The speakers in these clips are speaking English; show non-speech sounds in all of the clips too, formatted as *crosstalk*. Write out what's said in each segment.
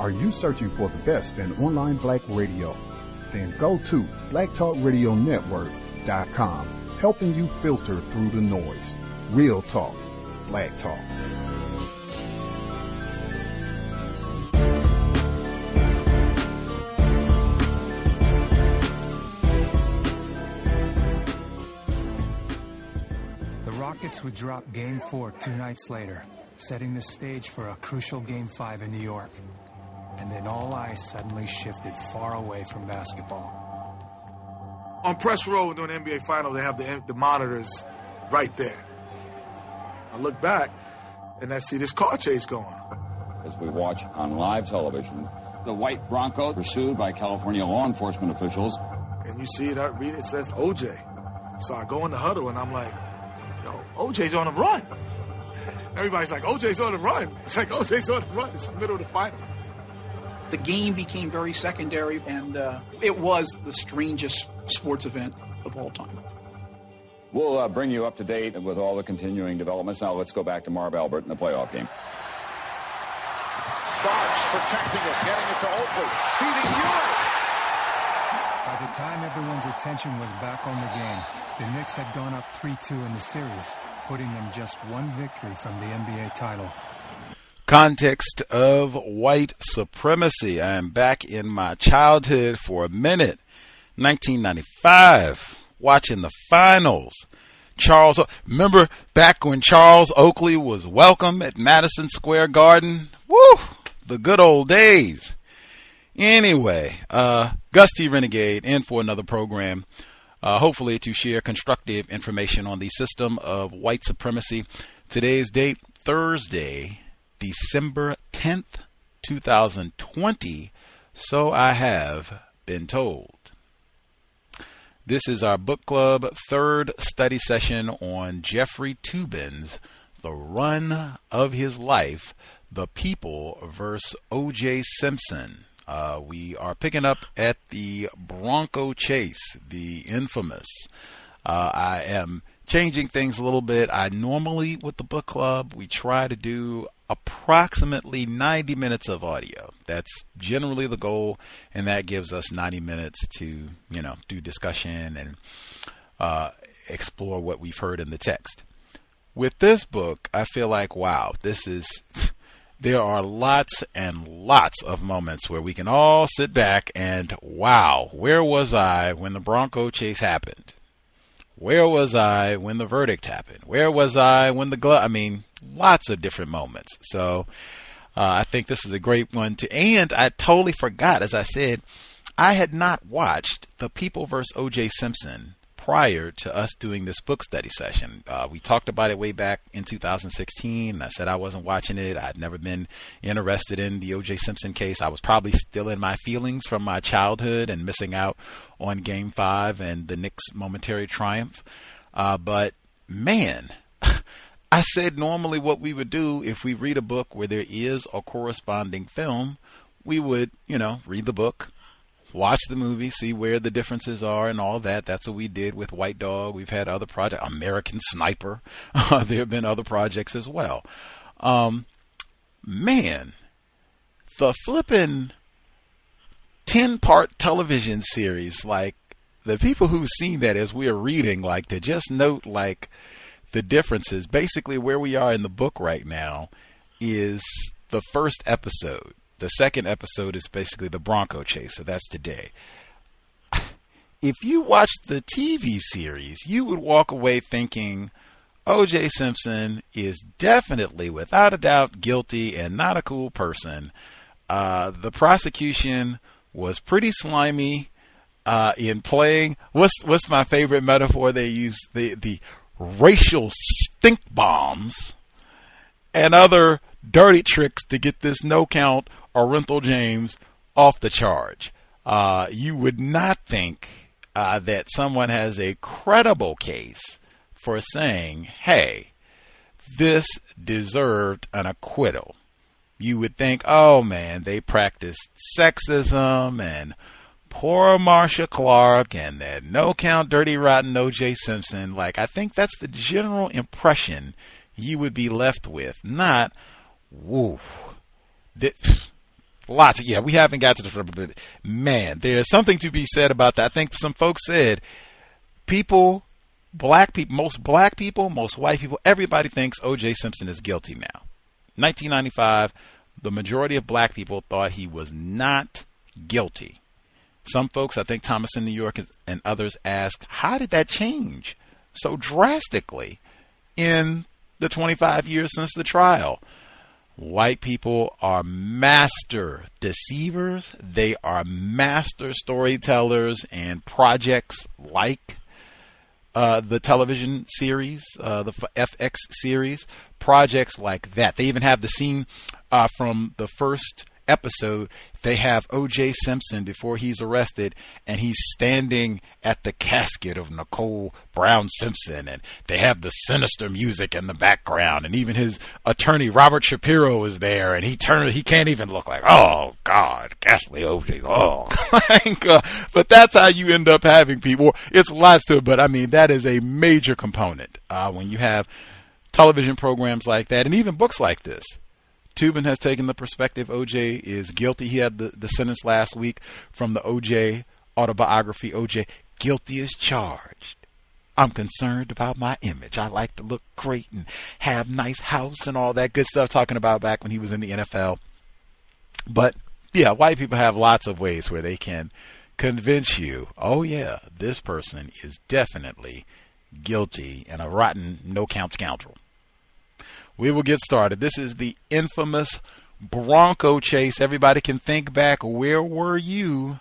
Are you searching for the best in online black radio? Then go to blacktalkradionetwork.com, helping you filter through the noise. Real talk, black talk. The Rockets would drop Game 4 two nights later, setting the stage for a crucial Game 5 in New York. And then all eyes suddenly shifted far away from basketball. On press row during the NBA final, they have the, the monitors right there. I look back and I see this car chase going. As we watch on live television, the white Bronco pursued by California law enforcement officials. And you see it, I read it, it says OJ. So I go in the huddle and I'm like, yo, OJ's on the run. Everybody's like, OJ's on the run. It's like, OJ's on the run. It's the middle of the finals. The game became very secondary, and uh, it was the strangest sports event of all time. We'll uh, bring you up to date with all the continuing developments. Now let's go back to Marv Albert in the playoff game. Starks protecting it, getting it to Oakley, feeding Ewing. By the time everyone's attention was back on the game, the Knicks had gone up 3-2 in the series, putting them just one victory from the NBA title. Context of white supremacy. I am back in my childhood for a minute. 1995, watching the finals. Charles, remember back when Charles Oakley was welcome at Madison Square Garden? Woo! The good old days. Anyway, uh, Gus T. Renegade in for another program. Uh, hopefully to share constructive information on the system of white supremacy. Today's date, Thursday, December 10th, 2020. So I have been told. This is our book club third study session on Jeffrey Toobin's The Run of His Life, The People versus O.J. Simpson. Uh, we are picking up at the Bronco Chase, the infamous. Uh, I am changing things a little bit. I normally, with the book club, we try to do approximately 90 minutes of audio. That's generally the goal, and that gives us 90 minutes to, you know, do discussion and uh, explore what we've heard in the text. With this book, I feel like, wow, this is. *laughs* There are lots and lots of moments where we can all sit back and, wow, where was I when the Bronco chase happened? Where was I when the verdict happened? Where was I when the glove? I mean, lots of different moments. So uh, I think this is a great one to. And I totally forgot, as I said, I had not watched The People vs. O.J. Simpson prior to us doing this book study session. Uh, we talked about it way back in 2016. I said I wasn't watching it. I'd never been interested in the O.J. Simpson case. I was probably still in my feelings from my childhood and missing out on Game Five and the Knicks' momentary triumph. Uh, but man. *laughs* I said normally what we would do if we read a book where there is a corresponding film, we would, you know, read the book, watch the movie, see where the differences are and all that. That's what we did with White Dog. We've had other projects, American Sniper. *laughs* There have been other projects as well. Um, man, the flipping 10 part television series, like the people who've seen that as we are reading, like to just note, like, the differences. Basically, where we are in the book right now is the first episode. The second episode is basically the Bronco chase, so that's today. *laughs* If you watched the TV series, you would walk away thinking OJ Simpson is definitely, without a doubt, guilty and not a cool person. Uh, the prosecution was pretty slimy uh, in playing. What's what's my favorite metaphor they use? The the racial stink bombs and other dirty tricks to get this no count Orenthal James off the charge. Uh, you would not think uh, that someone has a credible case for saying, hey, this deserved an acquittal. You would think, oh man, they practiced sexism and poor Marcia Clark and that no count dirty rotten OJ Simpson. Like I think that's the general impression you would be left with. Not woo. That, Lots of, yeah, we haven't got to the front, but man, there's something to be said about that. I think some folks said people, black people, most black people, most white people, everybody thinks O.J. Simpson is guilty now. 1995, the majority of black people thought he was not guilty. Some folks, I think Thomas in New York and others asked, how did that change so drastically in the 25 years since the trial? White people are master deceivers. They are master storytellers and projects like uh, the television series, uh, the FX series, projects like that. They even have the scene uh, from the first episode, they have O.J. Simpson before he's arrested, and he's standing at the casket of Nicole Brown Simpson, and they have the sinister music in the background, and even his attorney Robert Shapiro is there, and he turns, he can't even look like, oh God, ghastly O.J. Oh, *laughs* but that's how you end up having people. It's lots to it, but I mean that is a major component uh, when you have television programs like that, and even books like this. Toobin has taken the perspective OJ is guilty. He had the, the sentence last week from the OJ autobiography. OJ, guilty as charged. I'm concerned about my image. I like to look great and have nice house and all that good stuff talking about back when he was in the NFL. But yeah, white people have lots of ways where they can convince you, oh yeah, this person is definitely guilty and a rotten no count scoundrel we will get started. This is the infamous Bronco chase. Everybody can think back. Where were you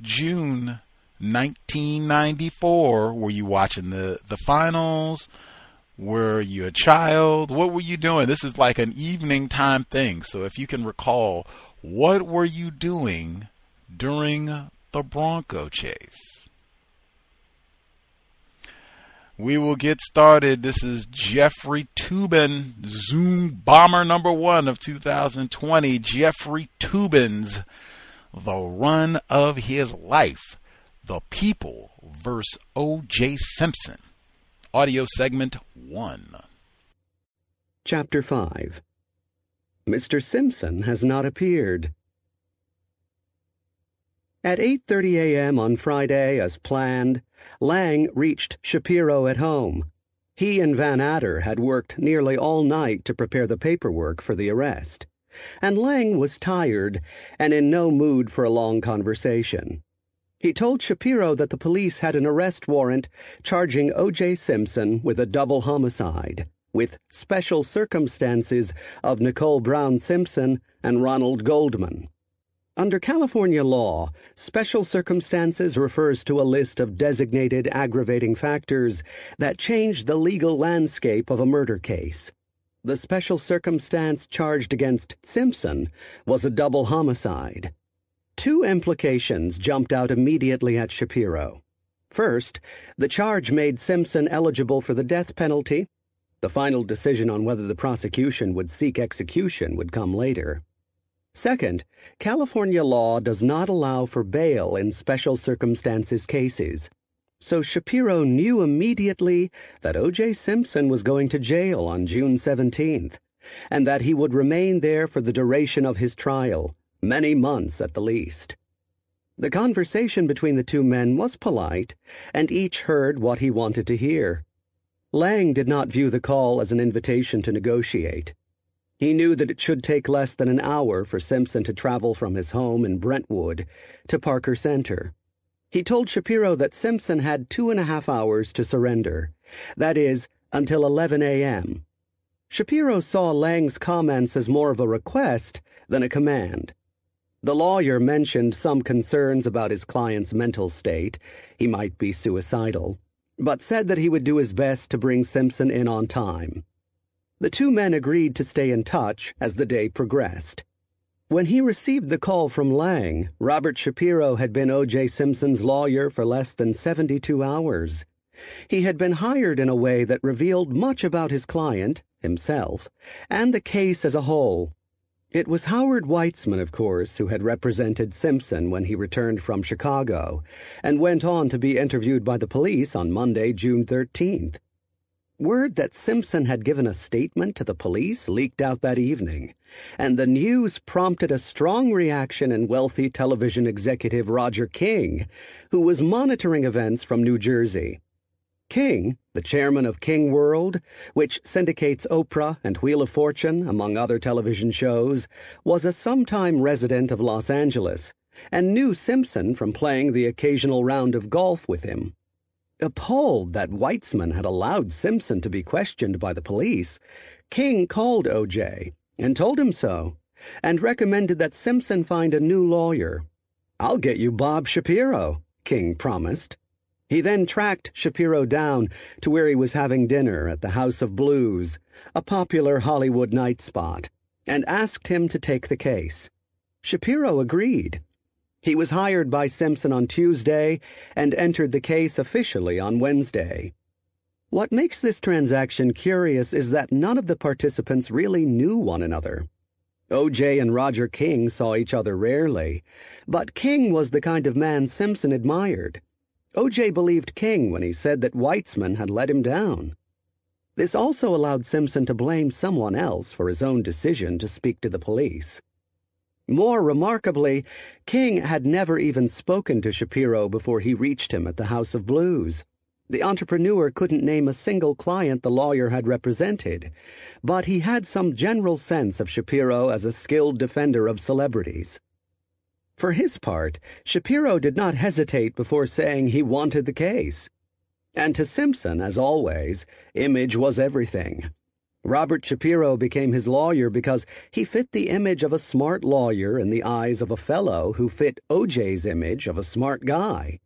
June 1994? Were you watching the, the finals? Were you a child? What were you doing? This is like an evening time thing. So if you can recall, what were you doing during the Bronco chase? We will get started. This is Jeffrey Toobin, Zoom Bomber number one of 2020. Jeffrey Toobin's The Run of His Life. The People versus O.J. Simpson. Audio segment one. Chapter 5 Mr. Simpson has not appeared. At 8:30 a.m. on Friday as planned, Lang reached Shapiro at home. He and Vannatter had worked nearly all night to prepare the paperwork for the arrest, and Lang was tired and in no mood for a long conversation. He told Shapiro that the police had an arrest warrant charging O.J. Simpson with a double homicide, with special circumstances of Nicole Brown Simpson and Ronald Goldman. Under California law, special circumstances refers to a list of designated aggravating factors that change the legal landscape of a murder case. The special circumstance charged against Simpson was a double homicide. Two implications jumped out immediately at Shapiro. First, the charge made Simpson eligible for the death penalty. The final decision on whether the prosecution would seek execution would come later. Second, California law does not allow for bail in special circumstances cases. So Shapiro knew immediately that O.J. Simpson was going to jail on June 17th, and that he would remain there for the duration of his trial, many months at the least. The conversation between the two men was polite, and each heard what he wanted to hear. Lang did not view the call as an invitation to negotiate. He knew that it should take less than an hour for Simpson to travel from his home in Brentwood to Parker Center. He told Shapiro that Simpson had two and a half hours to surrender, that is, until 11 a.m. Shapiro saw Lang's comments as more of a request than a command. The lawyer mentioned some concerns about his client's mental state. He might be suicidal, but said that he would do his best to bring Simpson in on time. The two men agreed to stay in touch as the day progressed. When he received the call from Lang, Robert Shapiro had been O.J. Simpson's lawyer for less than 72 hours. He had been hired in a way that revealed much about his client, himself, and the case as a whole. It was Howard Weitzman, of course, who had represented Simpson when he returned from Chicago, and went on to be interviewed by the police on Monday, June 13th. Word that Simpson had given a statement to the police leaked out that evening, and the news prompted a strong reaction in wealthy television executive Roger King, who was monitoring events from New Jersey. King, the chairman of King World, which syndicates Oprah and Wheel of Fortune, among other television shows, was a sometime resident of Los Angeles and knew Simpson from playing the occasional round of golf with him. Appalled that Weitzman had allowed Simpson to be questioned by the police, King called OJ and told him so, and recommended that Simpson find a new lawyer. I'll get you Bob Shapiro, King promised. He then tracked Shapiro down to where he was having dinner at the House of Blues, a popular Hollywood night spot, and asked him to take the case. Shapiro agreed. He was hired by Simpson on Tuesday and entered the case officially on Wednesday. What makes this transaction curious is that none of the participants really knew one another. OJ and Roger King saw each other rarely, but King was the kind of man Simpson admired. OJ believed King when he said that Weitzman had let him down. This also allowed Simpson to blame someone else for his own decision to speak to the police. More remarkably, King had never even spoken to Shapiro before he reached him at the House of Blues. The entrepreneur couldn't name a single client the lawyer had represented, but he had some general sense of Shapiro as a skilled defender of celebrities. For his part, Shapiro did not hesitate before saying he wanted the case. And to Simpson, as always, image was everything. Robert Shapiro became his lawyer because he fit the image of a smart lawyer in the eyes of a fellow who fit OJ's image of a smart guy.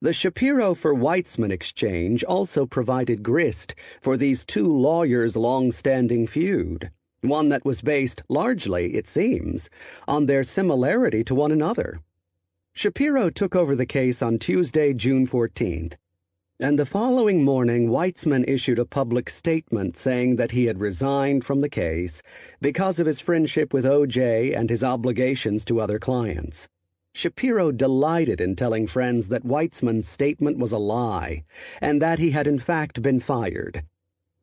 The Shapiro for Weitzman exchange also provided grist for these two lawyers' long standing feud, one that was based largely, it seems, on their similarity to one another. Shapiro took over the case on Tuesday, June 14th and the following morning, Weitzman issued a public statement saying that he had resigned from the case because of his friendship with OJ and his obligations to other clients. Shapiro delighted in telling friends that Weitzman's statement was a lie and that he had in fact been fired.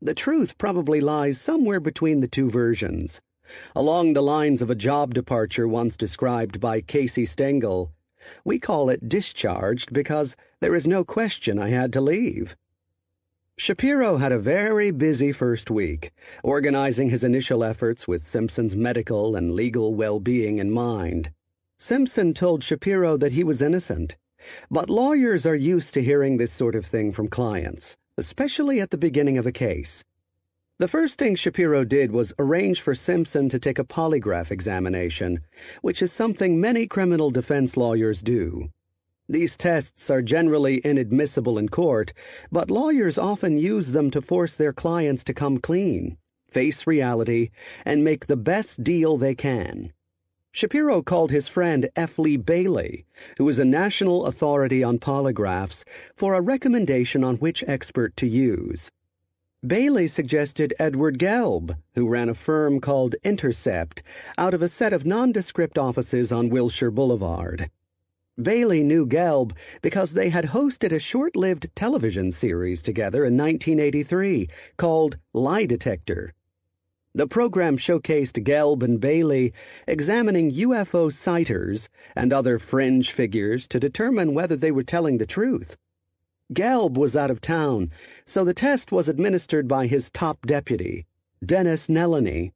The truth probably lies somewhere between the two versions. Along the lines of a job departure once described by Casey Stengel, we call it discharged because there is no question I had to leave. Shapiro had a very busy first week, organizing his initial efforts with Simpson's medical and legal well being in mind. Simpson told Shapiro that he was innocent, but lawyers are used to hearing this sort of thing from clients, especially at the beginning of a case. The first thing Shapiro did was arrange for Simpson to take a polygraph examination, which is something many criminal defense lawyers do. These tests are generally inadmissible in court, but lawyers often use them to force their clients to come clean, face reality, and make the best deal they can. Shapiro called his friend F. Lee Bailey, who is a national authority on polygraphs, for a recommendation on which expert to use. Bailey suggested Edward Gelb, who ran a firm called Intercept out of a set of nondescript offices on Wilshire Boulevard. Bailey knew Gelb because they had hosted a short lived television series together in 1983 called Lie Detector. The program showcased Gelb and Bailey examining UFO sighters and other fringe figures to determine whether they were telling the truth. Gelb was out of town, so the test was administered by his top deputy, Dennis Nellany.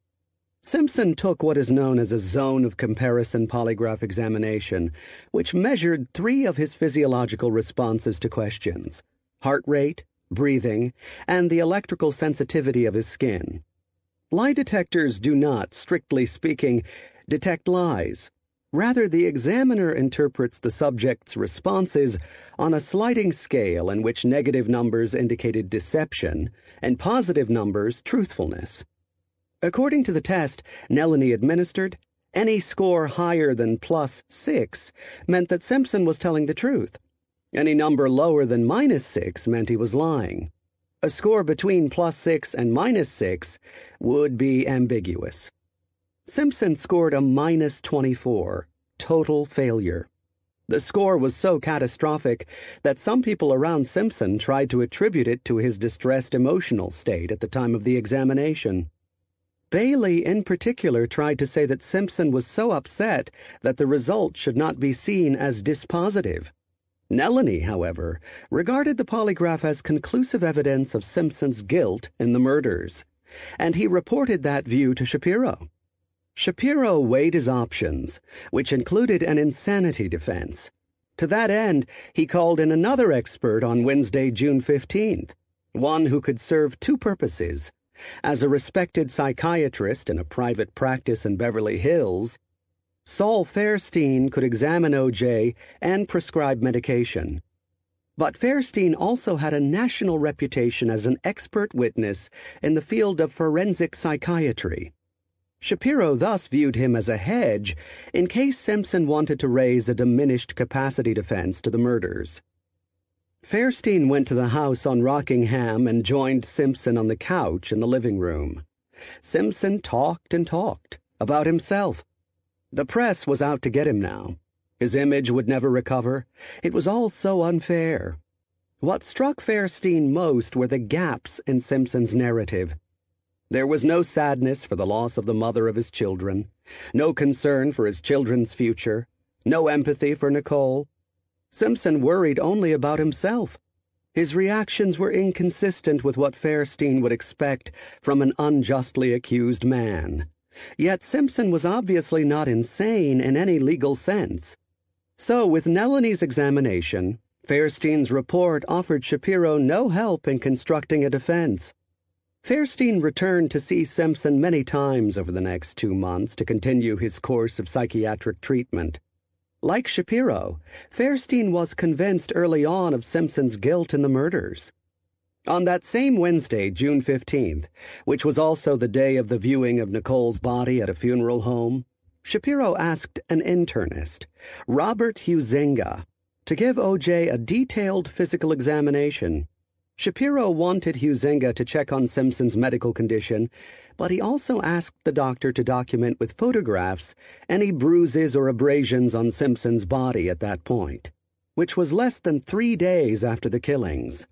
Simpson took what is known as a zone of comparison polygraph examination, which measured three of his physiological responses to questions heart rate, breathing, and the electrical sensitivity of his skin. Lie detectors do not, strictly speaking, detect lies, Rather, the examiner interprets the subject's responses on a sliding scale in which negative numbers indicated deception and positive numbers truthfulness. According to the test Nellany administered, any score higher than plus six meant that Simpson was telling the truth. Any number lower than minus six meant he was lying. A score between plus six and minus six would be ambiguous. Simpson scored a minus 24, total failure. The score was so catastrophic that some people around Simpson tried to attribute it to his distressed emotional state at the time of the examination. Bailey, in particular, tried to say that Simpson was so upset that the result should not be seen as dispositive. Nellany, however, regarded the polygraph as conclusive evidence of Simpson's guilt in the murders, and he reported that view to Shapiro. Shapiro weighed his options, which included an insanity defense. To that end, he called in another expert on Wednesday, June 15th, one who could serve two purposes. As a respected psychiatrist in a private practice in Beverly Hills, Saul Faerstein could examine OJ and prescribe medication. But Faerstein also had a national reputation as an expert witness in the field of forensic psychiatry. Shapiro thus viewed him as a hedge in case Simpson wanted to raise a diminished capacity defense to the murders. Faerstein went to the house on Rockingham and joined Simpson on the couch in the living room. Simpson talked and talked about himself. The press was out to get him now. His image would never recover. It was all so unfair. What struck Faerstein most were the gaps in Simpson's narrative. There was no sadness for the loss of the mother of his children, no concern for his children's future, no empathy for Nicole. Simpson worried only about himself. His reactions were inconsistent with what Faerstein would expect from an unjustly accused man. Yet Simpson was obviously not insane in any legal sense. So, with Nellany's examination, Faerstein's report offered Shapiro no help in constructing a defense. Faerstein returned to see Simpson many times over the next two months to continue his course of psychiatric treatment. Like Shapiro, Faerstein was convinced early on of Simpson's guilt in the murders. On that same Wednesday, June 15th, which was also the day of the viewing of Nicole's body at a funeral home, Shapiro asked an internist, Robert Huizenga, to give OJ a detailed physical examination. Shapiro wanted Huizenga to check on Simpson's medical condition, but he also asked the doctor to document with photographs any bruises or abrasions on Simpson's body at that point, which was less than three days after the killings.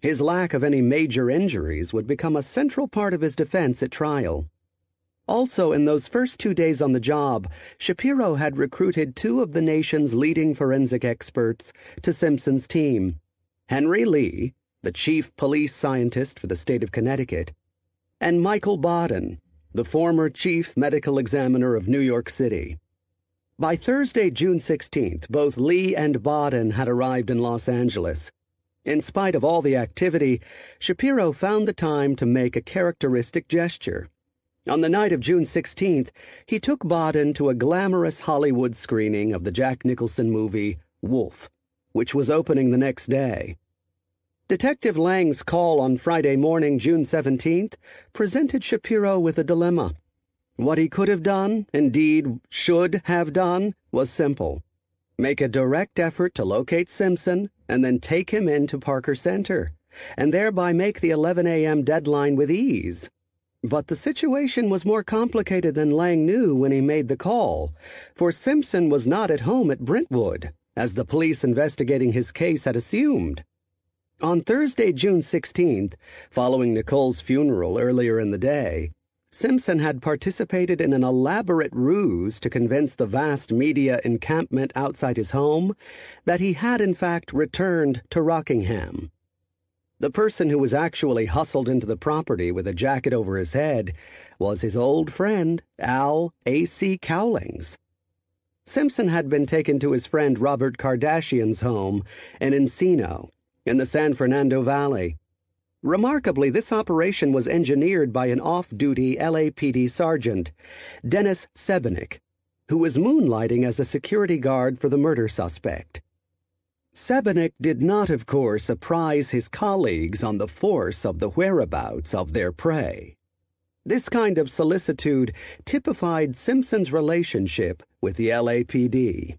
His lack of any major injuries would become a central part of his defense at trial. Also, in those first two days on the job, Shapiro had recruited two of the nation's leading forensic experts to Simpson's team Henry Lee, the chief police scientist for the state of Connecticut, and Michael Baden, the former chief medical examiner of New York City. By Thursday, June 16th, both Lee and Baden had arrived in Los Angeles. In spite of all the activity, Shapiro found the time to make a characteristic gesture. On the night of June 16th, he took Baden to a glamorous Hollywood screening of the Jack Nicholson movie Wolf, which was opening the next day. Detective Lang's call on Friday morning, June 17th, presented Shapiro with a dilemma. What he could have done, indeed should have done, was simple. Make a direct effort to locate Simpson and then take him into Parker Center, and thereby make the 11 a.m. deadline with ease. But the situation was more complicated than Lang knew when he made the call, for Simpson was not at home at Brentwood, as the police investigating his case had assumed. On Thursday, June 16th, following Nicole's funeral earlier in the day, Simpson had participated in an elaborate ruse to convince the vast media encampment outside his home that he had in fact returned to Rockingham. The person who was actually hustled into the property with a jacket over his head was his old friend, Al A.C. Cowlings. Simpson had been taken to his friend Robert Kardashian's home in Encino in the San Fernando Valley. Remarkably, this operation was engineered by an off duty LAPD sergeant, Dennis Sebenik, who was moonlighting as a security guard for the murder suspect. Sebenik did not, of course, apprise his colleagues on the force of the whereabouts of their prey. This kind of solicitude typified Simpson's relationship with the LAPD.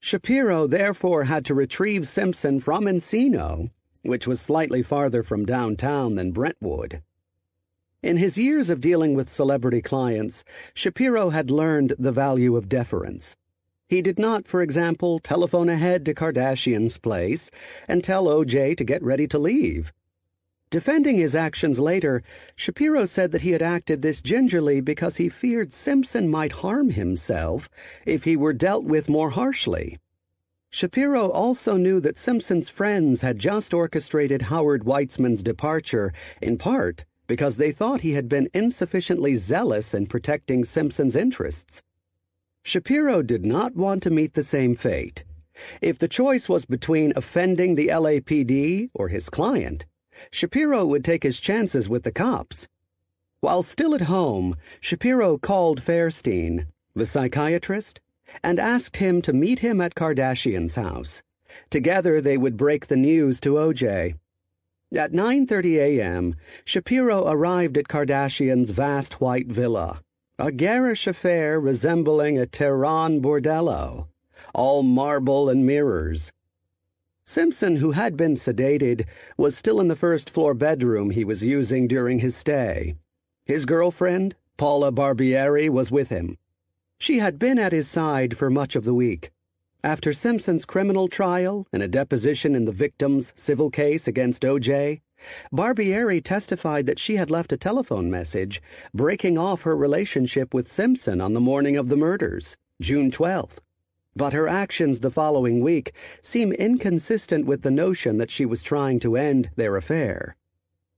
Shapiro therefore had to retrieve Simpson from Encino, which was slightly farther from downtown than Brentwood. In his years of dealing with celebrity clients, Shapiro had learned the value of deference. He did not, for example, telephone ahead to Kardashian's place and tell OJ to get ready to leave. Defending his actions later, Shapiro said that he had acted this gingerly because he feared Simpson might harm himself if he were dealt with more harshly. Shapiro also knew that Simpson's friends had just orchestrated Howard Weitzman's departure, in part because they thought he had been insufficiently zealous in protecting Simpson's interests. Shapiro did not want to meet the same fate. If the choice was between offending the LAPD or his client, Shapiro would take his chances with the cops. While still at home, Shapiro called Faerstein, the psychiatrist, and asked him to meet him at Kardashian's house. Together they would break the news to OJ. At 9:30 a.m., Shapiro arrived at Kardashian's vast white villa a garish affair resembling a Tehran bordello, all marble and mirrors. Simpson, who had been sedated, was still in the first floor bedroom he was using during his stay. His girlfriend, Paula Barbieri, was with him. She had been at his side for much of the week. After Simpson's criminal trial and a deposition in the victim's civil case against O.J., Barbieri testified that she had left a telephone message breaking off her relationship with Simpson on the morning of the murders, June 12th. But her actions the following week seem inconsistent with the notion that she was trying to end their affair.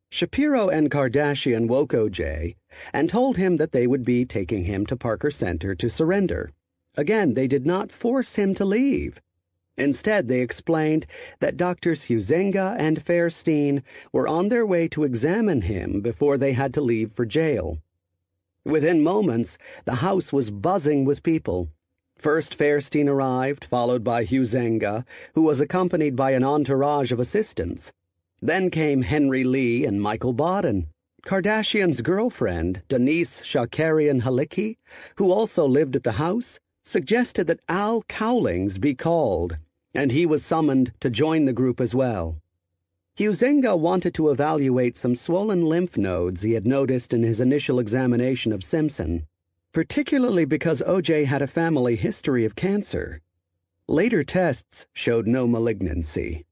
Shapiro and Kardashian woke OJ and told him that they would be taking him to Parker Center to surrender. Again, they did not force him to leave. Instead, they explained that Doctors Huizenga and Faerstein were on their way to examine him before they had to leave for jail. Within moments, the house was buzzing with people. First, Faerstein arrived, followed by Huizenga, who was accompanied by an entourage of assistants. Then came Henry Lee and Michael Baden. Kardashian's girlfriend, Denise Shakarian Halicki, who also lived at the house, suggested that Al Cowlings be called and he was summoned to join the group as well. Huizenga wanted to evaluate some swollen lymph nodes he had noticed in his initial examination of Simpson, particularly because OJ had a family history of cancer. Later tests showed no malignancy.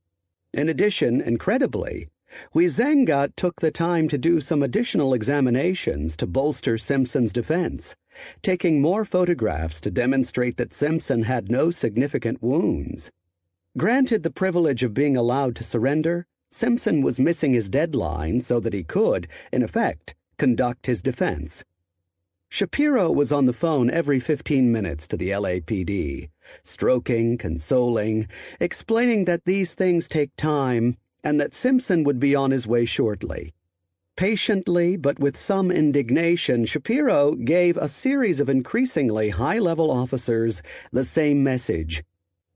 In addition, incredibly, Huizenga took the time to do some additional examinations to bolster Simpson's defense, taking more photographs to demonstrate that Simpson had no significant wounds. Granted the privilege of being allowed to surrender, Simpson was missing his deadline so that he could, in effect, conduct his defense. Shapiro was on the phone every 15 minutes to the LAPD, stroking, consoling, explaining that these things take time and that Simpson would be on his way shortly. Patiently, but with some indignation, Shapiro gave a series of increasingly high level officers the same message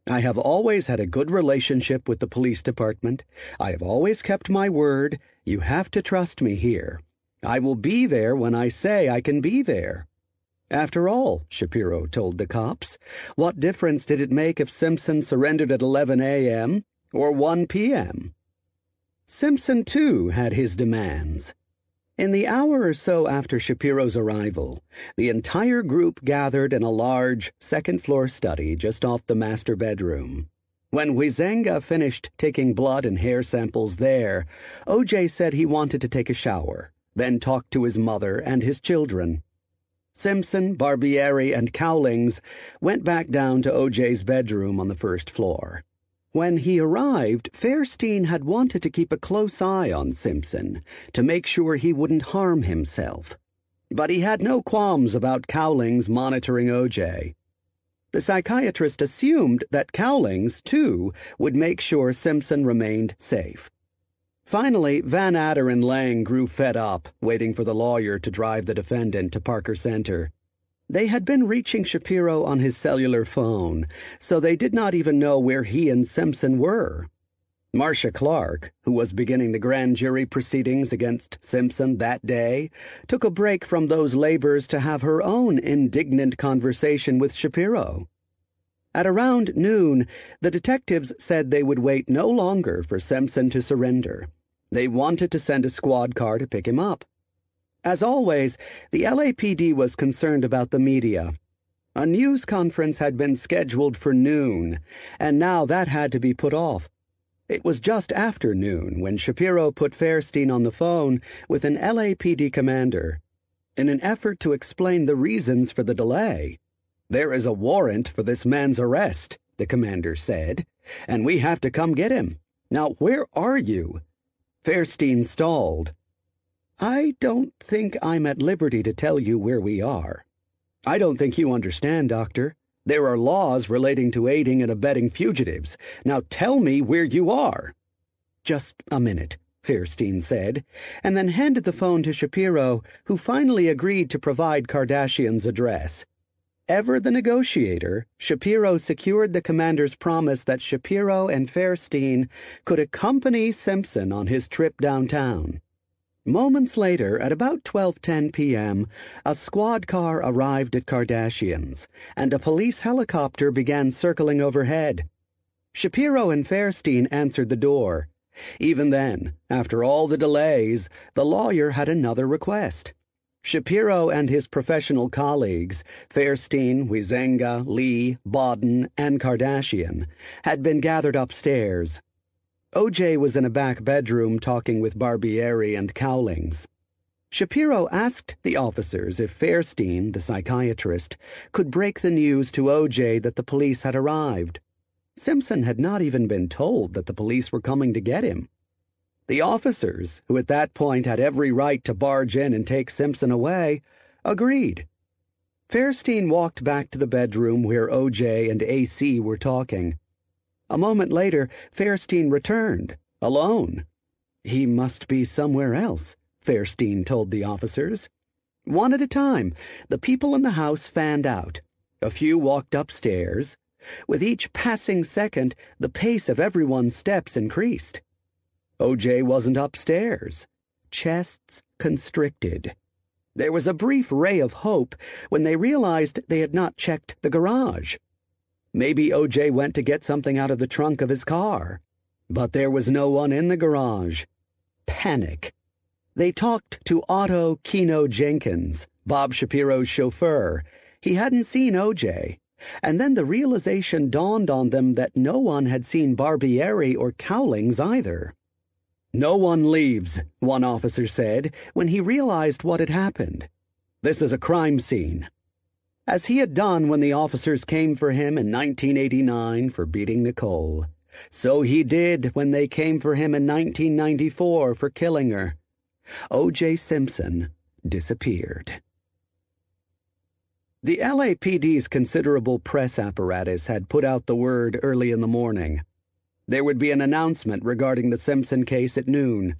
I have always had a good relationship with the police department. I have always kept my word. You have to trust me here. I will be there when I say I can be there. After all, Shapiro told the cops, what difference did it make if Simpson surrendered at 11 a.m. or 1 p.m.? Simpson, too, had his demands. In the hour or so after Shapiro's arrival, the entire group gathered in a large second floor study just off the master bedroom. When Huizenga finished taking blood and hair samples there, OJ said he wanted to take a shower, then talked to his mother and his children. Simpson, Barbieri, and Cowlings went back down to OJ's bedroom on the first floor. When he arrived, Faerstein had wanted to keep a close eye on Simpson to make sure he wouldn't harm himself. But he had no qualms about Cowlings monitoring OJ. The psychiatrist assumed that Cowlings, too, would make sure Simpson remained safe. Finally, Vannatter and Lang grew fed up, waiting for the lawyer to drive the defendant to Parker Center. They had been reaching Shapiro on his cellular phone, so they did not even know where he and Simpson were. Marcia Clark, who was beginning the grand jury proceedings against Simpson that day, took a break from those labors to have her own indignant conversation with Shapiro. At around noon, the detectives said they would wait no longer for Simpson to surrender. They wanted to send a squad car to pick him up. As always, the LAPD was concerned about the media. A news conference had been scheduled for noon, and now that had to be put off. It was just after noon when Shapiro put Faerstein on the phone with an LAPD commander in an effort to explain the reasons for the delay. There is a warrant for this man's arrest, the commander said, and we have to come get him. Now, where are you? Faerstein stalled. I don't think I'm at liberty to tell you where we are. I don't think you understand, Doctor. There are laws relating to aiding and abetting fugitives. Now tell me where you are. Just a minute, Faerstein said, and then handed the phone to Shapiro, who finally agreed to provide Kardashian's address. Ever the negotiator, Shapiro secured the commander's promise that Shapiro and Faerstein could accompany Simpson on his trip downtown. Moments later, at about 12:10 p.m., a squad car arrived at Kardashians, and a police helicopter began circling overhead. Shapiro and Faerstein answered the door. Even then, after all the delays, the lawyer had another request. Shapiro and his professional colleagues, Faerstein, Huizenga, Lee, Baden, and Kardashian, had been gathered upstairs. OJ was in a back bedroom talking with Barbieri and Cowlings. Shapiro asked the officers if Faerstein, the psychiatrist, could break the news to OJ that the police had arrived. Simpson had not even been told that the police were coming to get him. The officers, who at that point had every right to barge in and take Simpson away, agreed. Faerstein walked back to the bedroom where OJ and AC were talking. A moment later, Faerstein returned, alone. He must be somewhere else, Faerstein told the officers. One at a time, the people in the house fanned out. A few walked upstairs. With each passing second, the pace of everyone's steps increased. OJ wasn't upstairs. Chests constricted. There was a brief ray of hope when they realized they had not checked the garage. Maybe OJ went to get something out of the trunk of his car. But there was no one in the garage. Panic. They talked to Otto Kino Jenkins, Bob Shapiro's chauffeur. He hadn't seen OJ. And then the realization dawned on them that no one had seen Barbieri or Cowlings either. No one leaves, one officer said when he realized what had happened. This is a crime scene as he had done when the officers came for him in 1989 for beating Nicole. So he did when they came for him in 1994 for killing her. O.J. Simpson disappeared. The LAPD's considerable press apparatus had put out the word early in the morning. There would be an announcement regarding the Simpson case at noon.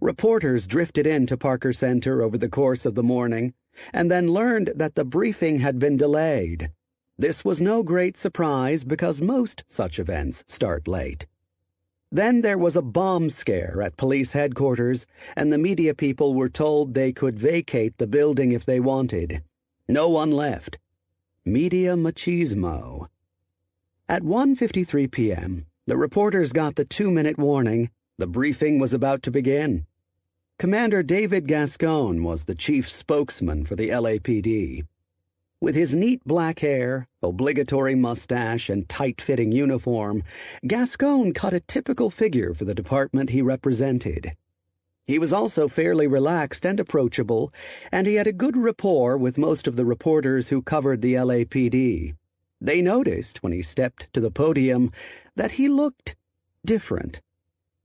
Reporters drifted into Parker Center over the course of the morning and then learned that the briefing had been delayed. This was no great surprise because most such events start late. Then there was a bomb scare at police headquarters, and the media people were told they could vacate the building if they wanted. No one left. Media machismo. At 1:53 p.m., the reporters got the 2-minute warning. The briefing was about to begin. Commander David Gascon was the chief spokesman for the LAPD. With his neat black hair, obligatory mustache, and tight fitting uniform, Gascon cut a typical figure for the department he represented. He was also fairly relaxed and approachable, and he had a good rapport with most of the reporters who covered the LAPD. They noticed, when he stepped to the podium, that he looked different.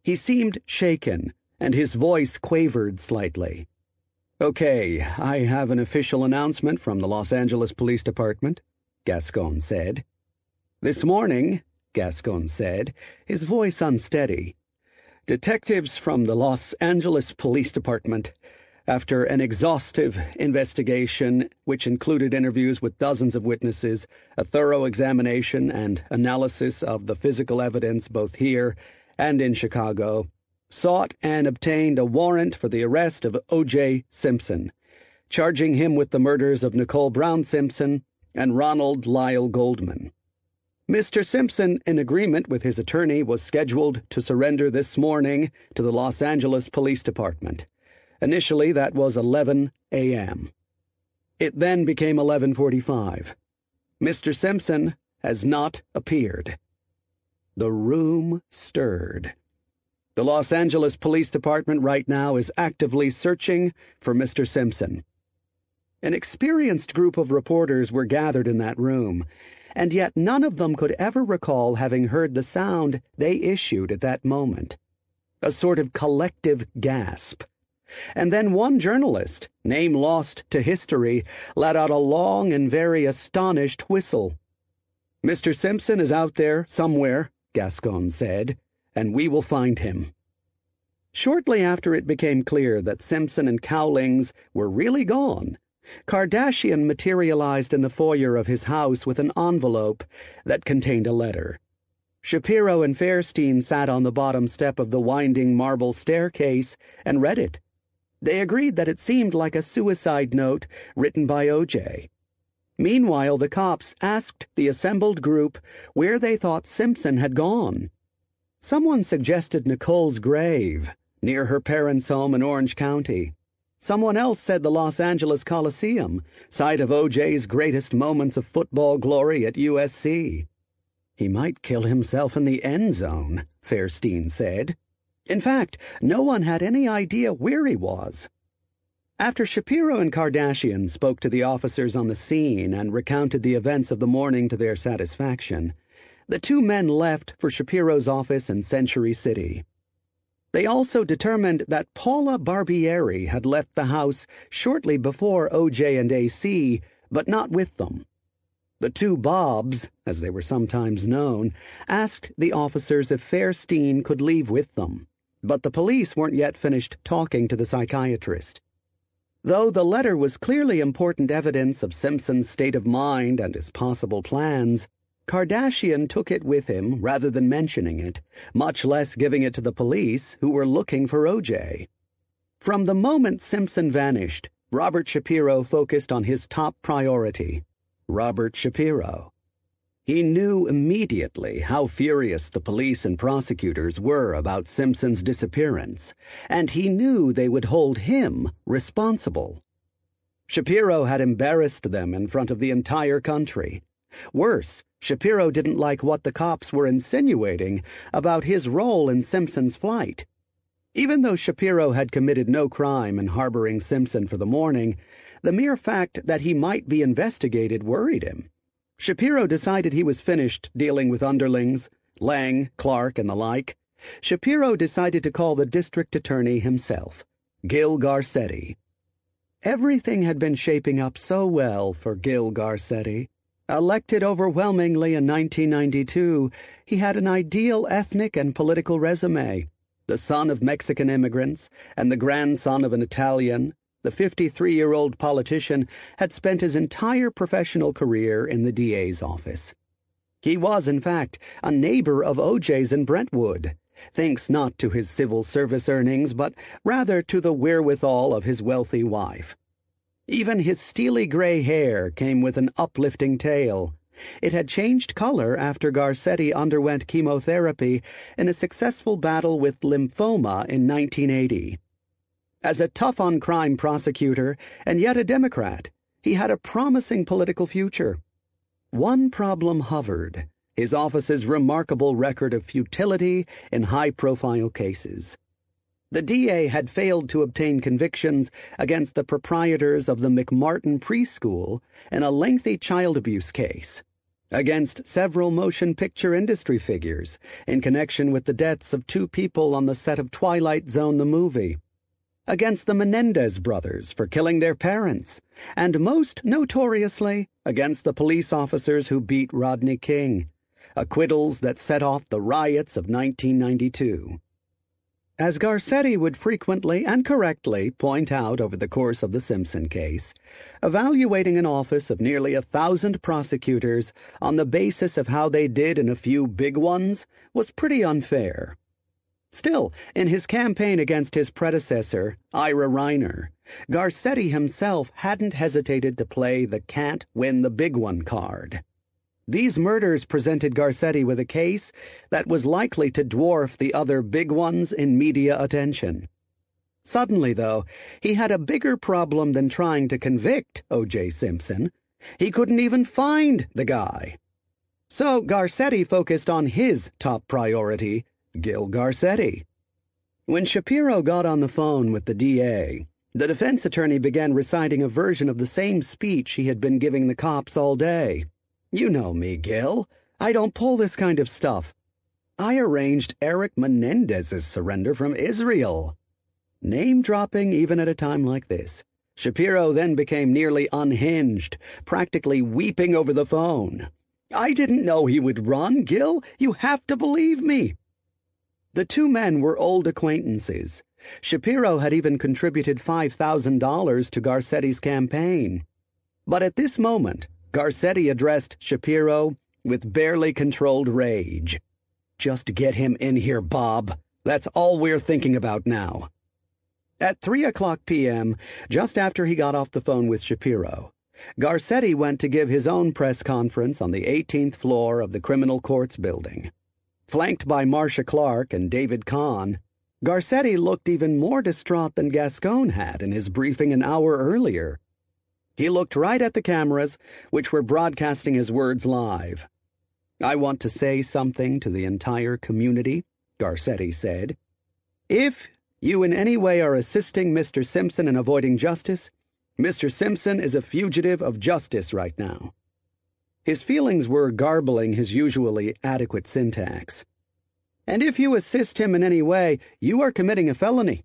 He seemed shaken and his voice quavered slightly. Okay, I have an official announcement from the Los Angeles Police Department, Gascon said. This morning, Gascon said, his voice unsteady, detectives from the Los Angeles Police Department, after an exhaustive investigation which included interviews with dozens of witnesses, a thorough examination and analysis of the physical evidence both here and in Chicago, sought and obtained a warrant for the arrest of O.J. Simpson, charging him with the murders of Nicole Brown Simpson and Ronald Lyle Goldman. Mr. Simpson, in agreement with his attorney, was scheduled to surrender this morning to the Los Angeles Police Department. Initially, that was 11 a.m. It then became 11:45. Mr. Simpson has not appeared. The room stirred. The Los Angeles Police Department right now is actively searching for Mr. Simpson. An experienced group of reporters were gathered in that room, and yet none of them could ever recall having heard the sound they issued at that moment. A sort of collective gasp. And then one journalist, name lost to history, let out a long and very astonished whistle. Mr. Simpson is out there somewhere, Gascon said, and we will find him. Shortly after it became clear that Simpson and Cowlings were really gone, Kardashian materialized in the foyer of his house with an envelope that contained a letter. Shapiro and Faerstein sat on the bottom step of the winding marble staircase and read it. They agreed that it seemed like a suicide note written by O.J. Meanwhile, the cops asked the assembled group where they thought Simpson had gone. Someone suggested Nicole's grave near her parents' home in Orange County. Someone else said the Los Angeles Coliseum, site of O.J.'s greatest moments of football glory at USC. He might kill himself in the end zone, Faerstein said. In fact, no one had any idea where he was. After Shapiro and Kardashian spoke to the officers on the scene and recounted the events of the morning to their satisfaction, the two men left for Shapiro's office in Century City. They also determined that Paula Barbieri had left the house shortly before OJ and AC, but not with them. The two Bobs, as they were sometimes known, asked the officers if Faerstein could leave with them, but the police weren't yet finished talking to the psychiatrist. Though the letter was clearly important evidence of Simpson's state of mind and his possible plans, Kardashian took it with him rather than mentioning it, much less giving it to the police who were looking for OJ. From the moment Simpson vanished, Robert Shapiro focused on his top priority Robert Shapiro. He knew immediately how furious the police and prosecutors were about Simpson's disappearance, and he knew they would hold him responsible. Shapiro had embarrassed them in front of the entire country. Worse, Shapiro didn't like what the cops were insinuating about his role in Simpson's flight. Even though Shapiro had committed no crime in harboring Simpson for the morning, the mere fact that he might be investigated worried him. Shapiro decided he was finished dealing with underlings, Lange, Clark, and the like. Shapiro decided to call the district attorney himself, Gil Garcetti. Everything had been shaping up so well for Gil Garcetti. Elected overwhelmingly in 1992, he had an ideal ethnic and political resume. The son of Mexican immigrants and the grandson of an Italian, the 53 year old politician had spent his entire professional career in the DA's office. He was, in fact, a neighbor of OJ's in Brentwood, thanks not to his civil service earnings, but rather to the wherewithal of his wealthy wife. Even his steely gray hair came with an uplifting tail. It had changed color after Garcetti underwent chemotherapy in a successful battle with lymphoma in 1980. As a tough on crime prosecutor, and yet a Democrat, he had a promising political future. One problem hovered his office's remarkable record of futility in high profile cases. The DA had failed to obtain convictions against the proprietors of the McMartin preschool in a lengthy child abuse case, against several motion picture industry figures in connection with the deaths of two people on the set of Twilight Zone the movie, against the Menendez brothers for killing their parents, and most notoriously against the police officers who beat Rodney King, acquittals that set off the riots of 1992. As Garcetti would frequently and correctly point out over the course of the Simpson case, evaluating an office of nearly a thousand prosecutors on the basis of how they did in a few big ones was pretty unfair. Still, in his campaign against his predecessor, Ira Reiner, Garcetti himself hadn't hesitated to play the can't win the big one card. These murders presented Garcetti with a case that was likely to dwarf the other big ones in media attention. Suddenly, though, he had a bigger problem than trying to convict O.J. Simpson. He couldn't even find the guy. So Garcetti focused on his top priority, Gil Garcetti. When Shapiro got on the phone with the DA, the defense attorney began reciting a version of the same speech he had been giving the cops all day. You know me, Gil. I don't pull this kind of stuff. I arranged Eric Menendez's surrender from Israel. Name dropping even at a time like this. Shapiro then became nearly unhinged, practically weeping over the phone. I didn't know he would run, Gil. You have to believe me. The two men were old acquaintances. Shapiro had even contributed $5,000 to Garcetti's campaign. But at this moment, Garcetti addressed Shapiro with barely controlled rage. Just get him in here, Bob. That's all we're thinking about now. At 3 o'clock p.m., just after he got off the phone with Shapiro, Garcetti went to give his own press conference on the 18th floor of the Criminal Courts building. Flanked by Marcia Clark and David Conn, Garcetti looked even more distraught than Gascon had in his briefing an hour earlier. He looked right at the cameras, which were broadcasting his words live. I want to say something to the entire community, Garcetti said. If you in any way are assisting Mr. Simpson in avoiding justice, Mr. Simpson is a fugitive of justice right now. His feelings were garbling his usually adequate syntax. And if you assist him in any way, you are committing a felony.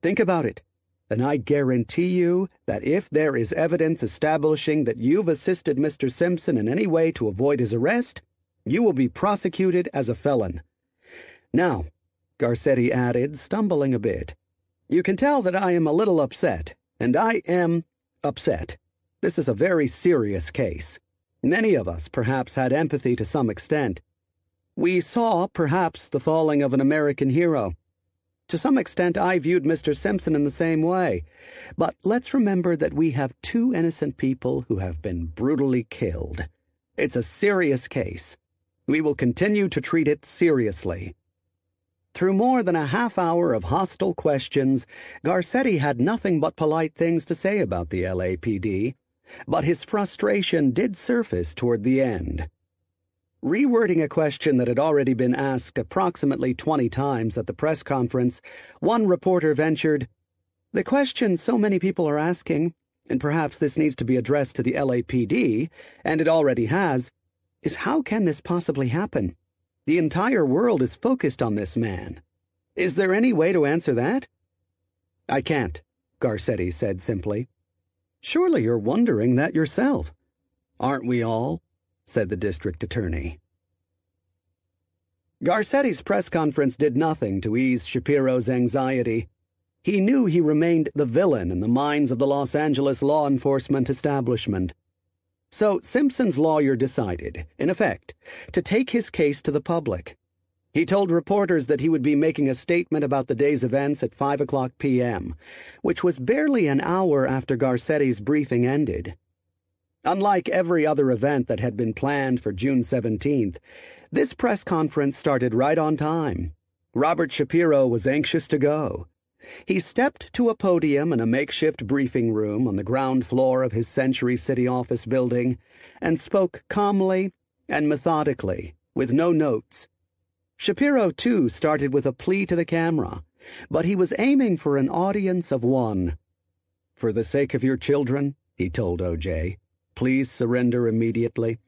Think about it. And I guarantee you that if there is evidence establishing that you've assisted Mr. Simpson in any way to avoid his arrest, you will be prosecuted as a felon. Now, Garcetti added, stumbling a bit, you can tell that I am a little upset, and I am upset. This is a very serious case. Many of us perhaps had empathy to some extent. We saw, perhaps, the falling of an American hero. To some extent, I viewed Mr. Simpson in the same way. But let's remember that we have two innocent people who have been brutally killed. It's a serious case. We will continue to treat it seriously. Through more than a half hour of hostile questions, Garcetti had nothing but polite things to say about the LAPD, but his frustration did surface toward the end. Rewording a question that had already been asked approximately 20 times at the press conference, one reporter ventured, The question so many people are asking, and perhaps this needs to be addressed to the LAPD, and it already has, is how can this possibly happen? The entire world is focused on this man. Is there any way to answer that? I can't, Garcetti said simply. Surely you're wondering that yourself. Aren't we all? said the district attorney. Garcetti's press conference did nothing to ease Shapiro's anxiety. He knew he remained the villain in the minds of the Los Angeles law enforcement establishment. So Simpson's lawyer decided, in effect, to take his case to the public. He told reporters that he would be making a statement about the day's events at 5 o'clock p.m., which was barely an hour after Garcetti's briefing ended. Unlike every other event that had been planned for June 17th, this press conference started right on time. Robert Shapiro was anxious to go. He stepped to a podium in a makeshift briefing room on the ground floor of his Century City office building and spoke calmly and methodically, with no notes. Shapiro, too, started with a plea to the camera, but he was aiming for an audience of one. For the sake of your children, he told OJ, please surrender immediately.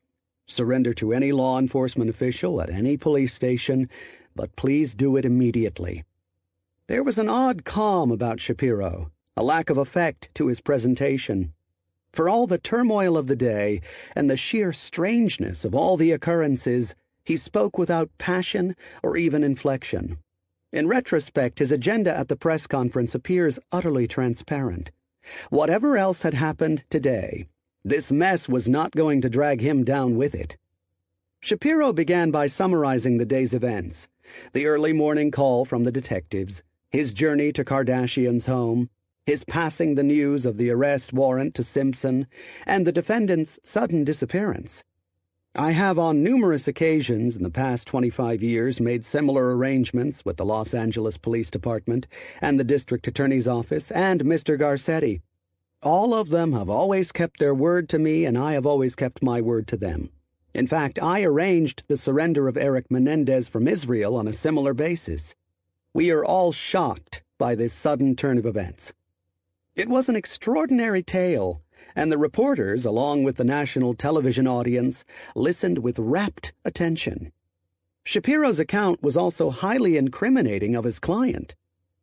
Surrender to any law enforcement official at any police station, but please do it immediately. There was an odd calm about Shapiro, a lack of effect to his presentation. For all the turmoil of the day and the sheer strangeness of all the occurrences, he spoke without passion or even inflection. In retrospect, his agenda at the press conference appears utterly transparent. Whatever else had happened today, this mess was not going to drag him down with it. Shapiro began by summarizing the day's events the early morning call from the detectives, his journey to Kardashian's home, his passing the news of the arrest warrant to Simpson, and the defendant's sudden disappearance. I have on numerous occasions in the past 25 years made similar arrangements with the Los Angeles Police Department and the District Attorney's Office and Mr. Garcetti. All of them have always kept their word to me, and I have always kept my word to them. In fact, I arranged the surrender of Eric Menendez from Israel on a similar basis. We are all shocked by this sudden turn of events. It was an extraordinary tale, and the reporters, along with the national television audience, listened with rapt attention. Shapiro's account was also highly incriminating of his client.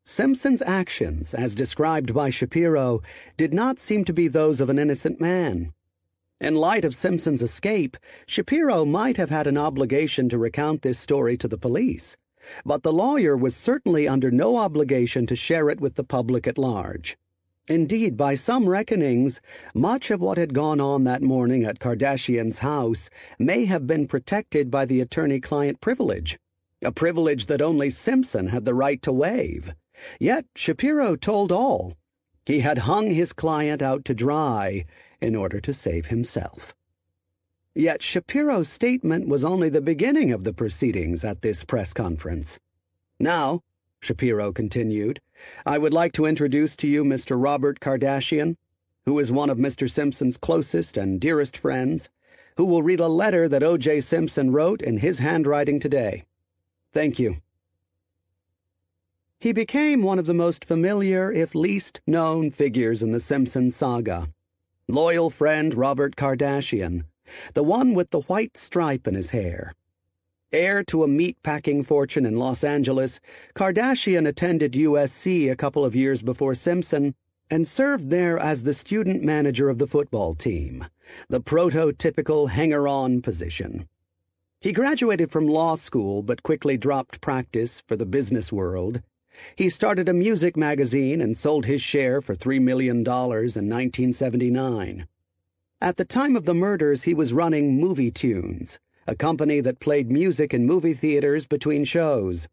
Simpson's actions, as described by Shapiro, did not seem to be those of an innocent man. In light of Simpson's escape, Shapiro might have had an obligation to recount this story to the police, but the lawyer was certainly under no obligation to share it with the public at large. Indeed, by some reckonings, much of what had gone on that morning at Kardashian's house may have been protected by the attorney client privilege, a privilege that only Simpson had the right to waive. Yet Shapiro told all. He had hung his client out to dry in order to save himself. Yet Shapiro's statement was only the beginning of the proceedings at this press conference. Now, Shapiro continued, I would like to introduce to you Mr. Robert Kardashian, who is one of Mr. Simpson's closest and dearest friends, who will read a letter that O.J. Simpson wrote in his handwriting today. Thank you. He became one of the most familiar, if least known, figures in the Simpson saga. Loyal friend Robert Kardashian, the one with the white stripe in his hair. Heir to a meat-packing fortune in Los Angeles, Kardashian attended USC a couple of years before Simpson and served there as the student manager of the football team, the prototypical hanger-on position. He graduated from law school but quickly dropped practice for the business world he started a music magazine and sold his share for $3 million in 1979. At the time of the murders, he was running Movie Tunes, a company that played music in movie theaters between shows.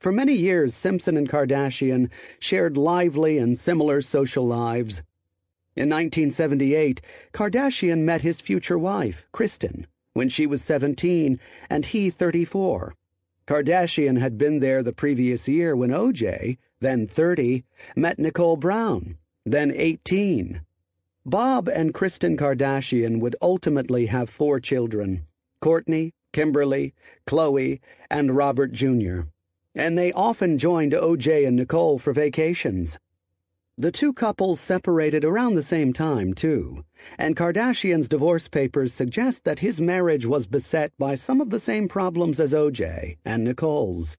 For many years, Simpson and Kardashian shared lively and similar social lives. In 1978, Kardashian met his future wife, Kristen, when she was 17 and he 34. Kardashian had been there the previous year when OJ, then 30, met Nicole Brown, then 18. Bob and Kristen Kardashian would ultimately have four children Kourtney, Kimberly, Chloe, and Robert Jr., and they often joined OJ and Nicole for vacations. The two couples separated around the same time, too, and Kardashian's divorce papers suggest that his marriage was beset by some of the same problems as OJ and Nicole's.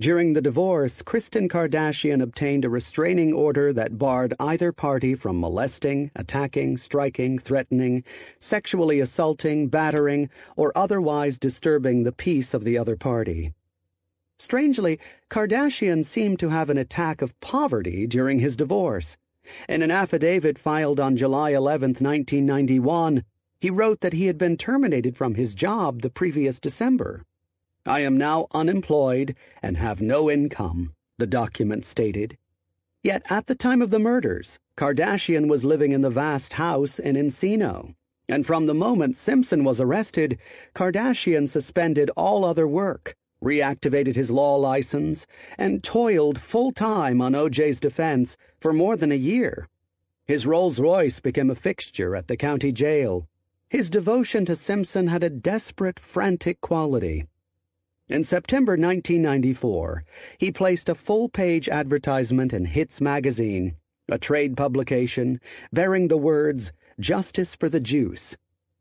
During the divorce, Kristen Kardashian obtained a restraining order that barred either party from molesting, attacking, striking, threatening, sexually assaulting, battering, or otherwise disturbing the peace of the other party. Strangely, Kardashian seemed to have an attack of poverty during his divorce. In an affidavit filed on July 11, 1991, he wrote that he had been terminated from his job the previous December. I am now unemployed and have no income, the document stated. Yet at the time of the murders, Kardashian was living in the vast house in Encino. And from the moment Simpson was arrested, Kardashian suspended all other work reactivated his law license, and toiled full time on OJ's defense for more than a year. His Rolls Royce became a fixture at the county jail. His devotion to Simpson had a desperate, frantic quality. In September 1994, he placed a full page advertisement in Hits magazine, a trade publication, bearing the words, Justice for the Juice.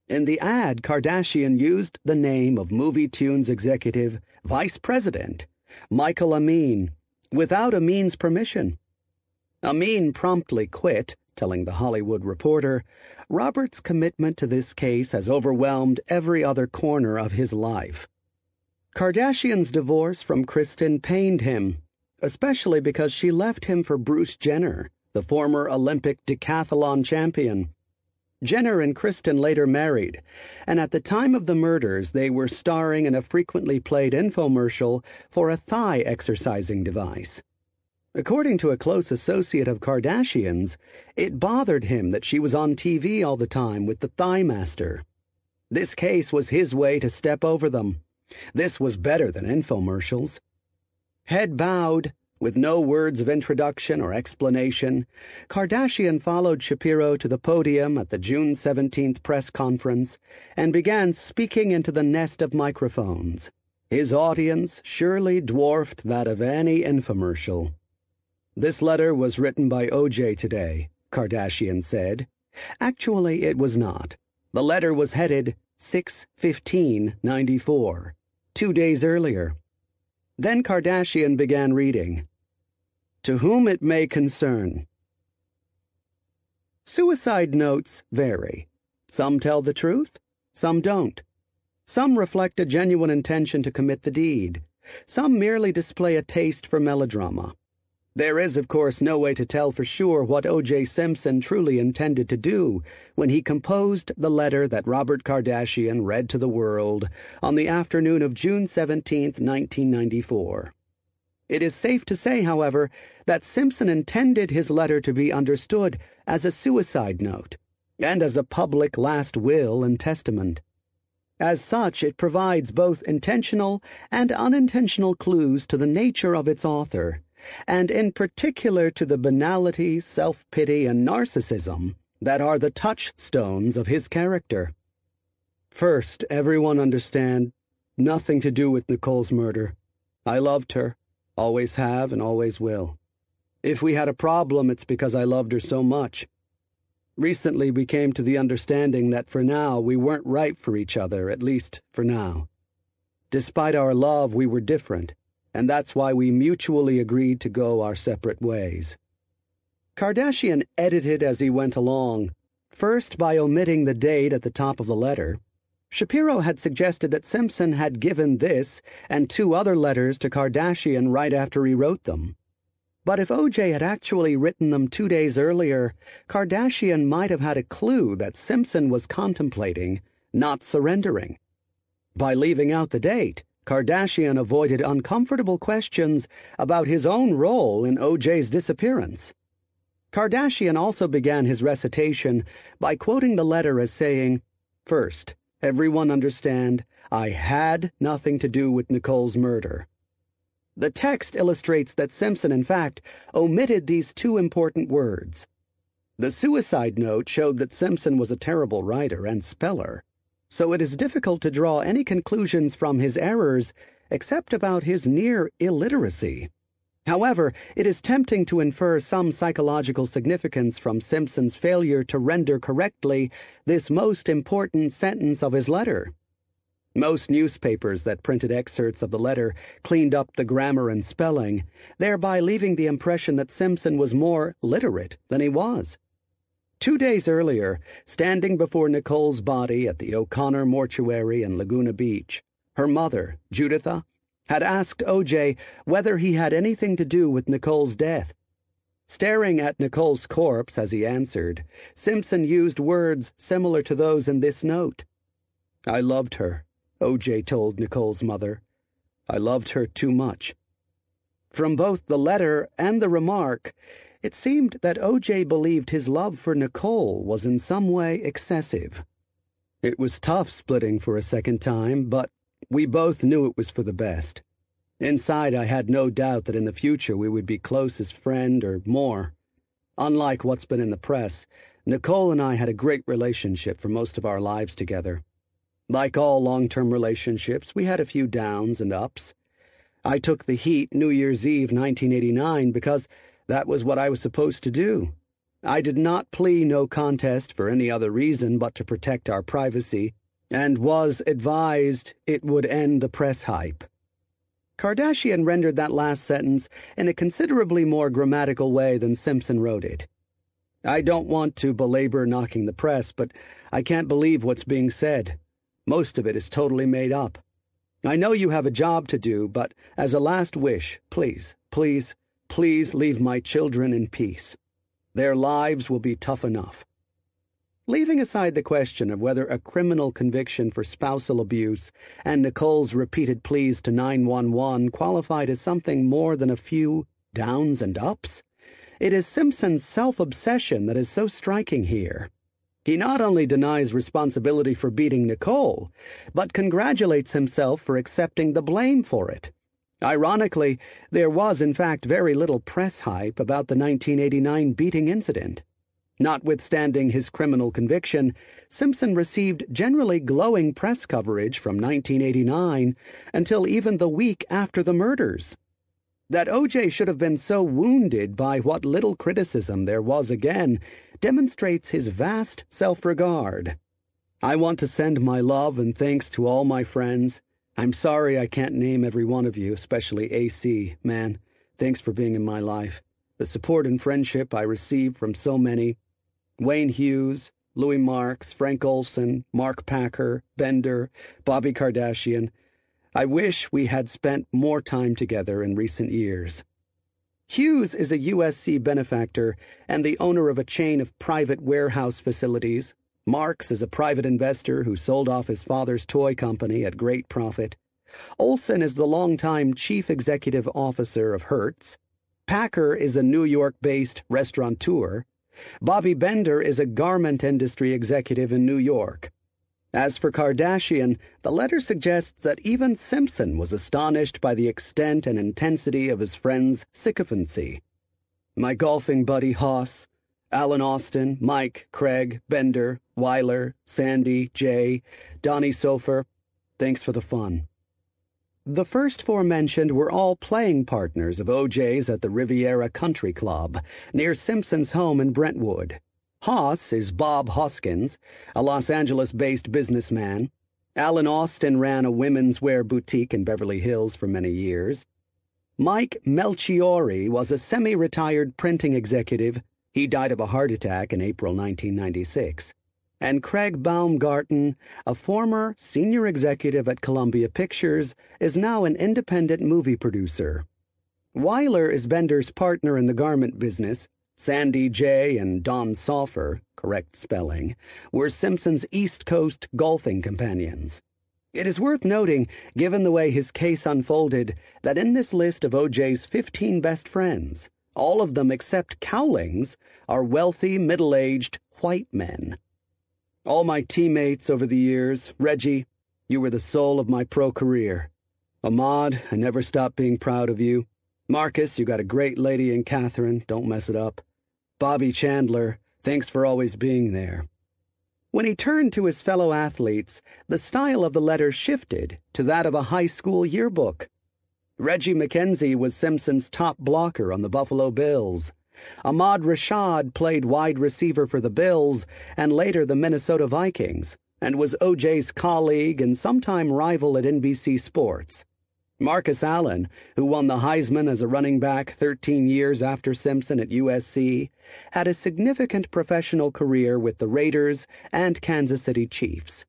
In the ad, Kardashian used the name of Movie Tunes executive Vice President Michael Amin without Amin's permission. Amin promptly quit, telling the Hollywood Reporter, Robert's commitment to this case has overwhelmed every other corner of his life. Kardashian's divorce from Kristen pained him, especially because she left him for Bruce Jenner, the former Olympic decathlon champion. Jenner and Kristen later married, and at the time of the murders, they were starring in a frequently played infomercial for a thigh exercising device. According to a close associate of Kardashian's, it bothered him that she was on TV all the time with the Thigh Master. This case was his way to step over them. This was better than infomercials. Head bowed, With no words of introduction or explanation, Kardashian followed Shapiro to the podium at the June 17th press conference and began speaking into the nest of microphones. His audience surely dwarfed that of any infomercial. This letter was written by OJ today, Kardashian said. Actually, it was not. The letter was headed 61594, two days earlier. Then Kardashian began reading. To whom it may concern. Suicide notes vary. Some tell the truth, some don't. Some reflect a genuine intention to commit the deed. Some merely display a taste for melodrama. There is, of course, no way to tell for sure what O.J. Simpson truly intended to do when he composed the letter that Robert Kardashian read to the world on the afternoon of June 17, 1994. It is safe to say, however, that Simpson intended his letter to be understood as a suicide note and as a public last will and testament. As such, it provides both intentional and unintentional clues to the nature of its author, and in particular to the banality, self pity, and narcissism that are the touchstones of his character. First, everyone understand nothing to do with Nicole's murder. I loved her. Always have and always will. If we had a problem, it's because I loved her so much. Recently, we came to the understanding that for now we weren't right for each other, at least for now. Despite our love, we were different, and that's why we mutually agreed to go our separate ways. Kardashian edited as he went along, first by omitting the date at the top of the letter, Shapiro had suggested that Simpson had given this and two other letters to Kardashian right after he wrote them. But if OJ had actually written them two days earlier, Kardashian might have had a clue that Simpson was contemplating not surrendering. By leaving out the date, Kardashian avoided uncomfortable questions about his own role in OJ's disappearance. Kardashian also began his recitation by quoting the letter as saying, First, Everyone understand, I had nothing to do with Nicole's murder. The text illustrates that Simpson, in fact, omitted these two important words. The suicide note showed that Simpson was a terrible writer and speller, so it is difficult to draw any conclusions from his errors except about his near illiteracy. However, it is tempting to infer some psychological significance from Simpson's failure to render correctly this most important sentence of his letter. Most newspapers that printed excerpts of the letter cleaned up the grammar and spelling, thereby leaving the impression that Simpson was more literate than he was. Two days earlier, standing before Nicole's body at the O'Connor mortuary in Laguna Beach, her mother, Juditha, had asked OJ whether he had anything to do with Nicole's death. Staring at Nicole's corpse as he answered, Simpson used words similar to those in this note. I loved her, OJ told Nicole's mother. I loved her too much. From both the letter and the remark, it seemed that OJ believed his love for Nicole was in some way excessive. It was tough splitting for a second time, but we both knew it was for the best. Inside, I had no doubt that in the future we would be close as friend or more. Unlike what's been in the press, Nicole and I had a great relationship for most of our lives together. Like all long term relationships, we had a few downs and ups. I took the heat New Year's Eve 1989 because that was what I was supposed to do. I did not plea no contest for any other reason but to protect our privacy and was advised it would end the press hype. Kardashian rendered that last sentence in a considerably more grammatical way than Simpson wrote it. I don't want to belabor knocking the press, but I can't believe what's being said. Most of it is totally made up. I know you have a job to do, but as a last wish, please, please, please leave my children in peace. Their lives will be tough enough. Leaving aside the question of whether a criminal conviction for spousal abuse and Nicole's repeated pleas to 911 qualified as something more than a few downs and ups, it is Simpson's self obsession that is so striking here. He not only denies responsibility for beating Nicole, but congratulates himself for accepting the blame for it. Ironically, there was in fact very little press hype about the 1989 beating incident. Notwithstanding his criminal conviction, Simpson received generally glowing press coverage from 1989 until even the week after the murders. That OJ should have been so wounded by what little criticism there was again demonstrates his vast self regard. I want to send my love and thanks to all my friends. I'm sorry I can't name every one of you, especially AC. Man, thanks for being in my life. The support and friendship I received from so many Wayne Hughes, Louis Marks, Frank Olson, Mark Packer, Bender, Bobby Kardashian. I wish we had spent more time together in recent years. Hughes is a USC benefactor and the owner of a chain of private warehouse facilities. Marks is a private investor who sold off his father's toy company at great profit. Olson is the longtime chief executive officer of Hertz. Packer is a New York based restaurateur. Bobby Bender is a garment industry executive in New York. As for Kardashian, the letter suggests that even Simpson was astonished by the extent and intensity of his friend's sycophancy. My golfing buddy Hoss, Alan Austin, Mike, Craig, Bender, Weiler, Sandy, Jay, Donnie Sofer, thanks for the fun. The first four mentioned were all playing partners of OJ's at the Riviera Country Club, near Simpson's home in Brentwood. Hoss is Bob Hoskins, a Los Angeles based businessman. Alan Austin ran a women's wear boutique in Beverly Hills for many years. Mike Melchiori was a semi retired printing executive. He died of a heart attack in April 1996 and Craig Baumgarten, a former senior executive at Columbia Pictures, is now an independent movie producer. Weiler is Bender's partner in the garment business. Sandy J. and Don Soffer, correct spelling, were Simpson's East Coast golfing companions. It is worth noting, given the way his case unfolded, that in this list of OJ's 15 best friends, all of them except Cowlings are wealthy, middle aged white men. All my teammates over the years, Reggie, you were the soul of my pro career. Ahmad, I never stopped being proud of you. Marcus, you got a great lady in Catherine, don't mess it up. Bobby Chandler, thanks for always being there. When he turned to his fellow athletes, the style of the letter shifted to that of a high school yearbook. Reggie McKenzie was Simpson's top blocker on the Buffalo Bills. Ahmad Rashad played wide receiver for the Bills and later the Minnesota Vikings, and was OJ's colleague and sometime rival at NBC Sports. Marcus Allen, who won the Heisman as a running back 13 years after Simpson at USC, had a significant professional career with the Raiders and Kansas City Chiefs.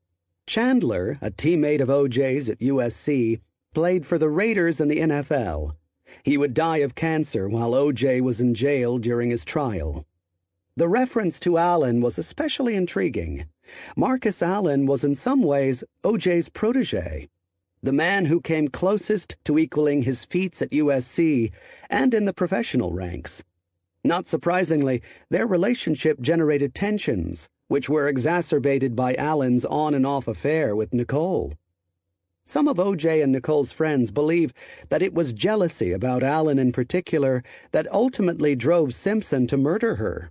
Chandler, a teammate of OJ's at USC, played for the Raiders in the NFL. He would die of cancer while OJ was in jail during his trial. The reference to Allen was especially intriguing. Marcus Allen was in some ways OJ's protege, the man who came closest to equaling his feats at USC and in the professional ranks. Not surprisingly, their relationship generated tensions, which were exacerbated by Allen's on and off affair with Nicole. Some of OJ and Nicole's friends believe that it was jealousy about Allen in particular that ultimately drove Simpson to murder her.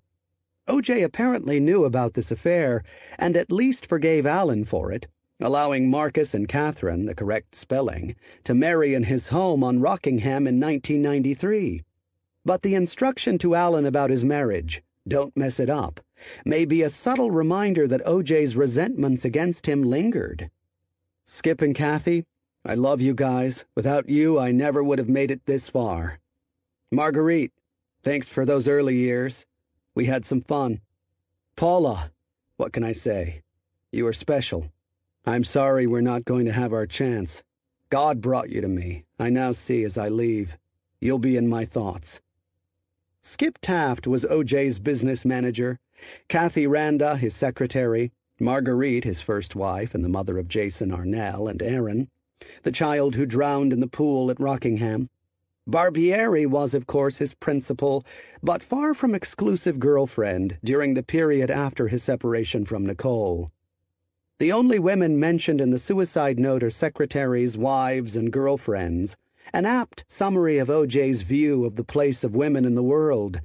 OJ apparently knew about this affair and at least forgave Allen for it, allowing Marcus and Catherine, the correct spelling, to marry in his home on Rockingham in 1993. But the instruction to Allen about his marriage, don't mess it up, may be a subtle reminder that OJ's resentments against him lingered. Skip and Kathy, I love you guys. Without you, I never would have made it this far. Marguerite, thanks for those early years. We had some fun. Paula, what can I say? You are special. I'm sorry we're not going to have our chance. God brought you to me. I now see as I leave. You'll be in my thoughts. Skip Taft was OJ's business manager, Kathy Randa his secretary, Marguerite, his first wife and the mother of Jason Arnelle and Aaron, the child who drowned in the pool at Rockingham. Barbieri was, of course, his principal, but far from exclusive girlfriend during the period after his separation from Nicole. The only women mentioned in the suicide note are secretaries, wives, and girlfriends, an apt summary of O.J.'s view of the place of women in the world.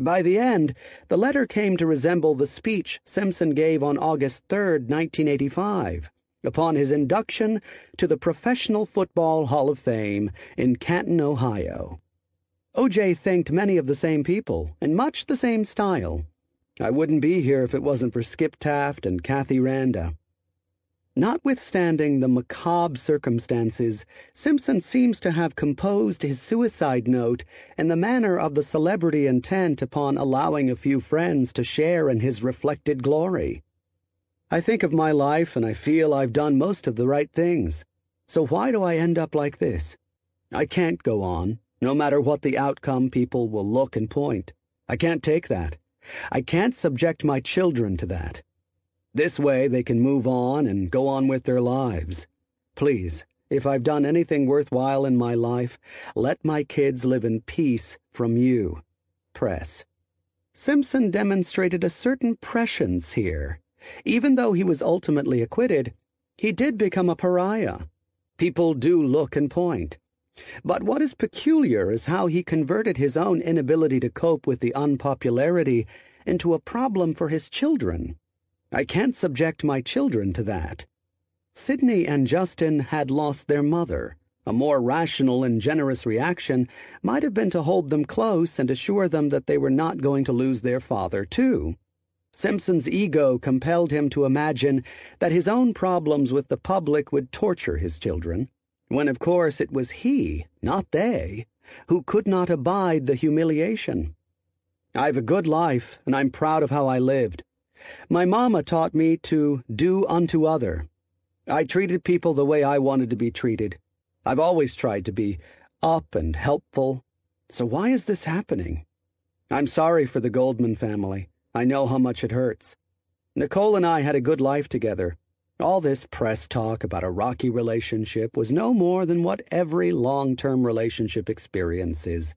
By the end, the letter came to resemble the speech Simpson gave on August 3, 1985, upon his induction to the Professional Football Hall of Fame in Canton, Ohio. O.J. thanked many of the same people in much the same style. I wouldn't be here if it wasn't for Skip Taft and Kathy Randa. Notwithstanding the macabre circumstances, Simpson seems to have composed his suicide note in the manner of the celebrity intent upon allowing a few friends to share in his reflected glory. I think of my life and I feel I've done most of the right things. So why do I end up like this? I can't go on, no matter what the outcome people will look and point. I can't take that. I can't subject my children to that. This way they can move on and go on with their lives. Please, if I've done anything worthwhile in my life, let my kids live in peace from you. Press. Simpson demonstrated a certain prescience here. Even though he was ultimately acquitted, he did become a pariah. People do look and point. But what is peculiar is how he converted his own inability to cope with the unpopularity into a problem for his children. I can't subject my children to that. Sydney and Justin had lost their mother. A more rational and generous reaction might have been to hold them close and assure them that they were not going to lose their father, too. Simpson's ego compelled him to imagine that his own problems with the public would torture his children, when of course it was he, not they, who could not abide the humiliation. I've a good life, and I'm proud of how I lived. My mamma taught me to do unto other. I treated people the way I wanted to be treated. I've always tried to be up and helpful. So why is this happening? I'm sorry for the Goldman family. I know how much it hurts. Nicole and I had a good life together. All this press talk about a rocky relationship was no more than what every long term relationship experience is.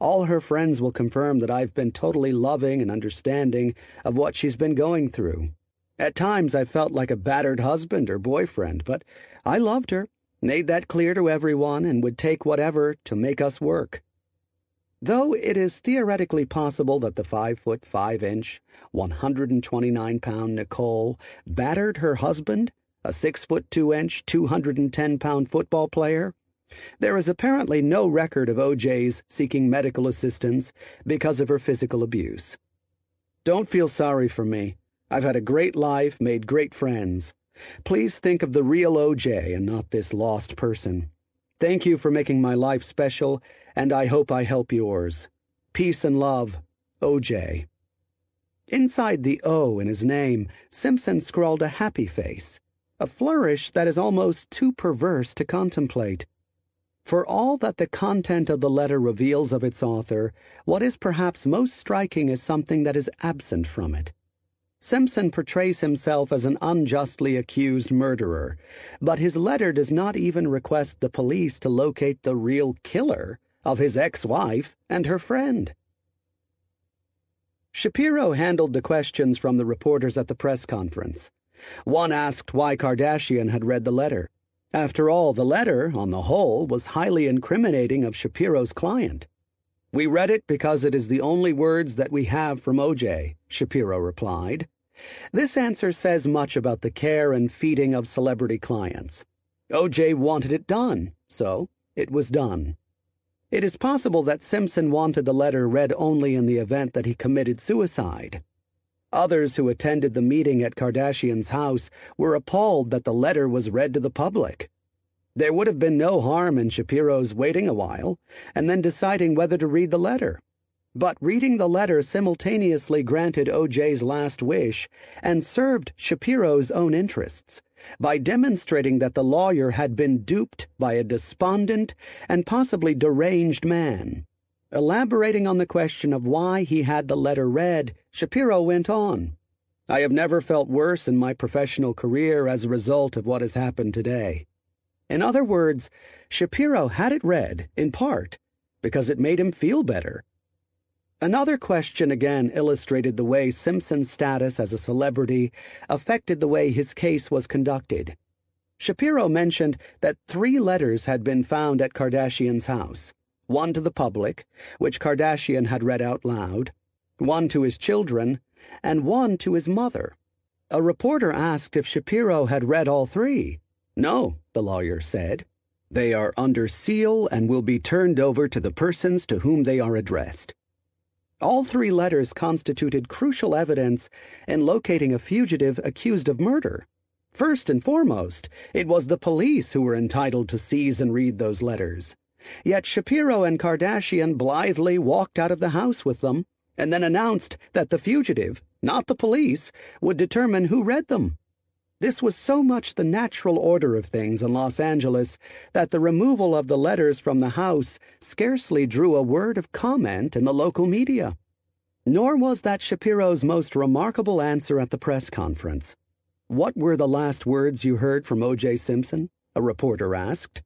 All her friends will confirm that I've been totally loving and understanding of what she's been going through. At times I felt like a battered husband or boyfriend, but I loved her, made that clear to everyone, and would take whatever to make us work. Though it is theoretically possible that the five foot five inch, 129 pound Nicole battered her husband, a six foot two inch, 210 pound football player, there is apparently no record of OJ's seeking medical assistance because of her physical abuse. Don't feel sorry for me. I've had a great life, made great friends. Please think of the real OJ and not this lost person. Thank you for making my life special, and I hope I help yours. Peace and love, OJ. Inside the O in his name, Simpson scrawled a happy face, a flourish that is almost too perverse to contemplate. For all that the content of the letter reveals of its author, what is perhaps most striking is something that is absent from it. Simpson portrays himself as an unjustly accused murderer, but his letter does not even request the police to locate the real killer of his ex wife and her friend. Shapiro handled the questions from the reporters at the press conference. One asked why Kardashian had read the letter. After all, the letter, on the whole, was highly incriminating of Shapiro's client. We read it because it is the only words that we have from OJ, Shapiro replied. This answer says much about the care and feeding of celebrity clients. OJ wanted it done, so it was done. It is possible that Simpson wanted the letter read only in the event that he committed suicide. Others who attended the meeting at Kardashian's house were appalled that the letter was read to the public. There would have been no harm in Shapiro's waiting a while and then deciding whether to read the letter. But reading the letter simultaneously granted OJ's last wish and served Shapiro's own interests by demonstrating that the lawyer had been duped by a despondent and possibly deranged man. Elaborating on the question of why he had the letter read, Shapiro went on. I have never felt worse in my professional career as a result of what has happened today. In other words, Shapiro had it read, in part, because it made him feel better. Another question again illustrated the way Simpson's status as a celebrity affected the way his case was conducted. Shapiro mentioned that three letters had been found at Kardashian's house one to the public, which Kardashian had read out loud, one to his children, and one to his mother. A reporter asked if Shapiro had read all three. No, the lawyer said. They are under seal and will be turned over to the persons to whom they are addressed. All three letters constituted crucial evidence in locating a fugitive accused of murder. First and foremost, it was the police who were entitled to seize and read those letters. Yet Shapiro and Kardashian blithely walked out of the house with them and then announced that the fugitive, not the police, would determine who read them. This was so much the natural order of things in Los Angeles that the removal of the letters from the house scarcely drew a word of comment in the local media. Nor was that Shapiro's most remarkable answer at the press conference. What were the last words you heard from O.J. Simpson? A reporter asked.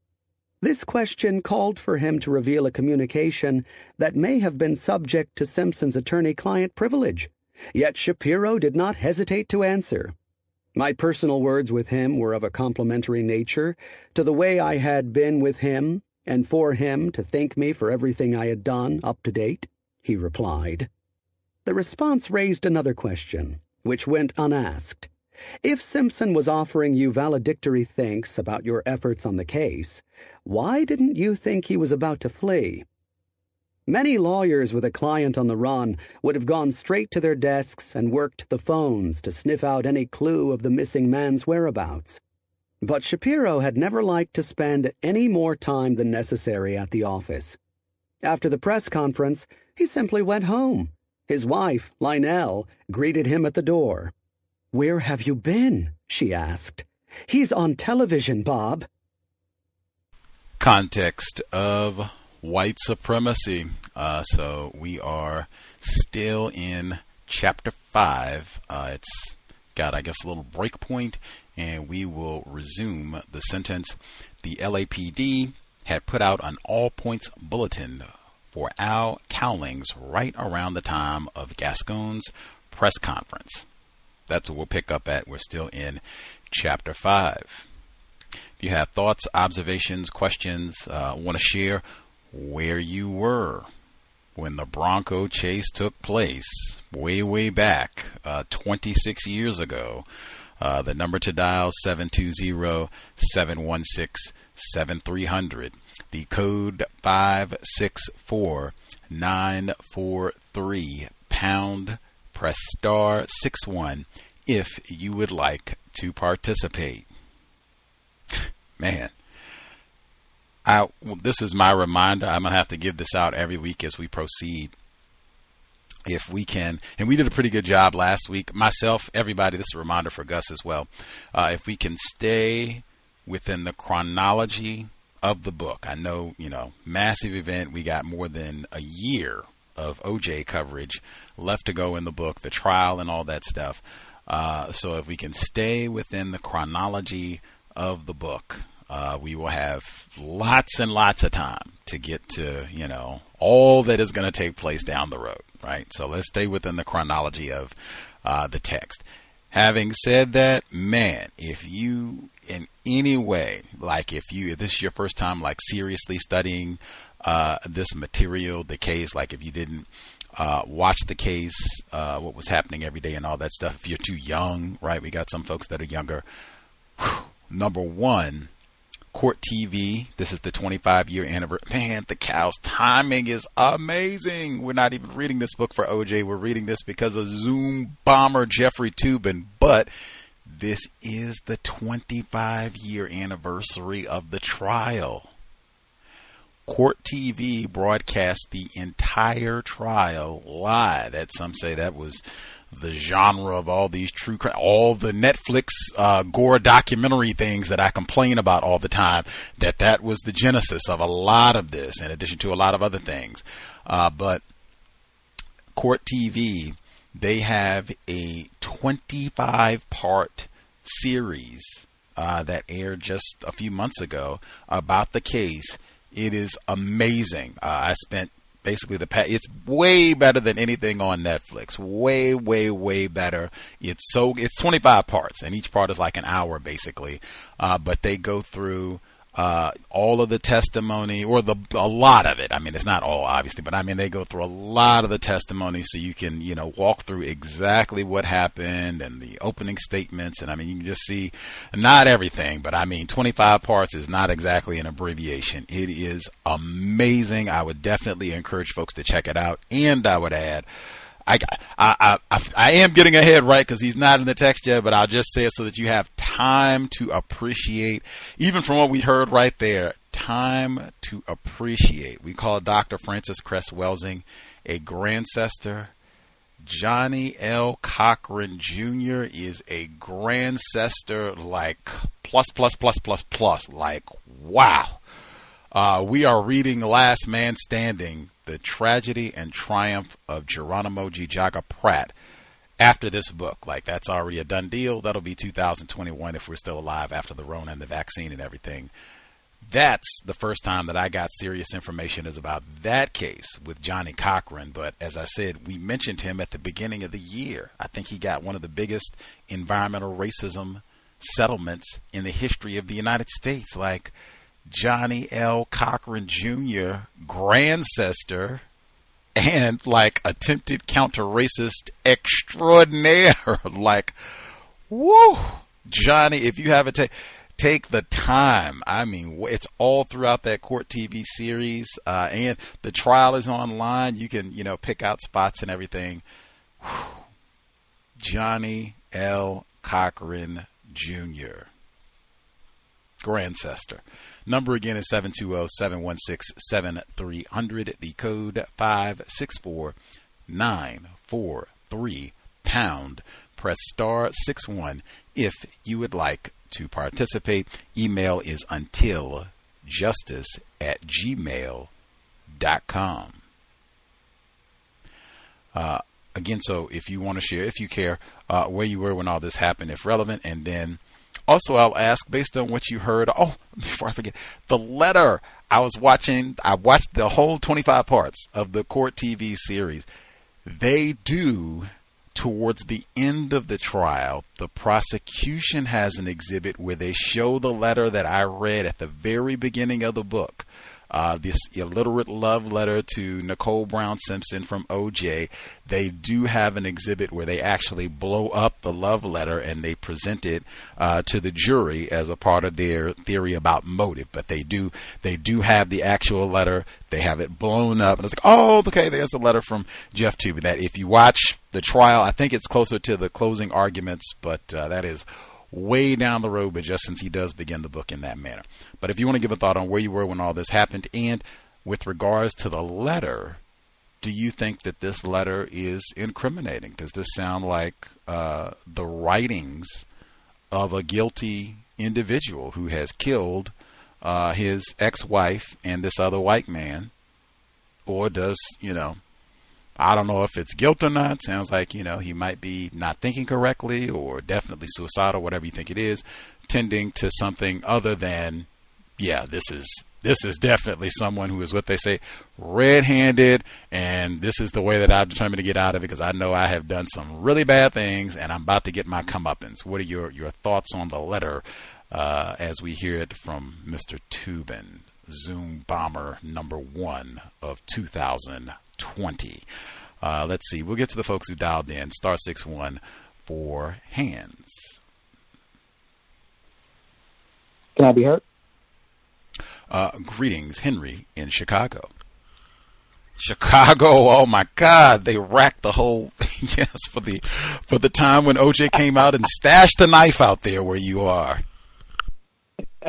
This question called for him to reveal a communication that may have been subject to Simpson's attorney client privilege. Yet Shapiro did not hesitate to answer. My personal words with him were of a complimentary nature to the way I had been with him and for him to thank me for everything I had done up to date, he replied. The response raised another question, which went unasked. If Simpson was offering you valedictory thanks about your efforts on the case, why didn't you think he was about to flee? Many lawyers with a client on the run would have gone straight to their desks and worked the phones to sniff out any clue of the missing man's whereabouts. But Shapiro had never liked to spend any more time than necessary at the office. After the press conference, he simply went home. His wife, Linell, greeted him at the door. Where have you been? she asked. He's on television, Bob. Context of white supremacy. Uh, so we are still in chapter 5. Uh, it's got, I guess, a little break point, and we will resume the sentence. The LAPD had put out an all points bulletin for Al Cowlings right around the time of Gascon's press conference. That's what we'll pick up at. We're still in chapter 5. If you have thoughts, observations, questions, uh, want to share where you were when the Bronco chase took place way, way back, uh, 26 years ago. Uh, the number to dial 720-716-7300. The code 564943 pound press star 6 1 if you would like to participate. *laughs* Man, I this is my reminder. I'm gonna have to give this out every week as we proceed. If we can, and we did a pretty good job last week. Myself, everybody, this is a reminder for Gus as well. Uh, if we can stay within the chronology of the book, I know you know massive event. We got more than a year of OJ coverage left to go in the book, the trial, and all that stuff. Uh, so if we can stay within the chronology of the book, uh, we will have lots and lots of time to get to you know all that is going to take place down the road, right? So let's stay within the chronology of uh, the text. Having said that, man, if you in any way, like if you if this is your first time like seriously studying uh, this material, the case, like if you didn't uh, watch the case, uh, what was happening every day, and all that stuff. If you're too young, right? We got some folks that are younger. Whew. Number one, Court TV. This is the 25 year anniversary. Man, the cow's timing is amazing. We're not even reading this book for OJ. We're reading this because of Zoom bomber Jeffrey Toobin. But this is the 25 year anniversary of the trial. Court TV broadcast the entire trial live. That some say that was the genre of all these true crime, all the Netflix uh, gore documentary things that I complain about all the time. That that was the genesis of a lot of this, in addition to a lot of other things. Uh, but Court TV, they have a 25 part series uh, that aired just a few months ago about the case it is amazing. Uh, I spent basically the it's way better than anything on Netflix. Way, way, way better. It's so it's 25 parts, and each part is like an hour basically. Uh, but they go through uh, all of the testimony, or the a lot of it. I mean, it's not all obviously, but I mean they go through a lot of the testimony, so you can you know walk through exactly what happened and the opening statements, and I mean you can just see not everything, but I mean 25 parts is not exactly an abbreviation. It is amazing. I would definitely encourage folks to check it out, and I would add. I, I, I, I am getting ahead, right? Because he's not in the text yet, but I'll just say it so that you have time to appreciate, even from what we heard right there, time to appreciate. We call Dr. Frances Cress Welsing a grandcestor. Johnnie L. Cochran Jr. is a grandcestor, like plus, plus, plus, plus, plus. Like, wow. Uh, we are reading Last Man Standing the tragedy and triumph of Geronimo Ji-Jaga Pratt after this book. Like that's already a done deal. That'll be 2021 if we're still alive after the Rona and the vaccine and everything. That's the first time that I got serious information is about that case with Johnnie Cochran. But as I said, we mentioned him at the beginning of the year. I think he got one of the biggest environmental racism settlements in the history of the United States. Like Johnnie L. Cochran Jr., grandcestor, and like attempted counter racist extraordinaire. *laughs* like, woo! Johnnie, if you haven't taken take the time. I mean, it's all throughout that court TV series, uh, and the trial is online. You can, you know, pick out spots and everything. Whew. Johnnie L. Cochran Jr. Grandcestor. Number again is 720-716-7300. The code 564943 pound. Press star 61 if you would like to participate. Email is until justice at gmail.com. Uh, again, so if you want to share, if you care, uh, where you were when all this happened, if relevant, and then also, I'll ask based on what you heard. Oh, *laughs* before I forget, the letter I was watching, I watched the whole 25 parts of the court TV series. They do, towards the end of the trial, the prosecution has an exhibit where they show the letter that I read at the very beginning of the book uh, this illiterate love letter to Nicole Brown Simpson from OJ. They do have an exhibit where they actually blow up the love letter and they present it uh, to the jury as a part of their theory about motive. But they do they do have the actual letter. They have it blown up, and it's like, oh, okay, there's the letter from Jeff Toobin. That if you watch the trial, I think it's closer to the closing arguments, but uh, that is way down the road, but just since he does begin the book in that manner. But if you want to give a thought on where you were when all this happened, and with regards to the letter, do you think that this letter is incriminating? Does this sound like uh, the writings of a guilty individual who has killed uh, his ex wife and this other white man? Or does, you know, I don't know if it's guilt or not. Sounds like, you know, he might be not thinking correctly or definitely suicidal, whatever you think it is, tending to something other than, yeah, this is this is definitely someone who is what they say red-handed and this is the way that I've determined to get out of it because I know I have done some really bad things and I'm about to get my comeuppance. What are your your thoughts on the letter uh, as we hear it from Mr. Toobin Zoom bomber number one of 2000? 20. Uh, let's see. We'll get to the folks who dialed in. Star six one for hands. Can I be heard? Uh, greetings, Henry in Chicago. Chicago, oh my God, they racked the whole *laughs* yes for the for the time when OJ came out and stashed the knife out there where you are. *laughs*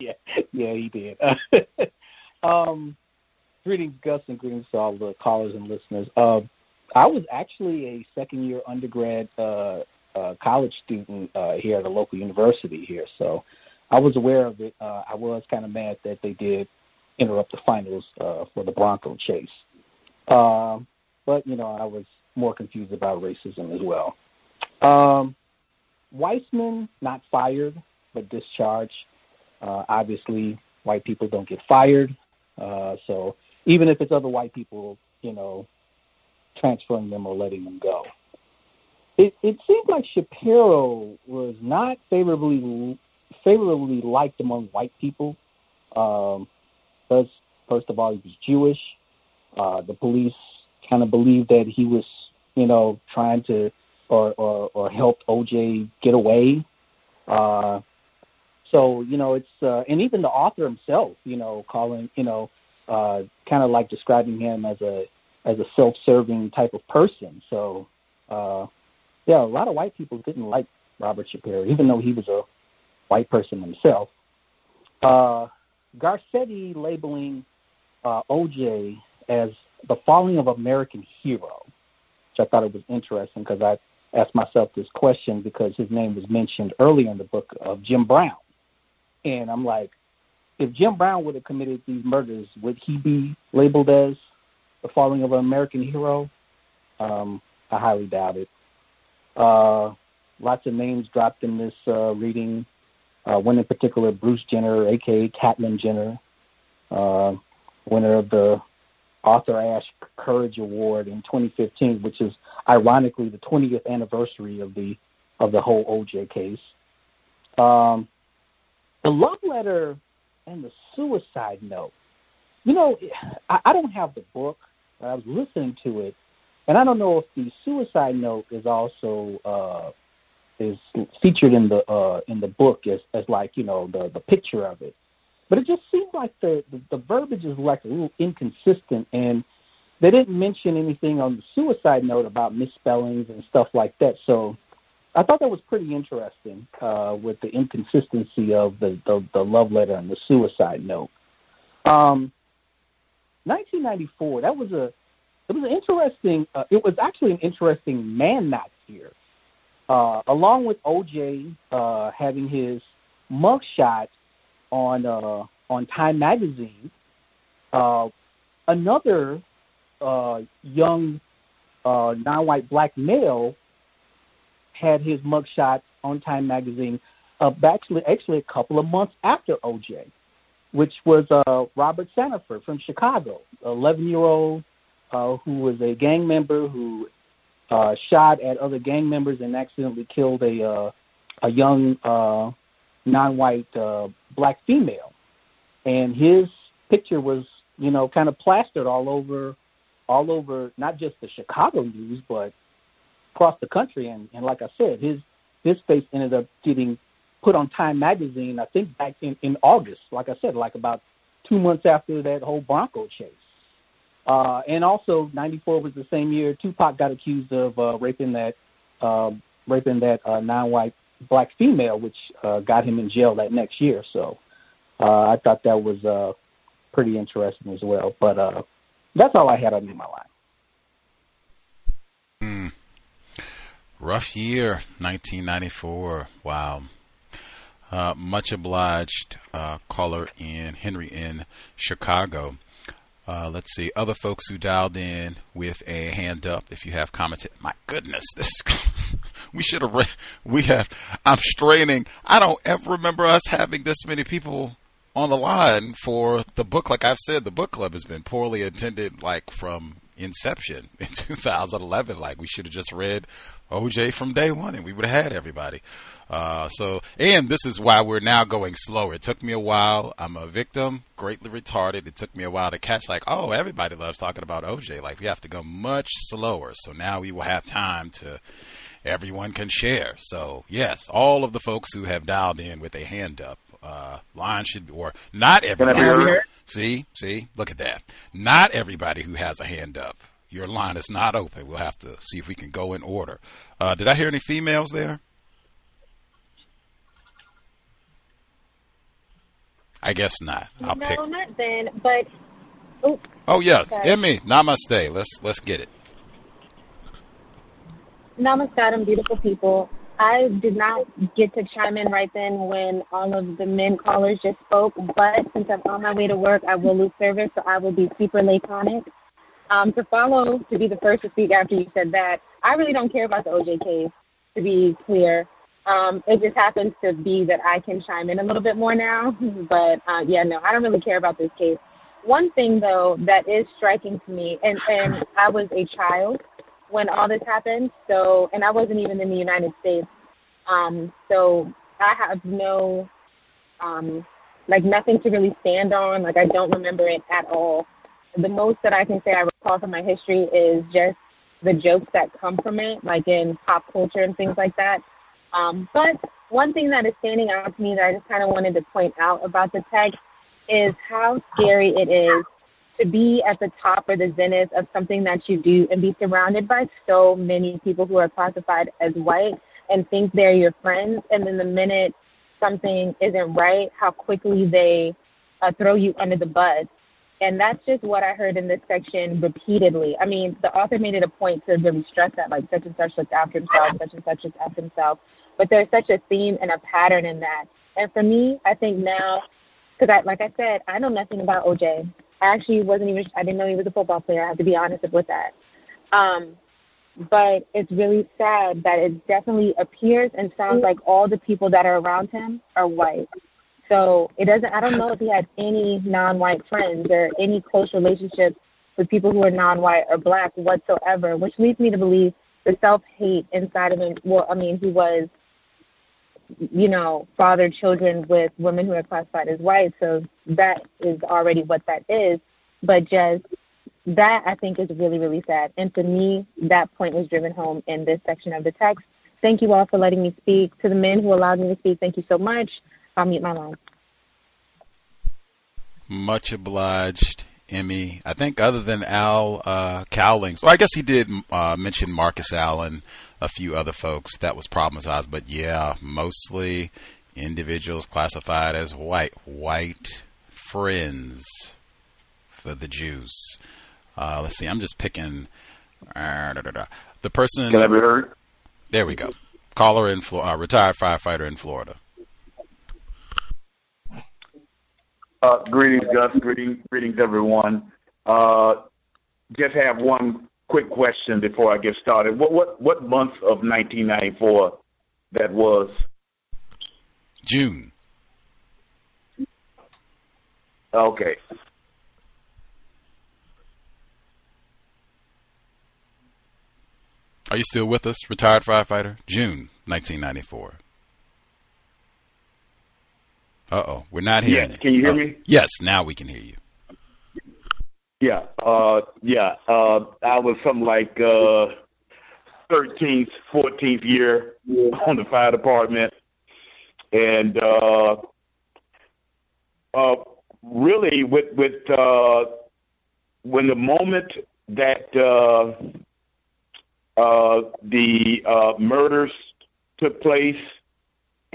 yeah, yeah, he did. *laughs* um, Greetings, Gus, and greetings to all the callers and listeners. Uh, I was actually a second year undergrad uh, uh, college student uh, here at a local university here, so I was aware of it. Uh, I was kind of mad that they did interrupt the finals uh, for the Bronco chase, um, but you know I was more confused about racism as well. Um, Weissman not fired but discharged. obviously, white people don't get fired, so even if it's other white people, you know, transferring them or letting them go. It it seems like Shapiro was not favorably favorably liked among white people. Um, because first of all, he was Jewish. Uh, the police kind of believed that he was, you know, trying to or or, or helped OJ get away. Uh, so you know, it's uh, and even the author himself, you know, calling, you know, uh, kind of like describing him as a as a self-serving type of person. So uh, yeah, a lot of white people didn't like Robert Shapiro, even though he was a white person himself. Uh, Garcetti labeling uh, OJ as the falling of American hero, which I thought it was interesting because I asked myself this question because his name was mentioned earlier in the book of Jim Brown. And I'm like, if Jim Brown would have committed these murders, would he be labeled as the falling of an American hero? Um, I highly doubt it. Uh, lots of names dropped in this uh, reading. Uh, one in particular, Bruce Jenner, aka Caitlyn Jenner, uh, winner of the Arthur Ashe Courage Award in 2015, which is ironically the 20th anniversary of the of the whole OJ case. Um, the love letter and the suicide note. You know, I, I don't have the book. but I was listening to it, and I don't know if the suicide note is also uh, is featured in the uh, in the book as as like you know the the picture of it. But it just seems like the, the, the verbiage is like a little inconsistent, and they didn't mention anything on the suicide note about misspellings and stuff like that. So I thought that was pretty interesting uh, with the inconsistency of the, the, the love letter and the suicide note. Um, 1994, that was a it was an interesting. Uh, it was actually an interesting man night year, uh, along with OJ uh, having his mugshot on uh, on Time Magazine. Uh, another uh, young uh, non-white black male had his mugshot on Time Magazine uh, actually actually a couple of months after OJ, which was uh, Robert Sandifer from Chicago, 11 year old uh, who was a gang member who uh, shot at other gang members and accidentally killed a uh, a young uh, non-white uh, black female, and his picture was, you know, kind of plastered all over, all over not just the Chicago news, but across the country. And, and like I said, his his face ended up getting put on Time Magazine. I think back in in August. Like I said, like about two months after that whole Bronco chase. Uh, and also, '94 was the same year Tupac got accused of uh, raping that uh, raping that uh, non-white black female, which uh, got him in jail that next year. So uh, I thought that was uh, pretty interesting as well. But uh, that's all I had on in my line. Rough year, 1994. Wow. Uh, much obliged, uh, caller in Henry in Chicago. Uh, let's see other folks who dialed in with a hand up. If you have commented, my goodness, this *laughs* we should have. We have. I'm straining. I don't ever remember us having this many people on the line for the book. Like I've said, the book club has been poorly attended, like from inception *laughs* in 2011. Like we should have just read OJ from day one, and we would have had everybody. Uh, so, and this is why we're now going slower. It took me a while. I'm a victim, greatly retarded. It took me a while to catch, like, oh, everybody loves talking about OJ. Like, we have to go much slower. So now we will have time to, everyone can share. So, yes, all of the folks who have dialed in with a hand up, uh, line should be, or not everybody. See, see, look at that. Not everybody who has a hand up. Your line is not open. We'll have to see if we can go in order. Uh, did I hear any females there? I guess not. I'll no, pick. not then. But oh, oh yes. Emmy, namaste. Let's let's get it. Namaskaram, beautiful people. I did not get to chime in right then when all of the men callers just spoke, but since I'm on my way to work, I will lose service, so I will be super late laconic. Um, to follow, to be the first to speak after you said that, I really don't care about the OJ case, to be clear. Um, it just happens to be that I can chime in a little bit more now. *laughs* But uh, yeah, no, I don't really care about this case. one thing though that is striking to me, and and I was a child when all this happened, so and I wasn't even in the United States, um, so I have no, um, like nothing to really stand on. Like I don't remember it at all. The most that I can say I recall from my history is just the jokes that come from it, like in pop culture and things like that. Um, but one thing that is standing out to me that I just kind of wanted to point out about the text is how scary it is to be at the top or the zenith of something that you do and be surrounded by so many people who are classified as white and think they're your friends. And then the minute something isn't right, how quickly they uh, throw you under the bus. And that's just what I heard in this section repeatedly. I mean, the author made it a point to really stress that, like, such and such looked after himself, such and such looked after himself. But there's such a theme and a pattern in that. And for me, I think now, because I, like I said, I know nothing about OJ. I actually wasn't even, I didn't know he was a football player. I have to be honest with that. Um, but it's really sad that it definitely appears and sounds like all the people that are around him are white. So it doesn't. I don't know if he had any non-white friends or any close relationships with people who are non-white or black whatsoever, which leads me to believe the self-hate inside of him. Well, I mean, he was, you know, fathered children with women who are classified as white, so that is already what that is. But just that I think is really, really sad. And to me, that point was driven home in this section of the text. Thank you all for letting me speak. To the men who allowed me to speak, thank you so much. I'll mute my line. Much obliged, Emmy. I think other than Al uh, Cowlings, well, I guess he did uh, mention Marcus Allen, a few other folks that was problematized, but yeah, mostly individuals classified as white, white friends for the Jews. Uh, let's see, I'm just picking uh, the person. Can I be heard? There we go. Caller in Florida, uh, retired firefighter in Florida. Uh, greetings, Gus. Greetings, greetings, everyone. Uh, just have one quick question before I get started. What what what month of 1994 that was? June. Okay. Are you still with us? Retired firefighter, June 1994. Uh oh, we're not hearing it. Can you hear oh, me? Yes, now we can hear you. Yeah, uh, yeah. Uh, I was something like uh, 13th, 14th year on the fire department, and uh, uh, really with with uh, when the moment that uh, uh, the uh, murders took place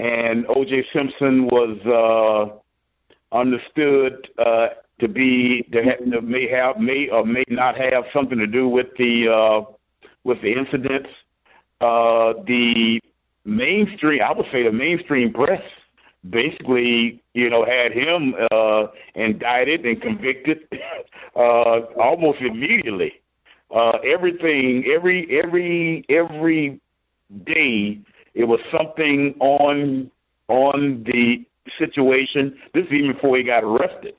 and O.J. Simpson was uh, understood uh, to be to, have, to may have may or may not have something to do with the uh, with the incidents. Uh, the mainstream, I would say, the mainstream press basically, you know, had him uh, indicted and convicted *laughs* uh, almost immediately. Uh, everything, every every every day it was something on on the situation. This is even before he got arrested,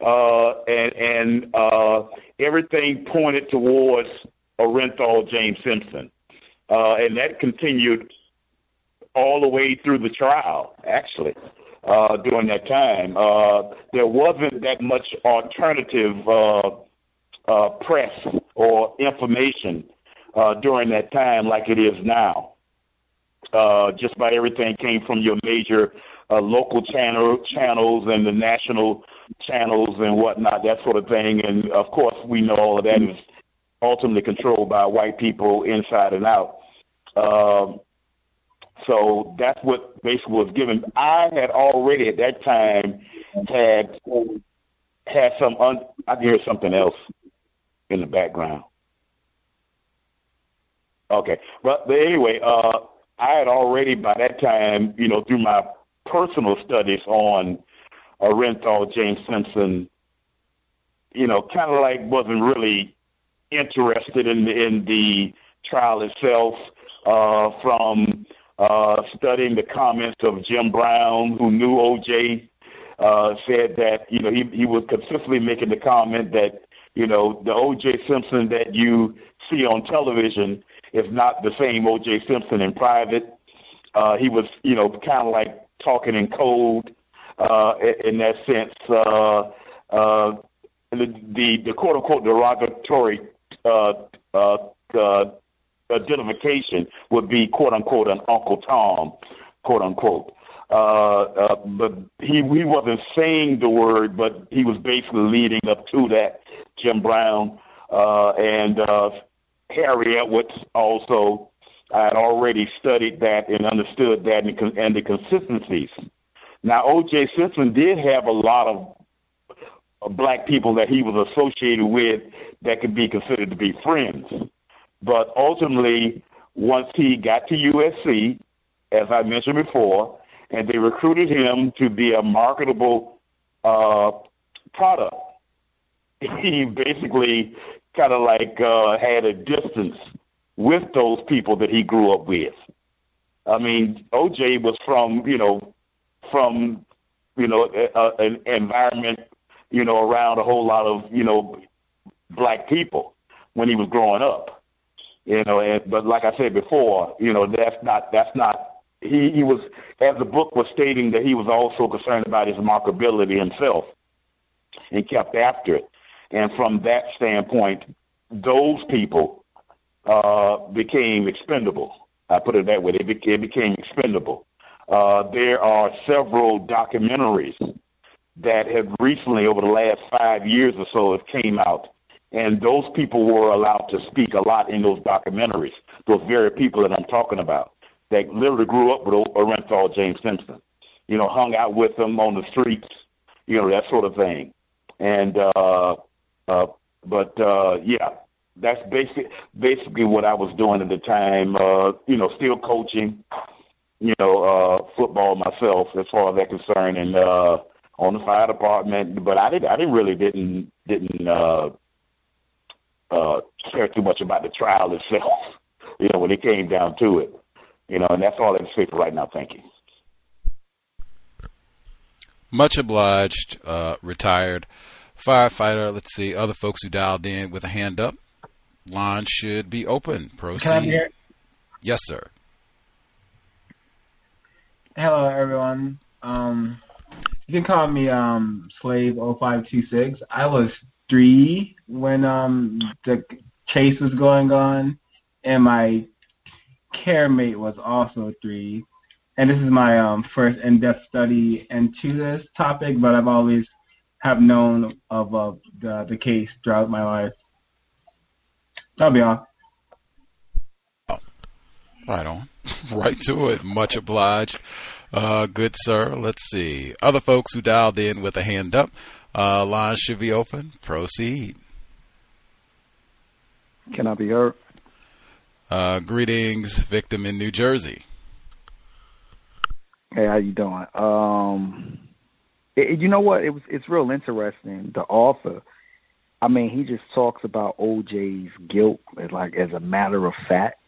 uh, and and uh, everything pointed towards Orenthal James Simpson, uh, and that continued all the way through the trial. Actually, uh, during that time, uh, there wasn't that much alternative uh, uh, press or information uh, during that time like it is now uh, just about everything came from your major uh, local channel channels and the national channels and whatnot, that sort of thing. And of course, we know all of that is ultimately controlled by white people inside and out. Um, so that's what basically was given. I had already at that time had had some. Un- I can hear something else in the background. Okay, but, but anyway, uh, I had already by that time, you know, through my personal studies on Orenthal James Simpson, you know, kind of like wasn't really interested in in the trial itself. Uh, from uh, studying the comments of Jim Brown, who knew OJ, uh, said that you know he he was consistently making the comment that you know the O.J. Simpson that you see on television is not the same O.J. Simpson in private. Uh, he was you know kind of like talking in code uh, in that sense. Uh, uh, the, the the quote unquote derogatory uh, uh, uh, identification would be quote unquote an Uncle Tom, quote unquote. Uh, uh, but he he wasn't saying the word, but he was basically leading up to that. Jim Brown uh, and uh, Harry Edwards also. I had already studied that and understood that and, and the consistencies. Now, O.J. Simpson did have a lot of black people that he was associated with that could be considered to be friends. But ultimately, once he got to USC, as I mentioned before, and they recruited him to be a marketable uh, product, *laughs* he basically kind of like uh, had a distance with those people that he grew up with. I mean, OJ was from you know from you know a, an environment you know around a whole lot of you know black people when he was growing up. You know, and, but like I said before, you know that's not that's not he he was as the book was stating that he was also concerned about his markability himself and kept after it. And from that standpoint, those people uh, became expendable. I put it that way. They, be, became expendable. Uh, there are several documentaries that have recently, over the last five years or so, have came out, and those people were allowed to speak a lot in those documentaries. Those very people that I'm talking about that literally grew up with Orenthal James Simpson, you know, hung out with them on the streets, you know, that sort of thing. And uh, uh, but uh, yeah, that's basic basically what I was doing at the time. Uh, you know, still coaching, you know, uh, football myself as far as that concerned, and uh, on the fire department. But I didn't, I didn't really didn't didn't uh, uh, care too much about the trial itself. *laughs* You know, when it came down to it, you know, and that's all I can say for right now. Thank you. Much obliged. Uh, retired firefighter. Let's see other folks who dialed in with a hand up. Line should be open. Proceed. Yes, sir. Hello, everyone. Um, you can call me um, Slave 0526. I was three when um, the chase was going on, and my care mate was also three. And this is my um, first in-depth study into this topic, but I've always have known of uh, the the case throughout my life. That'll be all. Right on. *laughs* right to it. Much obliged. Uh, good sir. Let's see. Other folks who dialed in with a hand up. Uh, line should be open. Proceed. Can I be heard? Uh, greetings, victim in New Jersey. Hey, how you doing? Um, it, you know what? It was it's real interesting. The author, I mean, he just talks about OJ's guilt like as a matter of fact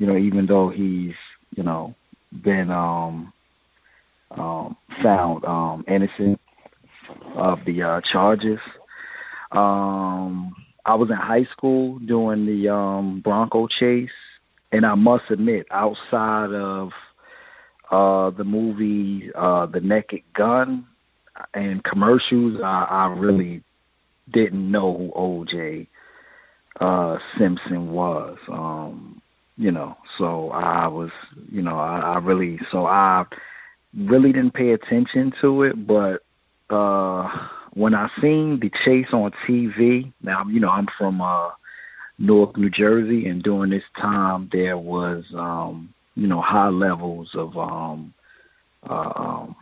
you know, even though he's, you know, been um, um, found um, innocent of the uh, charges. Um, I was in high school doing the um, Bronco chase, and I must admit, outside of uh, the movie uh, The Naked Gun and commercials, I, I really didn't know who O.J. Uh, Simpson was. Um, you know, so I was, you know, I, I really, so I really didn't pay attention to it, but uh when I seen the chase on TV, now you know I'm from uh New Jersey, and during this time there was um, you know high levels of um, uh, um,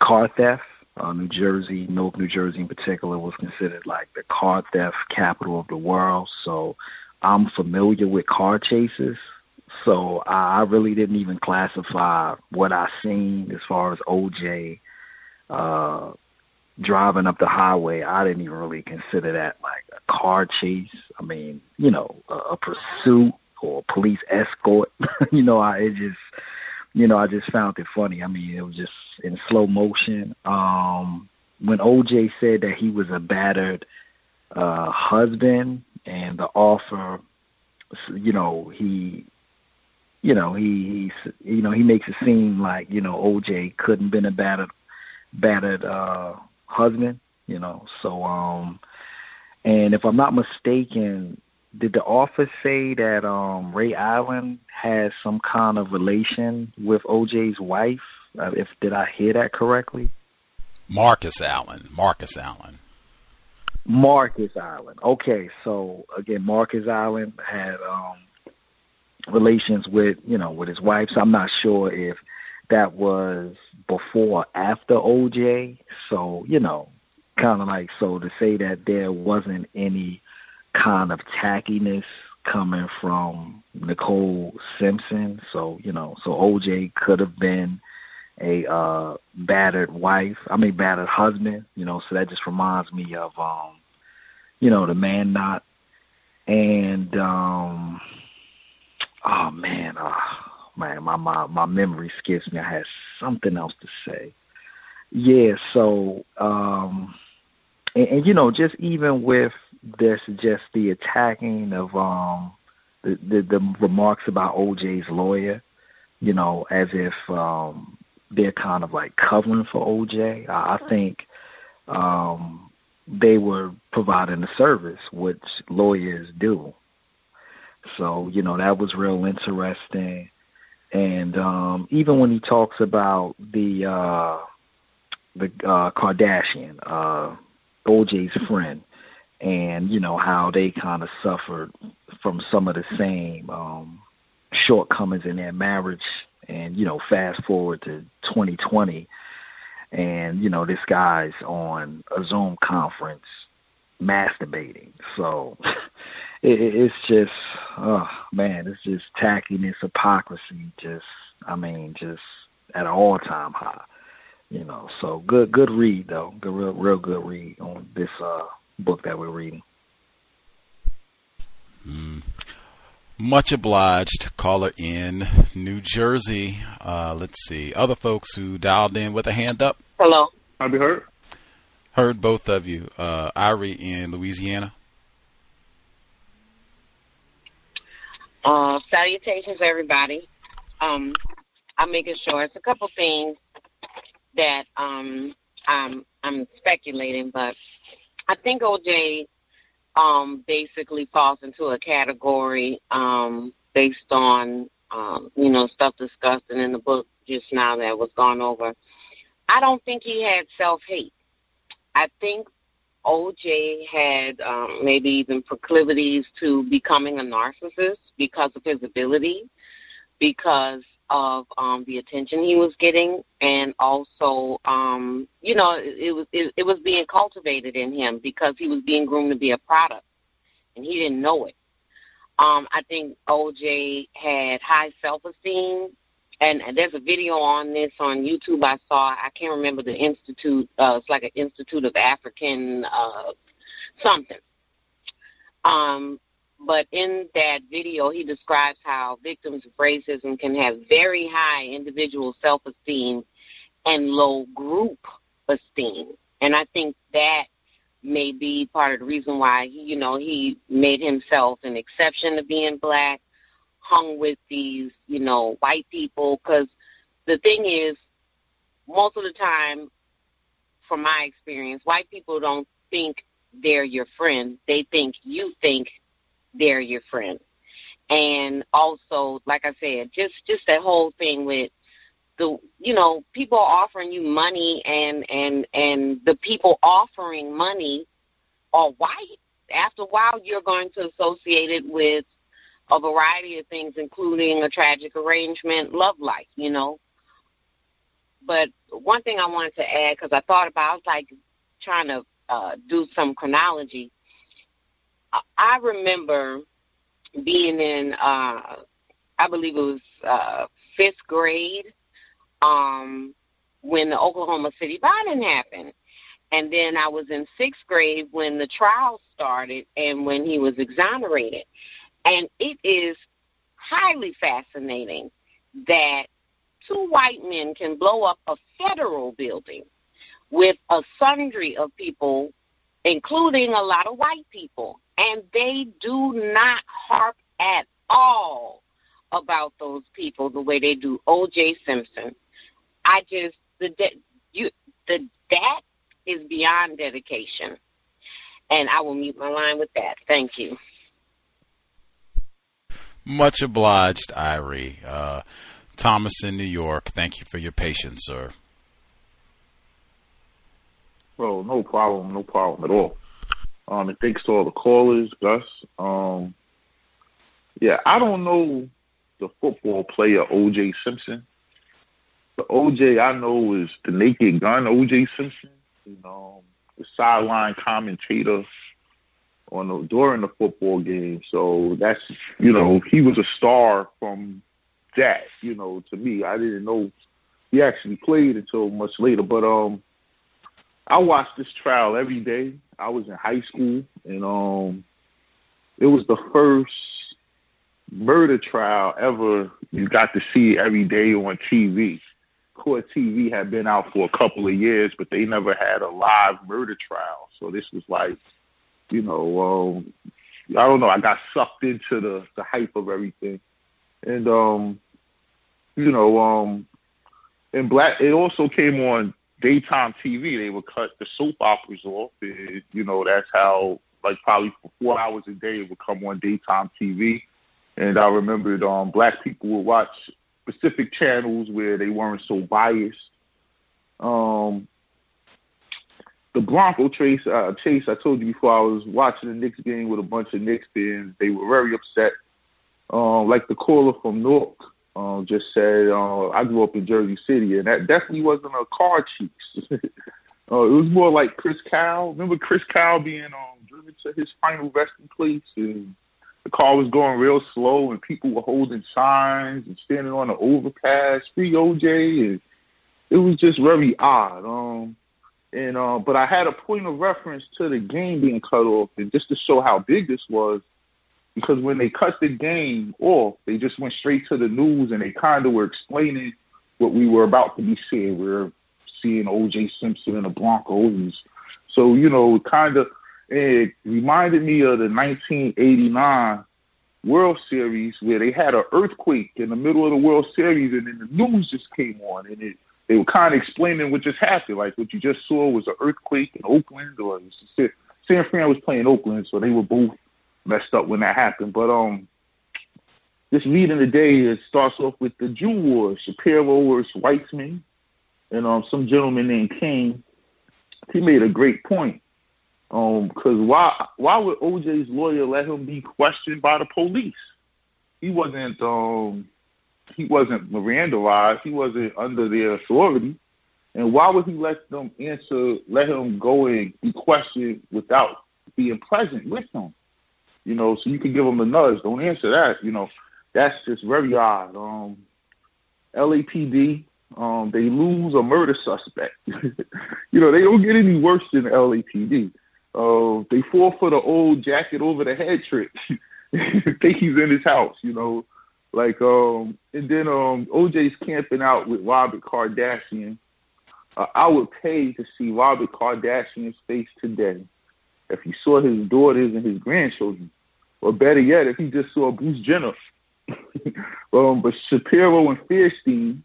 car theft. Uh, New Jersey, Newark, New Jersey in particular, was considered like the car theft capital of the world. So I'm familiar with car chases, so I really didn't even classify what I seen as far as OJ uh, driving up the highway. I didn't even really consider that like a car chase. I mean, you know, a, a pursuit or a police escort. *laughs* you know, I it just you know, I just found it funny. I mean, it was just in slow motion. Um, when OJ said that he was a battered uh, husband and the offer, you know, he, you know, he, he, you know, he makes it seem like you know OJ couldn't been a battered, battered uh, husband, you know. So, um, and if I'm not mistaken, did the offer say that um, Ray Allen has some kind of relation with OJ's wife? Uh, if did I hear that correctly? Marcus Allen. Marcus Allen. Marcus Allen. Okay, so again, Marcus Allen had um, relations with you know with his wife. So I'm not sure if that was before or after OJ. So you know, kind of like so to say that there wasn't any kind of tackiness coming from Nicole Simpson. So you know, so OJ could have been a uh battered wife I mean battered husband, you know, so that just reminds me of um you know, the man not and um oh man, oh man, my my my memory skips me. I had something else to say. Yeah, so um and, and you know, just even with this just the attacking of um the, the the remarks about OJ's lawyer, you know, as if um they're kind of like covering for OJ. I, I think um, they were providing a service, which lawyers do. So you know that was real interesting, and um, even when he talks about the uh, the uh, Kardashian, uh, OJ's friend, and you know how they kind of suffered from some of the same um, shortcomings in their marriage and you know fast forward to 2020 and you know this guy's on a zoom conference masturbating. So *laughs* it, it's just oh man it's just tackiness hypocrisy just i mean just at an all time high you know. So good good read though. Good real real good read on this uh book that we're reading mm. Much obliged. Caller in New Jersey. Uh, let's see. Other folks who dialed in with a hand up. Hello. I be heard. Heard both of you. Uh, Irie in Louisiana. Uh, salutations, everybody. Um, I'm making sure it's a couple things that um, I'm I'm speculating, but I think OJ um, basically falls into a category um, based on um, you know stuff discussed and in the book just now that was gone over. I don't think he had self hate. I think OJ had um, maybe even proclivities to becoming a narcissist because of his ability, because of um, the attention he was getting, and also, um, you know, it, it was it, it was being cultivated in him because he was being groomed to be a product, and he didn't know it. Um, I think OJ had high self esteem, and there's a video on this on YouTube I saw. I can't remember the institute. Uh, it's like an Institute of African uh, something. Um, but in that video, he describes how victims of racism can have very high individual self esteem and low group esteem. And I think that may be part of the reason why he, you know, he made himself an exception to being black, hung with these, you know, white people. Because the thing is, most of the time, from my experience, white people don't think they're your friend. They think you think they're your friend. And also, like I said, just just that whole thing with the you know people offering you money and and and the people offering money are white. After a while, you're going to associate it with a variety of things, including a tragic arrangement, love life. You know. But one thing I wanted to add because I thought about, I was like trying to uh, do some chronology I remember being in, uh, I believe it was uh, fifth grade, um, when the Oklahoma City bombing happened. And then I was in sixth grade when the trial started and when he was exonerated. And it is highly fascinating that two white men can blow up a federal building with a sundry of people, including a lot of white people, and they do not harp at all about those people the way they do O.J. Simpson. I just the de- you the that is beyond dedication, and I will mute my line with that. Thank you. Much obliged, Irie. Uh, Thomas in New York. Thank you for your patience, sir. Well, no problem, no problem at all. Um, and thanks to all the callers, Gus. Um, yeah, I don't know the football player O.J. Simpson. The O.J. I know is the Naked Gun O.J. Simpson. You know, the sideline commentator on the, during the football game. So that's you know he was a star from that. You know, to me, I didn't know he actually played until much later. But um, I watched this trial every day. I was in high school, and um, it was the first murder trial ever you got to see every day on TV. Court TV had been out for a couple of years, but they never had a live murder trial. So this was like, you know, um, I don't know. I got sucked into the the hype of everything, and um, you know, um, and black. It also came on daytime TV. They would cut the soap operas off. It, you know, that's how like probably four hours a day it would come on daytime TV. And I remembered um, black people would watch specific channels where they weren't so biased. Um, the Bronco chase, uh, chase, I told you before, I was watching the Knicks game with a bunch of Knicks fans. They were very upset. Um, like the caller from Newark um, just said, uh, I grew up in Jersey City, and that definitely wasn't a car chase. *laughs* uh, it was more like Chris Kyle. Remember Chris Kyle being um, driven to his final resting place, and the car was going real slow, and people were holding signs and standing on the overpass, free OJ, and it was just very odd. Um, and uh, but I had a point of reference to the game being cut off, and just to show how big this was, because when they cut the game off, they just went straight to the news, and they kind of were explaining what we were about to be seeing. We are seeing O.J. Simpson and the Broncos, so you know, it kind of it reminded me of the 1989 World Series where they had an earthquake in the middle of the World Series, and then the news just came on, and it they were kind of explaining what just happened. Like what you just saw was an earthquake in Oakland, or San Fran was playing Oakland, so they were both messed up when that happened. But um, this leading the day it starts off with the Jew War, Shapiro versus Weitzman, and um, some gentleman named King. He made a great point. Um, because why why would OJ's lawyer let him be questioned by the police? He wasn't um he wasn't Mirandalized. He wasn't under their authority. And why would he let them answer, let him go and be questioned without being present with them? You know, so you can give them a nudge. Don't answer that. You know, that's just very odd. Um, LAPD, um, they lose a murder suspect. *laughs* you know, they don't get any worse than LAPD. Uh, they fall for the old jacket over the head trick. *laughs* think he's in his house, you know. Like, um, and then um, OJ's camping out with Robert Kardashian. Uh, I would pay to see Robert Kardashian's face today if he saw his daughters and his grandchildren, or better yet, if he just saw Bruce Jenner. *laughs* um, but Shapiro and Faerstein,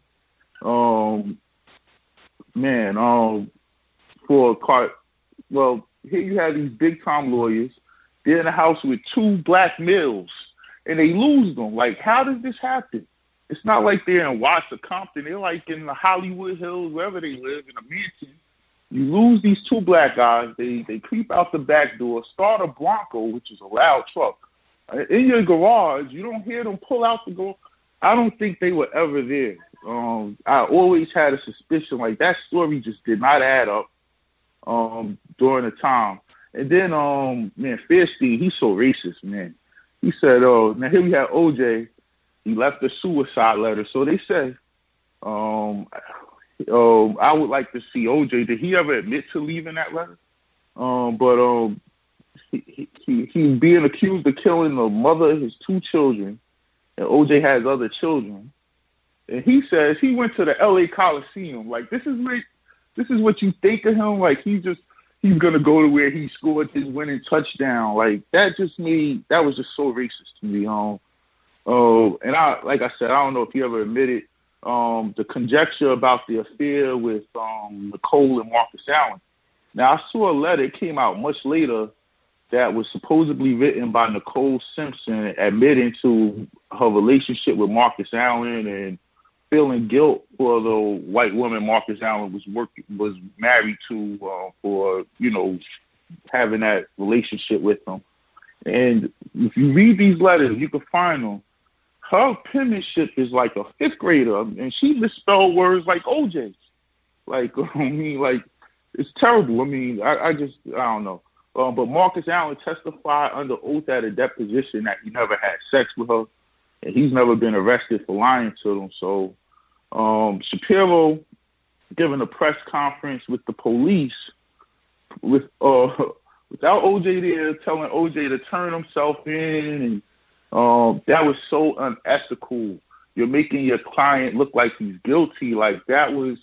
um, man, um, for Card, well, here you have these big time lawyers. They're in a house with two black males and they lose them. Like, how does this happen? It's not like they're in Watts or Compton. They're like in the Hollywood Hills, wherever they live, in a mansion. You lose these two black guys. They they creep out the back door, start a Bronco, which is a loud truck, in your garage. You don't hear them pull out the door. I don't think they were ever there. Um, I always had a suspicion like that story just did not add up um, during the time. And then, um, man, Faerstein, he's so racist, man. He said, "Oh, now here we have OJ. He left a suicide letter. So they say, um, um, I would like to see OJ. Did he ever admit to leaving that letter? Um, but um, he, he he's being accused of killing the mother of his two children, and OJ has other children. and he says he went to the L.A. Coliseum. Like this is what this is what you think of him. Like he just he's gonna go to where he scored his winning touchdown. Like that just made that was just so racist to me. Um, oh, and I like I said, I don't know if he ever admitted um the conjecture about the affair with um Nicole and Marcus Allen. Now I saw a letter it came out much later that was supposedly written by Nicole Simpson admitting to her relationship with Marcus Allen and feeling guilt for the white woman Marcus Allen was working was married to uh, for you know having that relationship with him. And if you read these letters, you can find them. Her penmanship is like a fifth grader, and she misspelled words like OJ. Like *laughs* I mean, like it's terrible. I mean, I, I just I don't know. Um, but Marcus Allen testified under oath at a deposition that he never had sex with her, and he's never been arrested for lying to them. So um, Shapiro giving a press conference with the police with uh, *laughs* without OJ there, telling OJ to turn himself in, and um, that was so unethical. You're making your client look like he's guilty. Like that was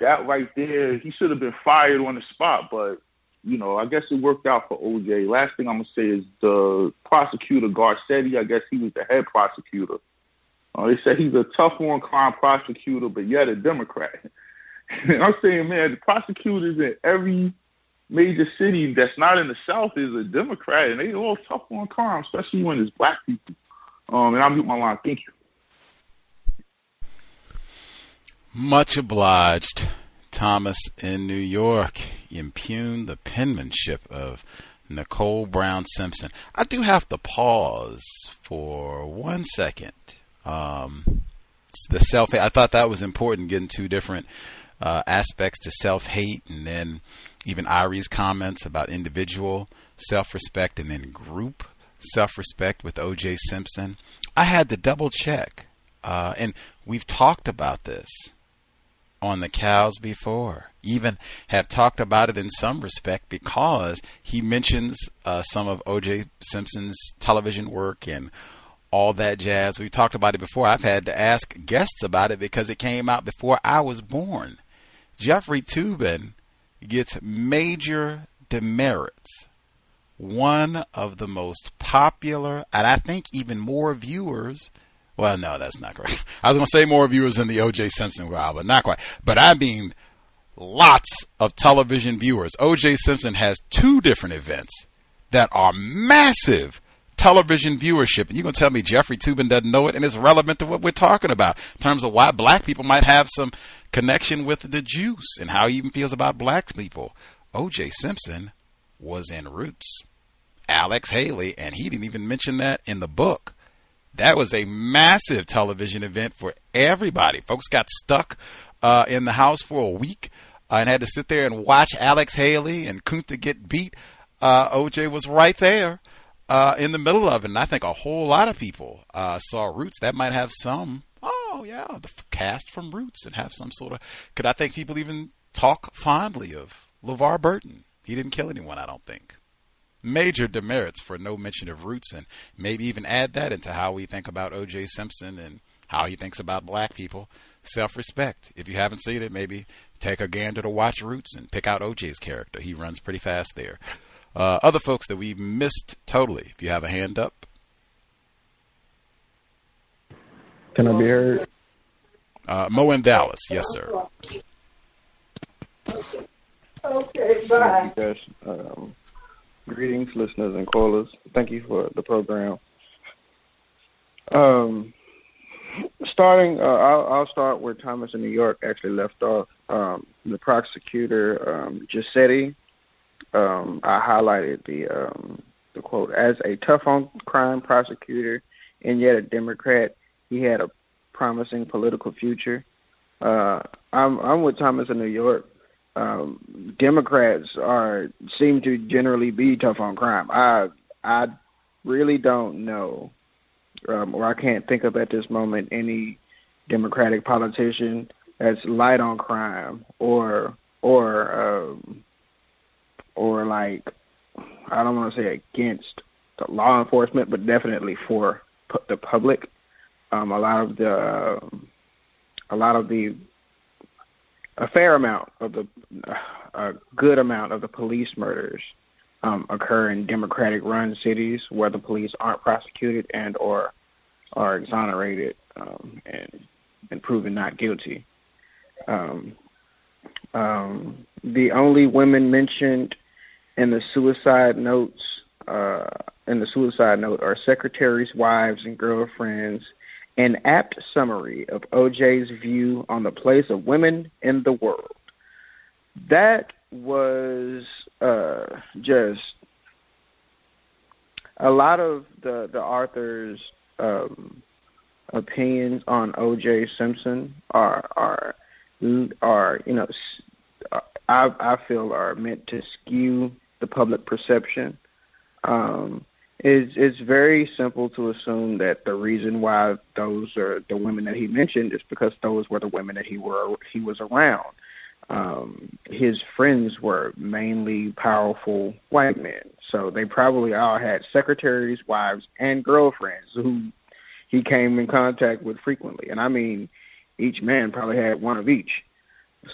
that right there. He should have been fired on the spot, but you know, I guess it worked out for OJ. Last thing I'm gonna say is the prosecutor Garcetti. I guess he was the head prosecutor. Uh, they said he's a tough on crime prosecutor, but yet a Democrat. *laughs* I'm saying, man, the prosecutors in every major city that's not in the South is a Democrat, and they all tough on crime, especially when it's black people. Um, and I'll mute my line. Thank you. Much obliged. Thomas in New York impugn the penmanship of Nicole Brown Simpson. I do have to pause for one second. Um, the self I thought that was important, getting two different uh, aspects to self hate, and then even Irie's comments about individual self respect and then group self respect with O.J. Simpson. I had to double check, uh, and we've talked about this on the cows before. Even have talked about it in some respect because he mentions uh, some of O.J. Simpson's television work and all that jazz. We've talked about it before. I've had to ask guests about it because it came out before I was born. Jeffrey Toobin gets major demerits. One of the most popular, and I think even more viewers well, no, that's not correct. *laughs* I was going to say more viewers than the O.J. Simpson crowd, but not quite. But I mean, lots of television viewers. O.J. Simpson has two different events that are massive television viewership. And you're going to tell me Jeffrey Toobin doesn't know it and it's relevant to what we're talking about in terms of why black people might have some connection with the juice and how he even feels about black people. O.J. Simpson was in Roots. Alex Haley, and he didn't even mention that in the book. That was a massive television event for everybody. Folks got stuck uh, in the house for a week uh, and had to sit there and watch Alex Haley and Kunta get beat. Uh, OJ was right there uh, in the middle of it. And I think a whole lot of people uh, saw Roots. That might have some, oh, yeah, the cast from Roots and have some sort of. Could I think people even talk fondly of LeVar Burton? He didn't kill anyone, I don't think major demerits for no mention of roots and maybe even add that into how we think about OJ Simpson and how he thinks about black people. Self respect. If you haven't seen it, maybe take a gander to watch Roots and pick out OJ's character. He runs pretty fast there. Uh, other folks that we missed totally, if you have a hand up. Can I be heard? Uh, Mo in Dallas, yes, sir. Okay, bye. Yes, um, Greetings, listeners and callers. Thank you for the program. Um, starting, uh, I'll, I'll, start where Thomas in New York actually left off. Um, the prosecutor, um, Giuseppe, um, I highlighted the um, the quote as a tough on crime prosecutor and yet a Democrat. He had a promising political future. Uh, I'm I'm with Thomas in New York um, Democrats are seem to generally be tough on crime. I I really don't know, um, or I can't think of at this moment any Democratic politician that's light on crime or or um, or like I don't want to say against the law enforcement, but definitely for pu- the public. Um, a lot of the a lot of the a fair amount of the a good amount of the police murders um, occur in democratic run cities where the police aren't prosecuted and or are exonerated um, and and proven not guilty. Um, um, the only women mentioned in the suicide notes uh, in the suicide note are secretaries, wives, and girlfriends. An apt summary of OJ's view on the place of women in the world. That was uh, just a lot of the the author's um, opinions on O.J. Simpson are are are you know I I feel are meant to skew the public perception. Um, it's it's very simple to assume that the reason why those are the women that he mentioned is because those were the women that he were he was around. Um, his friends were mainly powerful white men, so they probably all had secretaries, wives, and girlfriends who he came in contact with frequently. And I mean, each man probably had one of each.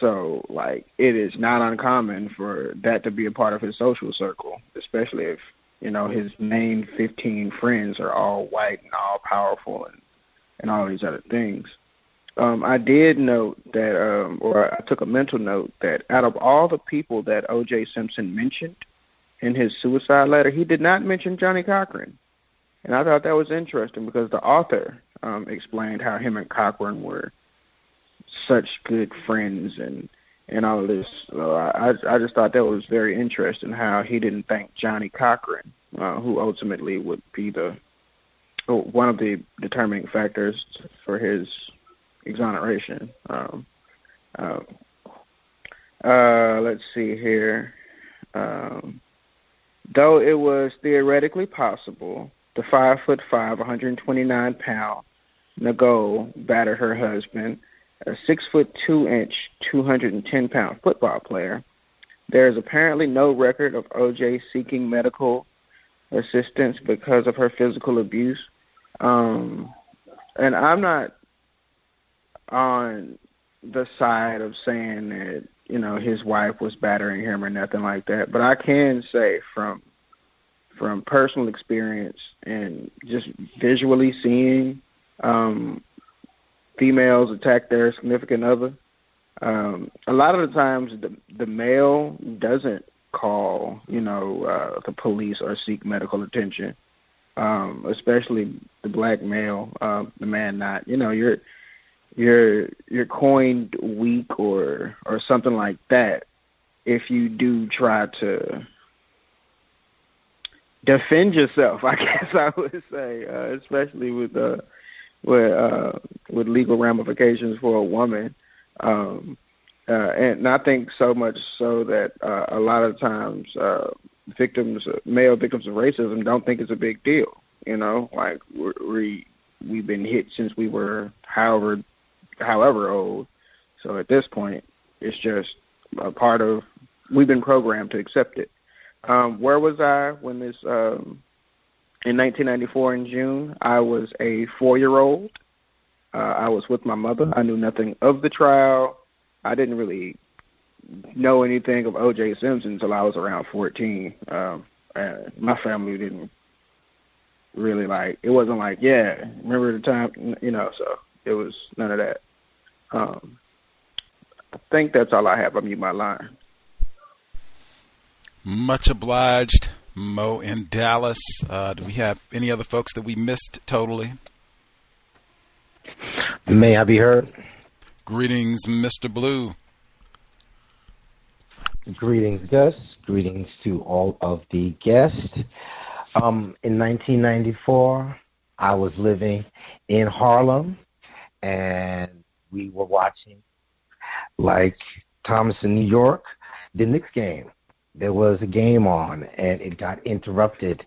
So, like, it is not uncommon for that to be a part of his social circle, especially if, you know, his main 15 friends are all white and all powerful and, and all these other things. Um, I did note that, um, or I took a mental note that out of all the people that O.J. Simpson mentioned in his suicide letter, he did not mention Johnnie Cochran. And I thought that was interesting because the author um, explained how him and Cochran were such good friends and and all of this. So I I just thought that was very interesting how he didn't thank Johnnie Cochran, uh, who ultimately would be the oh, one of the determining factors for his exoneration. Um, uh, uh, let's see here. Um, though it was theoretically possible, the five foot five, 129 pound Nicole battered her husband, a six foot two inch, 210 pound football player. There is apparently no record of OJ seeking medical assistance because of her physical abuse. Um, and I'm not on the side of saying that you know his wife was battering him or nothing like that, but I can say from from personal experience and just visually seeing um, females attack their significant other. Um, a lot of the times, the the male doesn't call, you know, uh, the police or seek medical attention. Um, especially the black male, uh, the man not. You know, you're you're you're coined weak or or something like that if you do try to defend yourself. *laughs* I guess I would say, uh, especially with uh, with uh, with legal ramifications for a woman. Um, uh, and I think so much so that uh, a lot of times uh, victims, male victims of racism, don't think it's a big deal. You know, like we we've been hit since we were however however old. So at this point, it's just a part of. We've been programmed to accept it. Um, where was I when this? Um, in 1994 in June, I was a four-year-old. Uh, I was with my mother. I knew nothing of the trial. I didn't really know anything of O.J. Simpson until I was around 14. Um, and my family didn't really like. It wasn't like, yeah, remember the time, you know. So it was none of that. Um, I think that's all I have. I mute my line. Much obliged, Mo in Dallas. Uh, do we have any other folks that we missed totally? May I be heard? Greetings, Mr. Blue. Greetings, Gus. Greetings to all of the guests. Um, in 1994, I was living in Harlem, and we were watching, like Thomas in New York, the Knicks game there was a game on and it got interrupted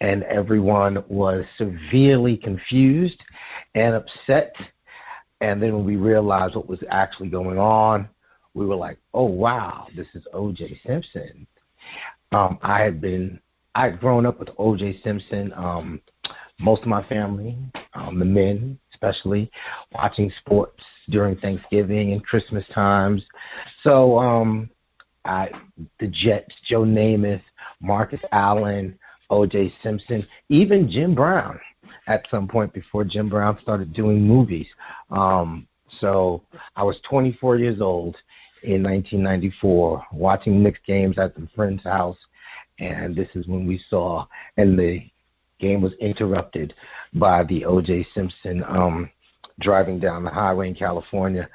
and everyone was severely confused and upset and then when we realized what was actually going on we were like oh wow this is oj simpson um, i had been i had grown up with oj simpson um, most of my family um, the men especially watching sports during Thanksgiving and Christmas times. So, um, I, the Jets, Joe Namath, Marcus Allen, O.J. Simpson, even Jim Brown at some point before Jim Brown started doing movies. Um, so I was 24 years old in 1994, watching Knicks games at the friend's house, and this is when we saw, and the game was interrupted by the O.J. Simpson um, driving down the highway in California.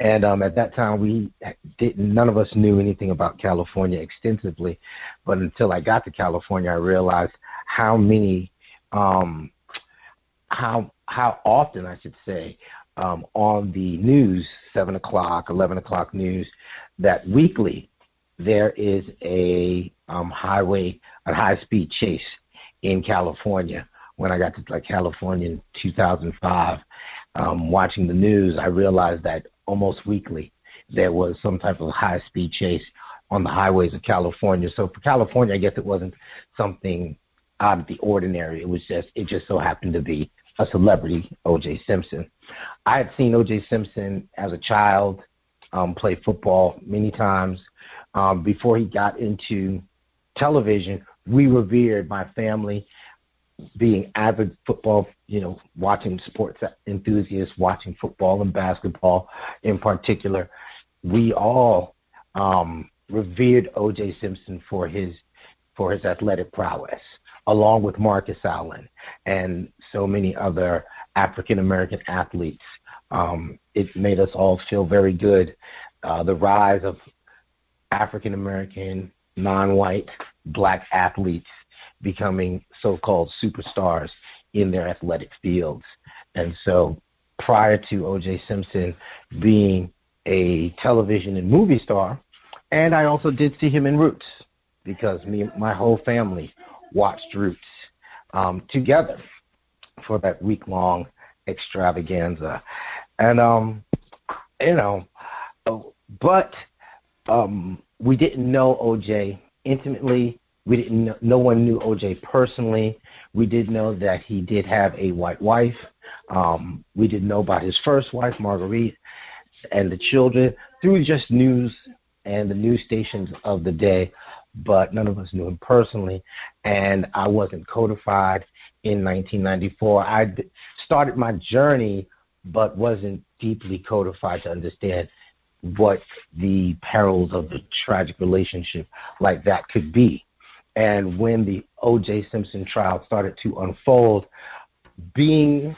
And um, at that time, we didn't. None of us knew anything about California extensively, but until I got to California, I realized how many, um, how how often I should say, um, on the news, seven o'clock, eleven o'clock news, that weekly there is a um, highway, a high speed chase in California. When I got to like California in 2005, um, watching the news, I realized that almost weekly there was some type of high speed chase on the highways of California. So for California, I guess it wasn't something out of the ordinary. It was just it just so happened to be a celebrity, O.J. Simpson. I had seen O.J. Simpson as a child um, play football many times. Um, before he got into television, we revered my family being avid football, you know, watching sports enthusiasts, watching football and basketball in particular, we all um, revered O.J. Simpson for his for his athletic prowess, along with Marcus Allen and so many other African American athletes. Um, it made us all feel very good. Uh, the rise of African American, non-white, black athletes becoming so-called superstars in their athletic fields. And so prior to O.J. Simpson being a television and movie star, and I also did see him in Roots because me, my whole family watched Roots um, together for that week long extravaganza. And, um, you know, but um, we didn't know OJ intimately. We didn't. Know, no one knew OJ personally. We did know that he did have a white wife. Um, we didn't know about his first wife, Marguerite, and the children through just news and the news stations of the day. But none of us knew him personally, and I wasn't codified in 1994. I started my journey, but wasn't deeply codified to understand what the perils of a tragic relationship like that could be. And when the O.J. Simpson trial started to unfold, being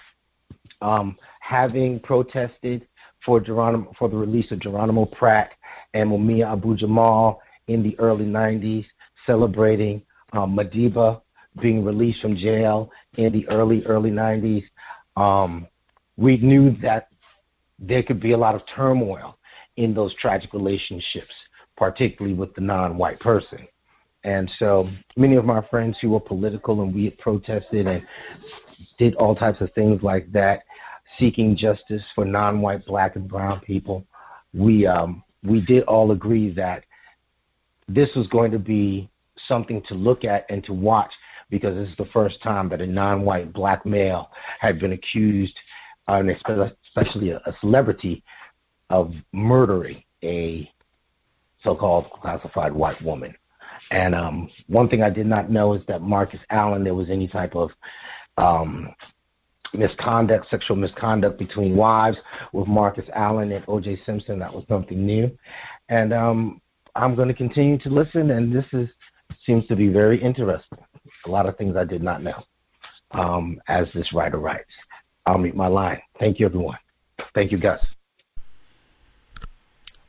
um, having protested for Geronimo, for the release of Geronimo Pratt and Mumia Abu Jamal in the early 90s, celebrating um, Madiba being released from jail in the early early 90s, um, we knew that there could be a lot of turmoil in those tragic relationships, particularly with the non-white person. And so many of my friends who were political and we had protested and did all types of things like that, seeking justice for non-white, black, and brown people. We um, we did all agree that this was going to be something to look at and to watch because this is the first time that a non-white black male had been accused, and especially a, a celebrity, of murdering a so-called classified white woman. And um, one thing I did not know is that Marcus Allen, there was any type of um, misconduct, sexual misconduct between wives with Marcus Allen and O.J. Simpson. That was something new. And um, I'm going to continue to listen, and this is seems to be very interesting. A lot of things I did not know um, as this writer writes. I'll meet my line. Thank you, everyone. Thank you, Gus.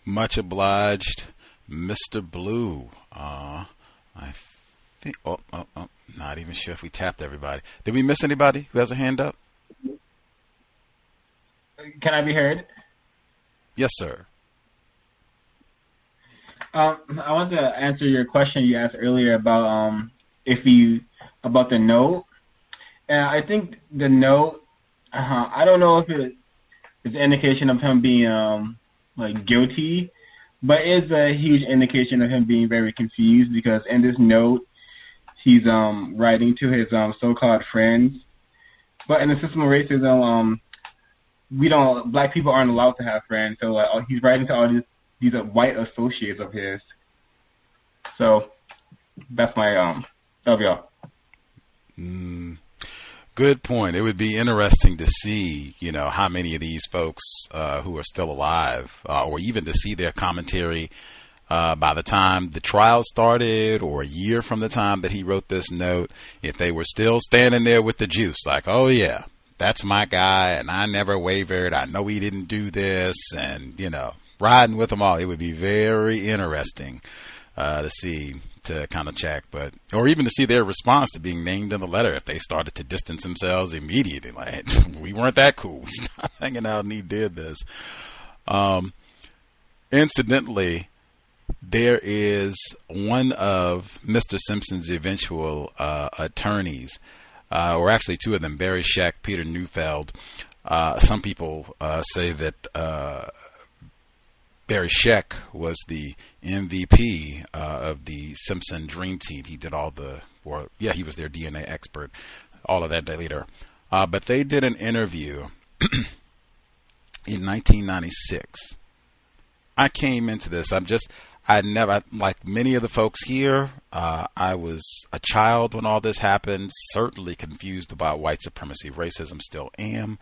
Much obliged. Mr. Blue. Uh, I think. Oh, oh, oh, not even sure if we tapped everybody. Did we miss anybody who has a hand up? Can I be heard? Yes, sir. Um, I want to answer your question you asked earlier about um, if you about the note. And I think the note. Uh, I don't know if it is an indication of him being um, like guilty but it's a huge indication of him being very confused because in this note, he's um writing to his um so-called friends. But in the system of racism, um, we don't black people aren't allowed to have friends. So uh, he's writing to all these these uh, white associates of his. So that's my um. Love y'all. Mm, good point. It would be interesting to see, you know, how many of these folks uh, who are still alive, uh, or even to see their commentary uh, by the time the trial started, or a year from the time that he wrote this note, if they were still standing there with the juice, like, oh yeah, that's my guy, and I never wavered. I know he didn't do this, and you know, riding with them all. It would be very interesting uh, to see to kind of check, but or even to see their response to being named in the letter if they started to distance themselves immediately, like *laughs* we weren't that cool, *laughs* stopped hanging out, and he did this. Um, incidentally, there is one of Mr. Simpson's eventual uh, attorneys, uh, or actually two of them, Barry Scheck, Peter Neufeld. Uh, some people uh, say that uh, Barry Scheck was the MVP uh, of the Simpson Dream Team. He did all the, or yeah, he was their DNA expert. All of that later, uh, but they did an interview *clears throat* in 1996. I came into this. I'm just. I never, like many of the folks here, uh, I was a child when all this happened. Certainly confused about white supremacy, racism. Still am.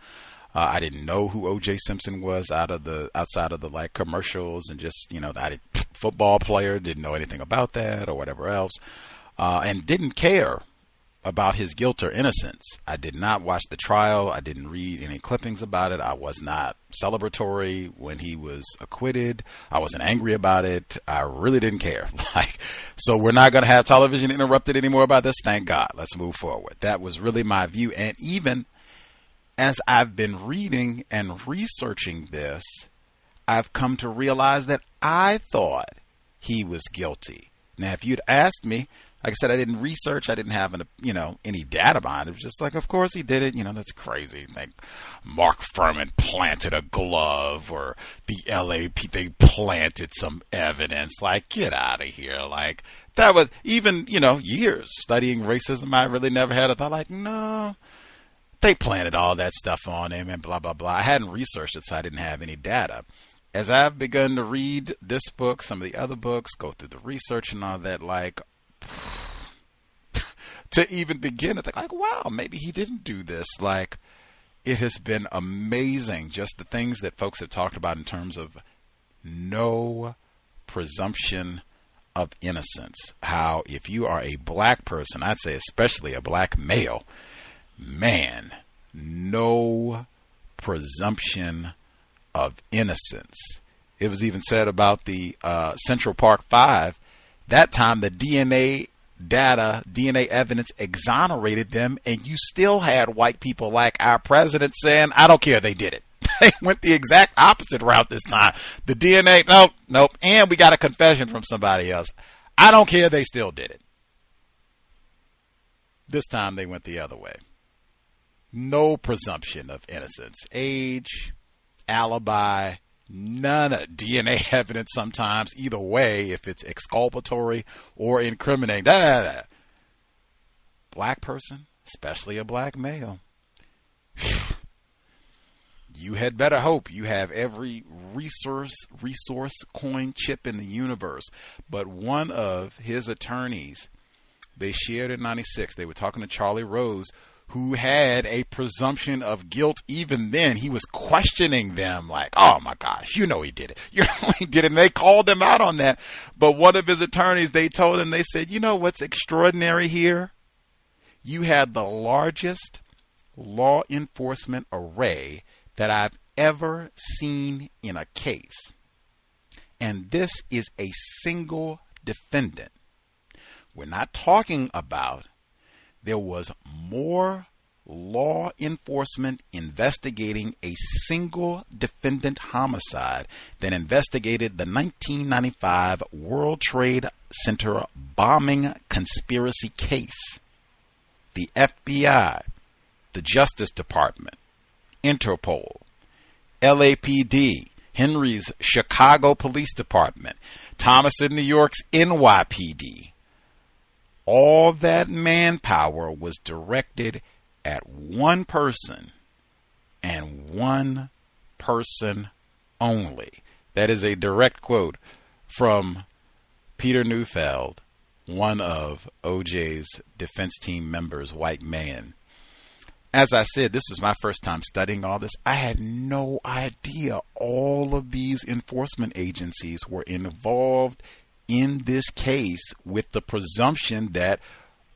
Uh, I didn't know who O.J. Simpson was out of the outside of the like commercials and just you know that *laughs* football player didn't know anything about that or whatever else, uh, and didn't care about his guilt or innocence. I did not watch the trial. I didn't read any clippings about it. I was not celebratory when he was acquitted. I wasn't angry about it. I really didn't care. *laughs* Like, so we're not going to have television interrupted anymore about this. Thank God. Let's move forward. That was really my view. And even as I've been reading and researching this, I've come to realize that I thought he was guilty. Now, if you'd asked me, like I said, I didn't research. I didn't have an, you know any data behind it. It was just like, of course he did it. You know, that's crazy. Like Mark Fuhrman planted a glove, or the LAP they planted some evidence. Like, get out of here. Like that was even you know years studying racism. I really never had a thought like, no, they planted all that stuff on him and blah blah blah. I hadn't researched it, so I didn't have any data. As I've begun to read this book, some of the other books, go through the research and all that, like *sighs* to even begin to think like, wow, maybe he didn't do this. Like it has been amazing just the things that folks have talked about in terms of no presumption of innocence. How if you are a black person, I'd say especially a black male, man, no presumption of innocence. It was even said about the uh, Central Park Five. That time, the DNA data, DNA evidence exonerated them, and you still had white people like our president saying, I don't care, they did it. *laughs* they went the exact opposite route this time. The DNA, nope, nope, and we got a confession from somebody else. I don't care, they still did it. This time they went the other way. No presumption of innocence. Age, alibi, none of DNA *laughs* evidence sometimes, either way, if it's exculpatory or incriminating. Da, da, da. Black person, especially a black male. *sighs* you had better hope you have every resource resource coin chip in the universe. But one of his attorneys, they shared in '96. They were talking to Charlie Rose, who had a presumption of guilt even then. He was questioning them like, oh my gosh, you know he did it. *laughs* You know he did it. And they called him out on that. But one of his attorneys, they told him, they said, you know what's extraordinary here? You had the largest law enforcement array that I've ever seen in a case. And this is a single defendant. We're not talking about there was more law enforcement investigating a single defendant homicide than investigated the 1995 World Trade Center bombing conspiracy case. The FBI, the Justice Department, Interpol, LAPD, Henry's Chicago Police Department, Thomas in New York's NYPD, all that manpower was directed at one person and one person only. That is a direct quote from Peter Neufeld, one of OJ's defense team members, white man. As I said, this was my first time studying all this. I had no idea all of these enforcement agencies were involved in this case with the presumption that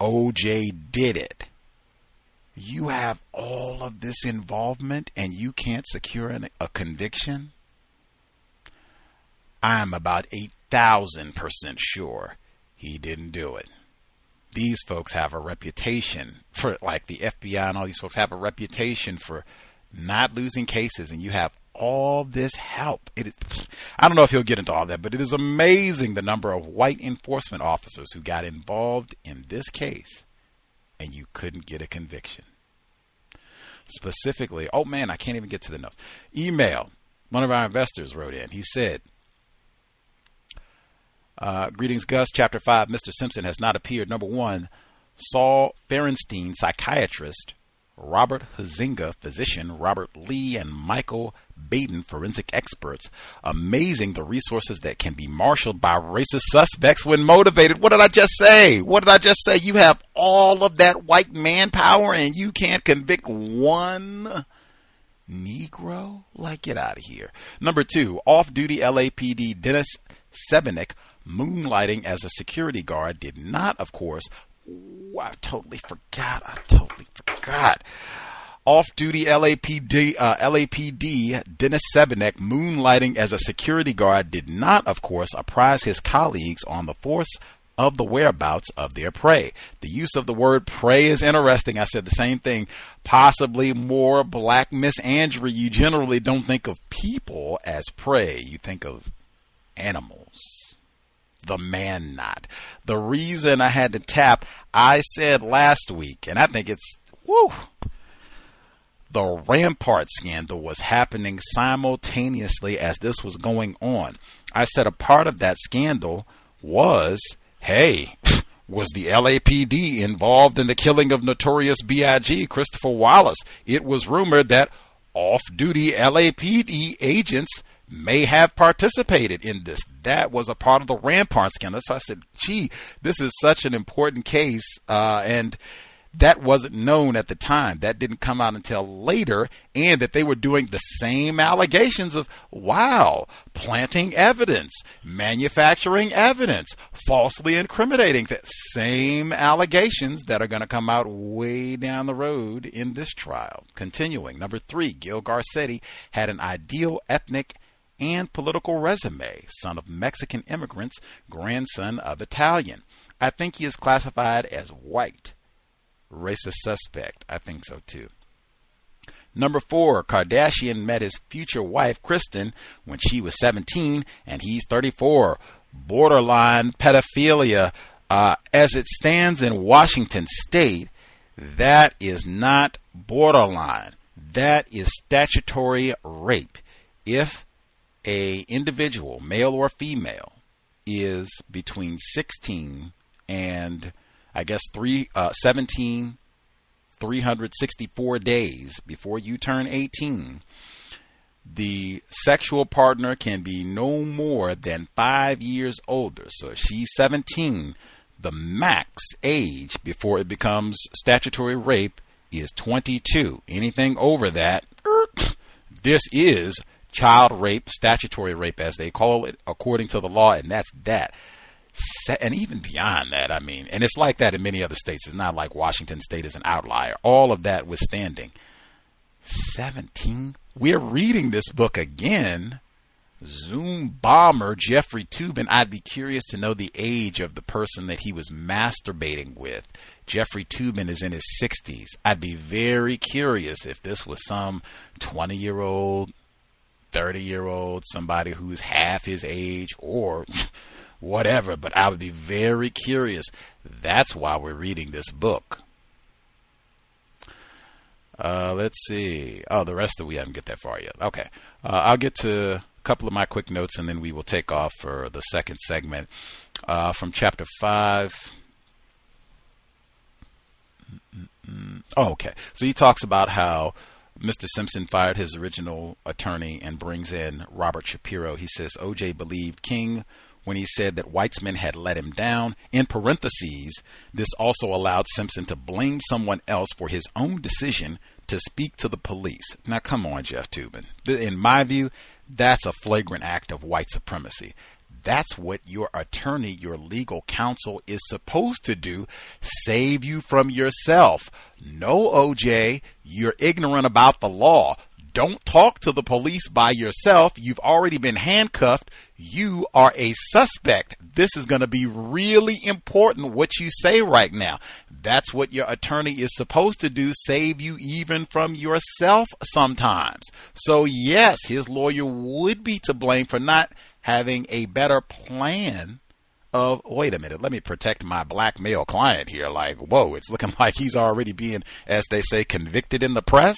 OJ did it. You have all of this involvement and you can't secure an, a conviction? I'm about 8,000% sure he didn't do it. These folks have a reputation for, like the FBI and all these folks have a reputation for not losing cases, and you have all this help. It is, I don't know if he'll get into all that, but it is amazing the number of white enforcement officers who got involved in this case, and you couldn't get a conviction. Specifically, oh man, I can't even get to the notes. Email. One of our investors wrote in. He said, uh, greetings, Gus. Chapter 5 Mr. Simpson has not appeared. Number one, Saul Faerstein, psychiatrist, Robert Huizenga, physician, Robert Lee, and Michael Baden, forensic experts. Amazing the resources that can be marshaled by racist suspects when motivated. What did I just say? What did I just say? You have all of that white manpower and you can't convict one Negro? Like, get out of here. Number two, off duty LAPD Dennis Sebenik moonlighting as a security guard did not, of course. Ooh, I totally forgot. I totally forgot. Off-duty LAPD, uh, LAPD Dennis Sebenek moonlighting as a security guard did not, of course, apprise his colleagues on the force of the whereabouts of their prey. The use of the word prey is interesting. I said the same thing. Possibly more black misandry. You generally don't think of people as prey. You think of animals the man not. The reason I had to tap, I said last week, and I think it's, woo, the Rampart scandal was happening simultaneously as this was going on. I said a part of that scandal was, hey, *laughs* was the LAPD involved in the killing of notorious BIG Christopher Wallace? It was rumored that off duty LAPD agents may have participated in this. That was a part of the Rampart scandal. So I said, gee, this is such an important case. Uh, and that wasn't known at the time. That didn't come out until later, and that they were doing the same allegations of, wow, planting evidence, manufacturing evidence, falsely incriminating, the same allegations that are going to come out way down the road in this trial. Continuing, number three, Gil Garcetti had an ideal ethnic and political resume, son of Mexican immigrants, grandson of Italian. I think he is classified as white. Racist suspect. I think so too. Number four, Kardashian met his future wife, Kristen, when she was 17 and he's 34. Borderline pedophilia. Uh, as it stands in Washington state, that is not borderline. That is statutory rape. If a individual, male or female, is between 16 and I guess three uh, 17 364 days before you turn 18, the sexual partner can be no more than five years older. So if she's 17, the max age before it becomes statutory rape is 22. Anything over that, *clears throat* this is child rape, statutory rape, as they call it, according to the law, and that's that. And even beyond that, I mean, and it's like that in many other states. It's not like Washington State is an outlier. All of that withstanding. 17? We're reading this book again. Zoom bomber Jeffrey Toobin. I'd be curious to know the age of the person that he was masturbating with. Jeffrey Toobin is in his 60s. I'd be very curious if this was some 20 year old 30 year old, somebody who's half his age, or *laughs* whatever. But I would be very curious. That's why we're reading this book. Uh, let's see. Oh, the rest of we haven't get that far yet. Okay, uh, I'll get to a couple of my quick notes, and then we will take off for the second segment uh, from chapter five. Oh, okay. So he talks about how Mr. Simpson fired his original attorney and brings in Robert Shapiro. He says OJ believed King when he said that Weitzman had let him down. In parentheses, this also allowed Simpson to blame someone else for his own decision to speak to the police. Now, come on, Jeff Toobin. In my view, that's a flagrant act of white supremacy. That's what your attorney, your legal counsel is supposed to do. Save you from yourself. No, OJ, you're ignorant about the law. Don't talk to the police by yourself. You've already been handcuffed. You are a suspect. This is going to be really important what you say right now. That's what your attorney is supposed to do, save you even from yourself sometimes. So, yes, his lawyer would be to blame for not having a better plan of wait a minute, let me protect my black male client here. Like, whoa, it's looking *laughs* like he's already being, as they say, convicted in the press.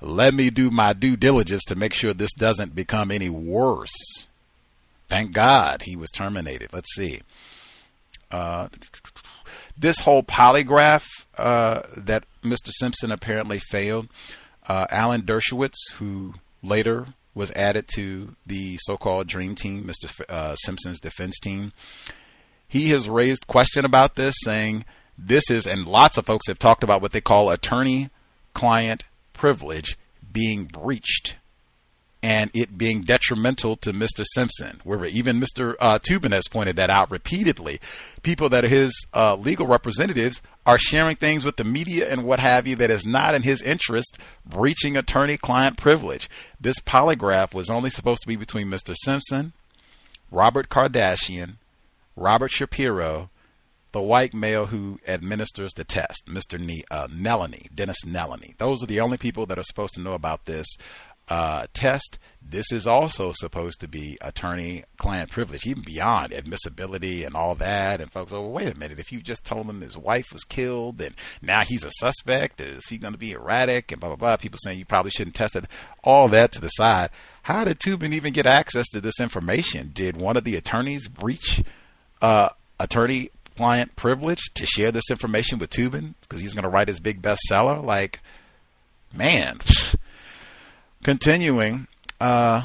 Let me do my due diligence to make sure this doesn't become any worse. Thank God he was terminated. Let's see. Uh, this whole polygraph uh, that Mr. Simpson apparently failed, uh, Alan Dershowitz, who later was added to the so-called dream team, Mr. F- uh, Simpson's defense team. He has raised question about this, saying this is, and lots of folks have talked about what they call attorney-client privilege being breached and it being detrimental to Mr. Simpson. Where even Mr. Uh, Toobin has pointed that out repeatedly. People that are his uh, legal representatives are sharing things with the media and what have you that is not in his interest, breaching attorney client privilege. This polygraph was only supposed to be between Mr. Simpson, Robert Kardashian, Robert Shapiro, the white male who administers the test, Mr. Ne- uh, Dennis Nelany. Those are the only people that are supposed to know about this uh, test. This is also supposed to be attorney-client privilege, even beyond admissibility and all that. And folks, oh, wait a minute. If you just told him his wife was killed and now he's a suspect, is he going to be erratic and blah, blah, blah. People saying you probably shouldn't test it. All that to the side. How did Toobin even get access to this information? Did one of the attorneys breach uh, attorney client privilege to share this information with Toobin because he's going to write his big bestseller? Like, man. *sighs* Continuing, uh,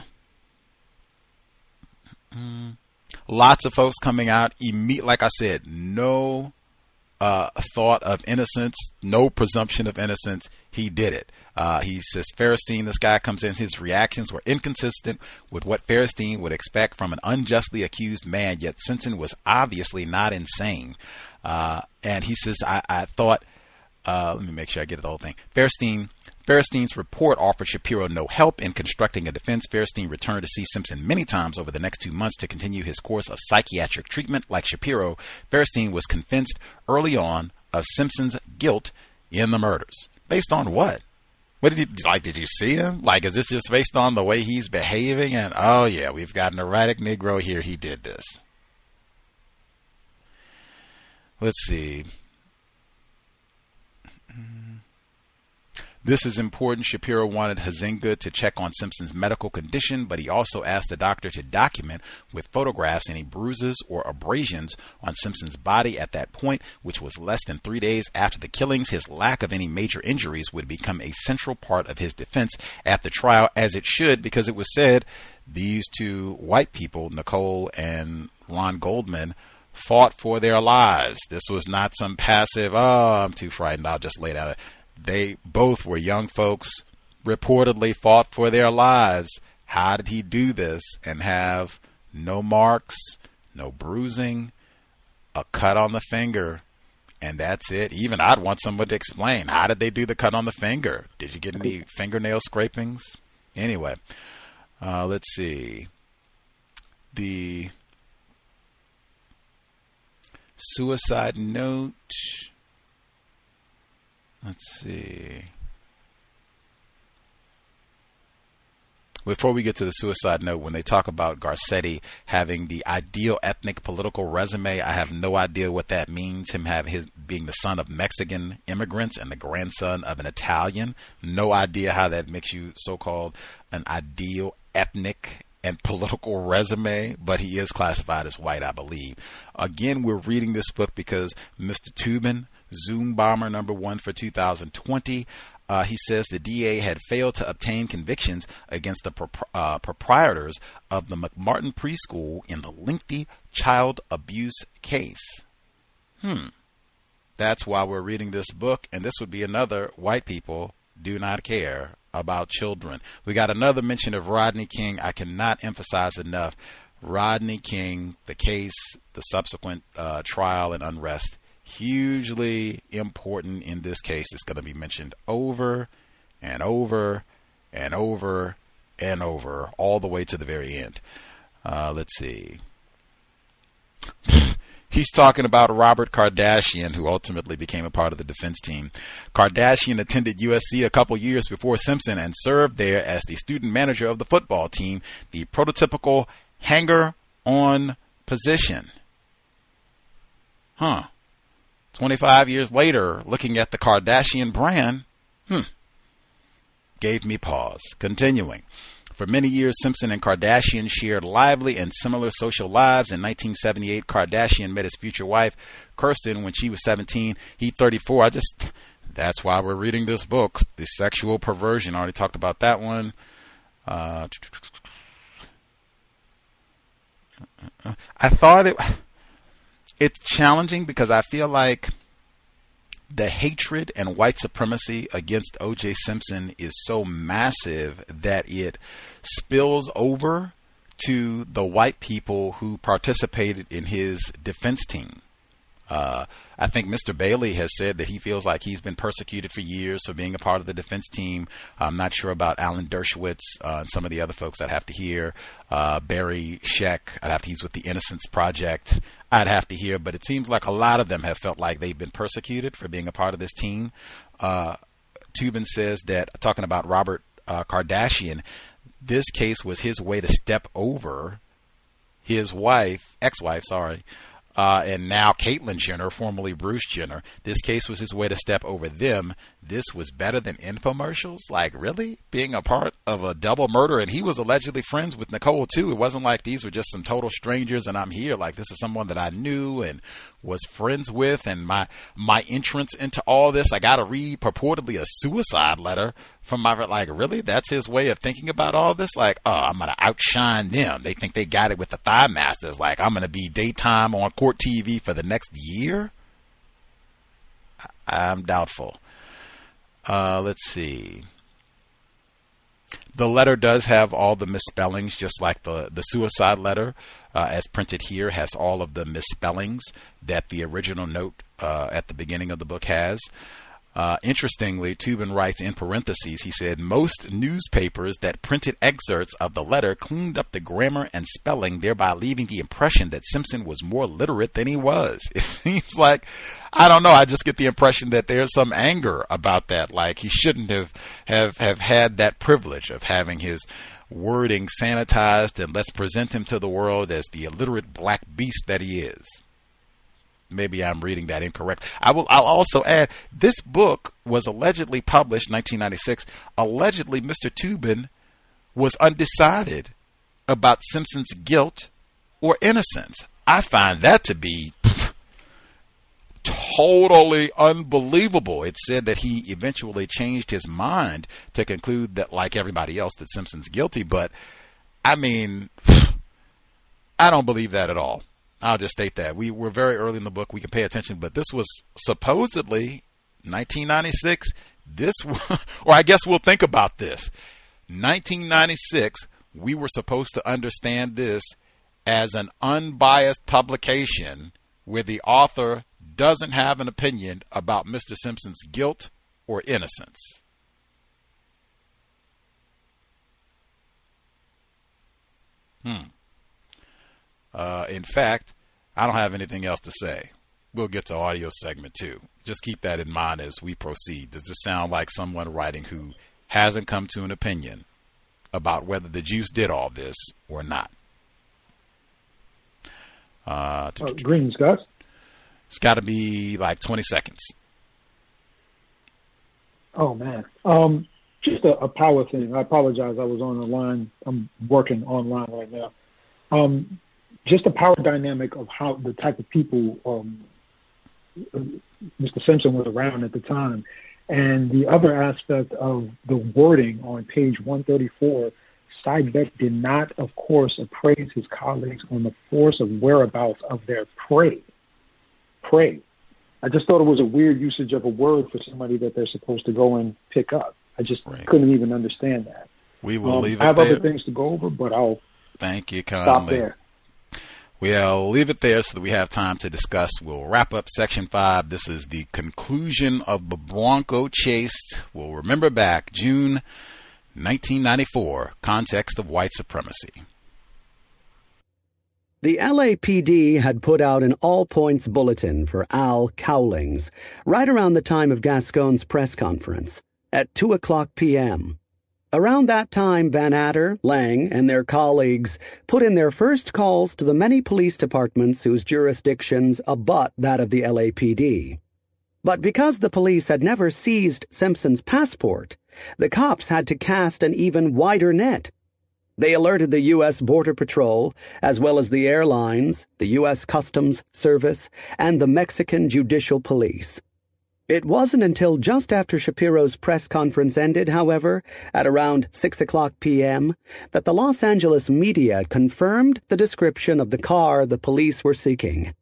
lots of folks coming out. Like I said, no uh, thought of innocence, no presumption of innocence. He did it. Uh, he says Faerstein, this guy comes in, his reactions were inconsistent with what Faerstein would expect from an unjustly accused man, yet Simpson was obviously not insane. Uh, and he says, I, I thought, uh, let me make sure I get the whole thing. Faerstein Faerstein's report offered Shapiro no help in constructing a defense. Faerstein returned to see Simpson many times over the next two months to continue his course of psychiatric treatment. Like Shapiro, Faerstein was convinced early on of Simpson's guilt in the murders. Based on what? What did you like? Did you see him? Like, is this just based on the way he's behaving? And oh yeah, we've got an erratic Negro here. He did this. Let's see. This is important. Shapiro wanted Huizenga to check on Simpson's medical condition, but he also asked the doctor to document with photographs any bruises or abrasions on Simpson's body at that point, which was less than three days after the killings. His lack of any major injuries would become a central part of his defense at the trial, as it should, because it was said these two white people, Nicole and Ron Goldman, fought for their lives. This was not some passive, oh, I'm too frightened, I'll just lay down. They both were young folks, reportedly fought for their lives. How did he do this and have no marks, no bruising, a cut on the finger, and that's it? Even I'd want someone to explain how did they do the cut on the finger? Did you get any fingernail scrapings? Anyway, uh, let's see. The suicide note. Let's see. Before we get to the suicide note, when they talk about Garcetti having the ideal ethnic political resume, I have no idea what that means. Him having his being the son of Mexican immigrants and the grandson of an Italian. No idea how that makes you so-called an ideal ethnic and political resume, but he is classified as white, I believe. Again, we're reading this book because Mr. Toobin Zoom Bomber number one for 2020. uh, he says the DA had failed to obtain convictions against the pro- uh, proprietors of the McMartin preschool in the lengthy child abuse case. Hmm. That's why we're reading this book, and this would be another white people do not care about children. We got another mention of Rodney King. I cannot emphasize enough. Rodney King, the case, the subsequent uh, trial and unrest hugely important in this case. It's going to be mentioned over and over and over and over, all the way to the very end. Uh, let's see. *laughs* He's talking about Robert Kardashian, who ultimately became a part of the defense team. Kardashian attended USC a couple years before Simpson and served there as the student manager of the football team, the prototypical hanger on position. Huh. 25 years later, looking at the Kardashian brand, hmm, gave me pause. Continuing. For many years, Simpson and Kardashian shared lively and similar social lives. In 1978, Kardashian met his future wife, Kirsten, when she was 17. He 34. I just, that's why we're reading this book, The Sexual Perversion. I already talked about that one. Uh, I thought it it's challenging because I feel like the hatred and white supremacy against O.J. Simpson is so massive that it spills over to the white people who participated in his defense team. Uh, I think Mr. Bailey has said that he feels like he's been persecuted for years for being a part of the defense team. I'm not sure about Alan Dershowitz uh, and some of the other folks I'd have to hear. Uh, Barry Scheck, I'd have to, he's with the Innocence Project. I'd have to hear, but it seems like a lot of them have felt like they've been persecuted for being a part of this team. Uh, Toobin says that, talking about Robert uh, Kardashian, this case was his way to step over his wife, ex-wife, sorry, uh, and now Caitlyn Jenner, formerly Bruce Jenner. This case was his way to step over them. This was better than infomercials. Like, really? Being a part of a double murder, and he was allegedly friends with Nicole too. It wasn't like these were just some total strangers, and I'm here. Like, this is someone that I knew and was friends with, and my my entrance into all this. I got to read purportedly a suicide letter from my like really that's his way of thinking about all this like oh i'm gonna outshine them they think they got it with the thigh masters like i'm gonna be daytime on court tv for the next year i'm doubtful uh, let's see. The letter does have all the misspellings just like the the suicide letter uh, as printed here has all of the misspellings that the original note uh, at the beginning of the book has uh, interestingly, Toobin writes in parentheses, he said, most newspapers that printed excerpts of the letter cleaned up the grammar and spelling, thereby leaving the impression that Simpson was more literate than he was. *laughs* It seems like, I don't know, I just get the impression that there's some anger about that. Like he shouldn't have, have, have had that privilege of having his wording sanitized and let's present him to the world as the illiterate black beast that he is maybe I'm reading that incorrect. I will. I'll also add this book was allegedly published 1996. Allegedly, Mr. Toobin was undecided about Simpson's guilt or innocence. I find that to be totally unbelievable. It said that he eventually changed his mind to conclude that, like everybody else, that Simpson's guilty. But I mean, I don't believe that at all. I'll just state that we were very early in the book. We can pay attention, but this was supposedly 1996. This, *laughs* or I guess we'll think about this. 1996. We were supposed to understand this as an unbiased publication where the author doesn't have an opinion about Mr. Simpson's guilt or innocence. Hmm. Uh, in fact, I don't have anything else to say. We'll get to audio segment two. Just keep that in mind as we proceed. Does this sound like someone writing who hasn't come to an opinion about whether the Jews did all this or not? Uh, uh, greetings, guys. It's got to be like 20 seconds. Oh, man. Um, just a, a, power thing. I apologize. I was on the line. I'm working online right now. Um, just the power dynamic of how the type of people um, Mr. Simpson was around at the time. And the other aspect of the wording on page 134, Steinbeck did not, of course, appraise his colleagues on the force of whereabouts of their prey. Prey. I just thought it was a weird usage of a word for somebody that they're supposed to go and pick up. I just right. couldn't even understand that. We will um, leave it I have there. other things to go over, but I'll Thank you kindly. stop there. We'll leave it there so that we have time to discuss. We'll wrap up section five. This is the conclusion of the Bronco chase. We'll remember back June 1994, context of white supremacy. The LAPD had put out an all points bulletin for Al Cowlings right around the time of Gascon's press conference at 2 o'clock p.m. Around that time, Van Adder, Lange, and their colleagues put in their first calls to the many police departments whose jurisdictions abut that of the LAPD. But because the police had never seized Simpson's passport, the cops had to cast an even wider net. They alerted the U.S. Border Patrol, as well as the airlines, the U.S. Customs Service, and the Mexican Judicial Police. It wasn't until just after Shapiro's press conference ended, however, at around 6 o'clock p.m., that the Los Angeles media confirmed the description of the car the police were seeking.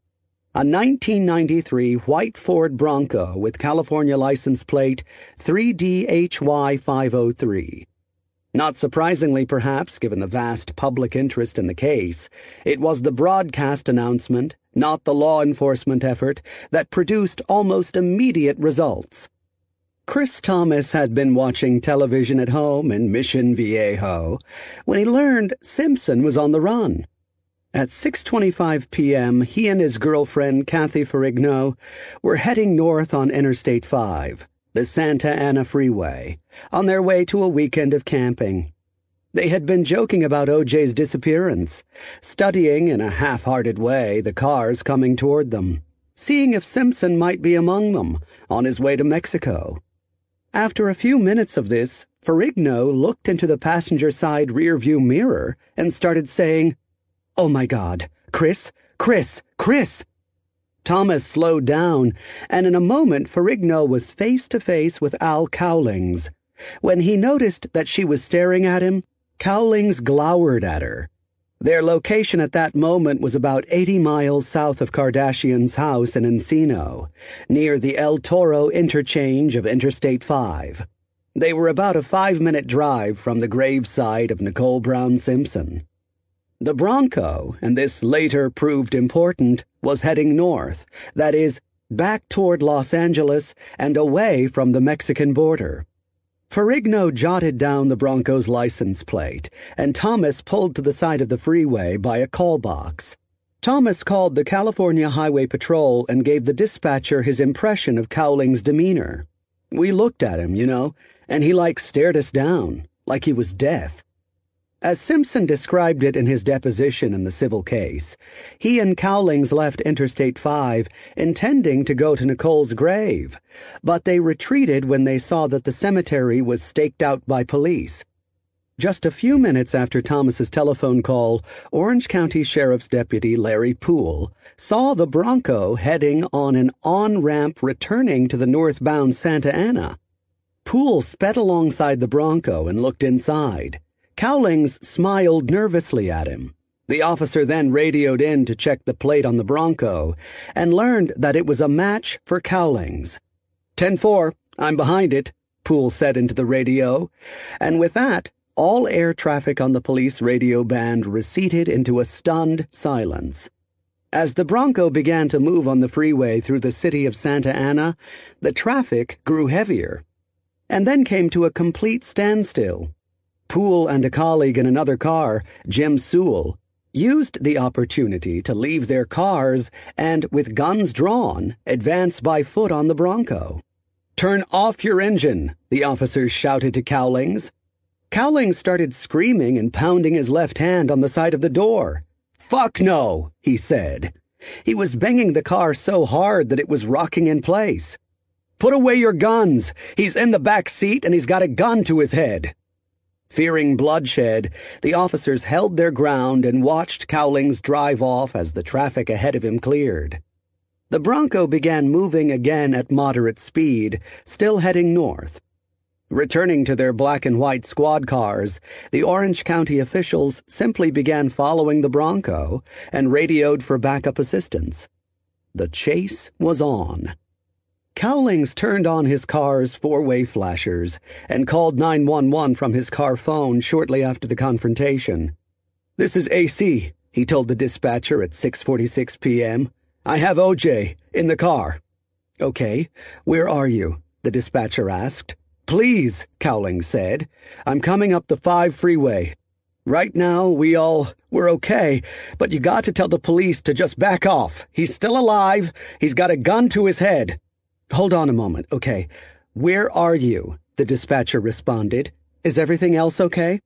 A 1993 white Ford Bronco with California license plate 3DHY503. Not surprisingly, perhaps, given the vast public interest in the case, it was the broadcast announcement, not the law enforcement effort, that produced almost immediate results. Chris Thomas had been watching television at home in Mission Viejo when he learned Simpson was on the run. At 6:25 p.m., he and his girlfriend Kathy Ferrigno were heading north on Interstate 5 the Santa Ana Freeway, on their way to a weekend of camping. They had been joking about OJ's disappearance, studying in a half hearted way the cars coming toward them, seeing if Simpson might be among them on his way to Mexico. After a few minutes of this, Ferrigno looked into the passenger side rearview mirror and started saying, Oh my God, Chris, Chris, Chris! Thomas slowed down, and in a moment Ferrigno was face to face with Al Cowlings. When he noticed that she was staring at him, Cowlings glowered at her. Their location at that moment was about 80 miles south of Kardashian's house in Encino, near the El Toro interchange of Interstate 5. They were about a five minute drive from the gravesite of Nicole Brown Simpson. The Bronco, and this later proved important, was heading north, that is, back toward Los Angeles and away from the Mexican border. Ferrigno jotted down the Bronco's license plate, and Thomas pulled to the side of the freeway by a call box. Thomas called the California Highway Patrol and gave the dispatcher his impression of Cowling's demeanor. We looked at him, you know, and he like stared us down, like he was death. As Simpson described it in his deposition in the civil case, he and Cowlings left Interstate 5 intending to go to Nicole's grave, but they retreated when they saw that the cemetery was staked out by police. Just a few minutes after Thomas's telephone call, Orange County Sheriff's Deputy Larry Poole saw the Bronco heading on an on-ramp returning to the northbound Santa Ana. Poole sped alongside the Bronco and looked inside. Cowlings smiled nervously at him. The officer then radioed in to check the plate on the Bronco and learned that it was a match for Cowlings. 10 4, I'm behind it, Poole said into the radio, and with that, all air traffic on the police radio band receded into a stunned silence. As the Bronco began to move on the freeway through the city of Santa Ana, the traffic grew heavier, and then came to a complete standstill. Poole and a colleague in another car, Jim Sewell, used the opportunity to leave their cars and, with guns drawn, advance by foot on the Bronco. Turn off your engine, the officers shouted to Cowlings. Cowlings started screaming and pounding his left hand on the side of the door. Fuck no, he said. He was banging the car so hard that it was rocking in place. Put away your guns. He's in the back seat and he's got a gun to his head. Fearing bloodshed, the officers held their ground and watched Cowlings drive off as the traffic ahead of him cleared. The Bronco began moving again at moderate speed, still heading north. Returning to their black and white squad cars, the Orange County officials simply began following the Bronco and radioed for backup assistance. The chase was on. Cowlings turned on his car's four way flashers and called 911 from his car phone shortly after the confrontation. This is AC, he told the dispatcher at 6:46 p.m. I have OJ in the car. Okay, where are you? the dispatcher asked. Please, Cowlings said. I'm coming up the 5 freeway. Right now, we all, we're okay, but you got to tell the police to just back off. He's still alive. He's got a gun to his head. Hold on a moment, okay. Where are you? The dispatcher responded. Is everything else okay?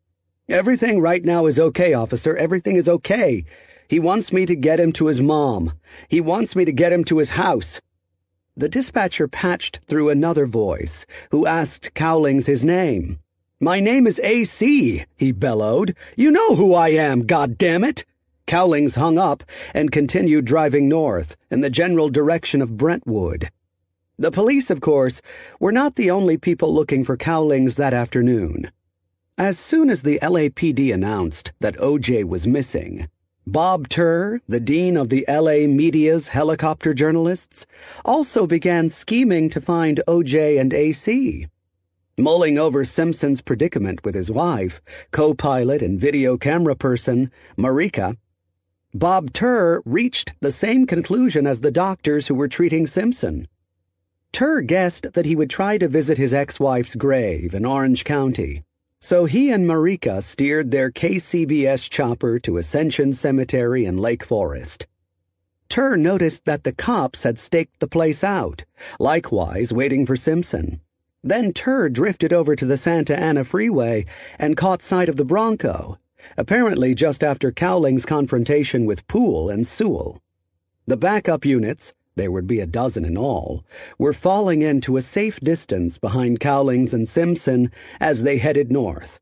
Everything right now is okay, officer. Everything is okay. He wants me to get him to his mom. He wants me to get him to his house. The dispatcher patched through another voice, who asked Cowlings his name. My name is AC, he bellowed. You know who I am, God damn it! Cowlings hung up and continued driving north in the general direction of Brentwood. The police, of course, were not the only people looking for Cowlings that afternoon. As soon as the LAPD announced that OJ was missing, Bob Tur, the dean of the LA media's helicopter journalists, also began scheming to find OJ and AC. Mulling over Simpson's predicament with his wife, co pilot and video camera person, Marika, Bob Tur reached the same conclusion as the doctors who were treating Simpson. Tur guessed that he would try to visit his ex wife's grave in Orange County. So he and Marika steered their KCBS chopper to Ascension Cemetery in Lake Forest. Tur noticed that the cops had staked the place out, likewise waiting for Simpson. Then Tur drifted over to the Santa Ana Freeway and caught sight of the Bronco, apparently just after Cowling's confrontation with Poole and Sewell. The backup units, there would be a dozen in all, were falling into a safe distance behind Cowlings and Simpson as they headed north.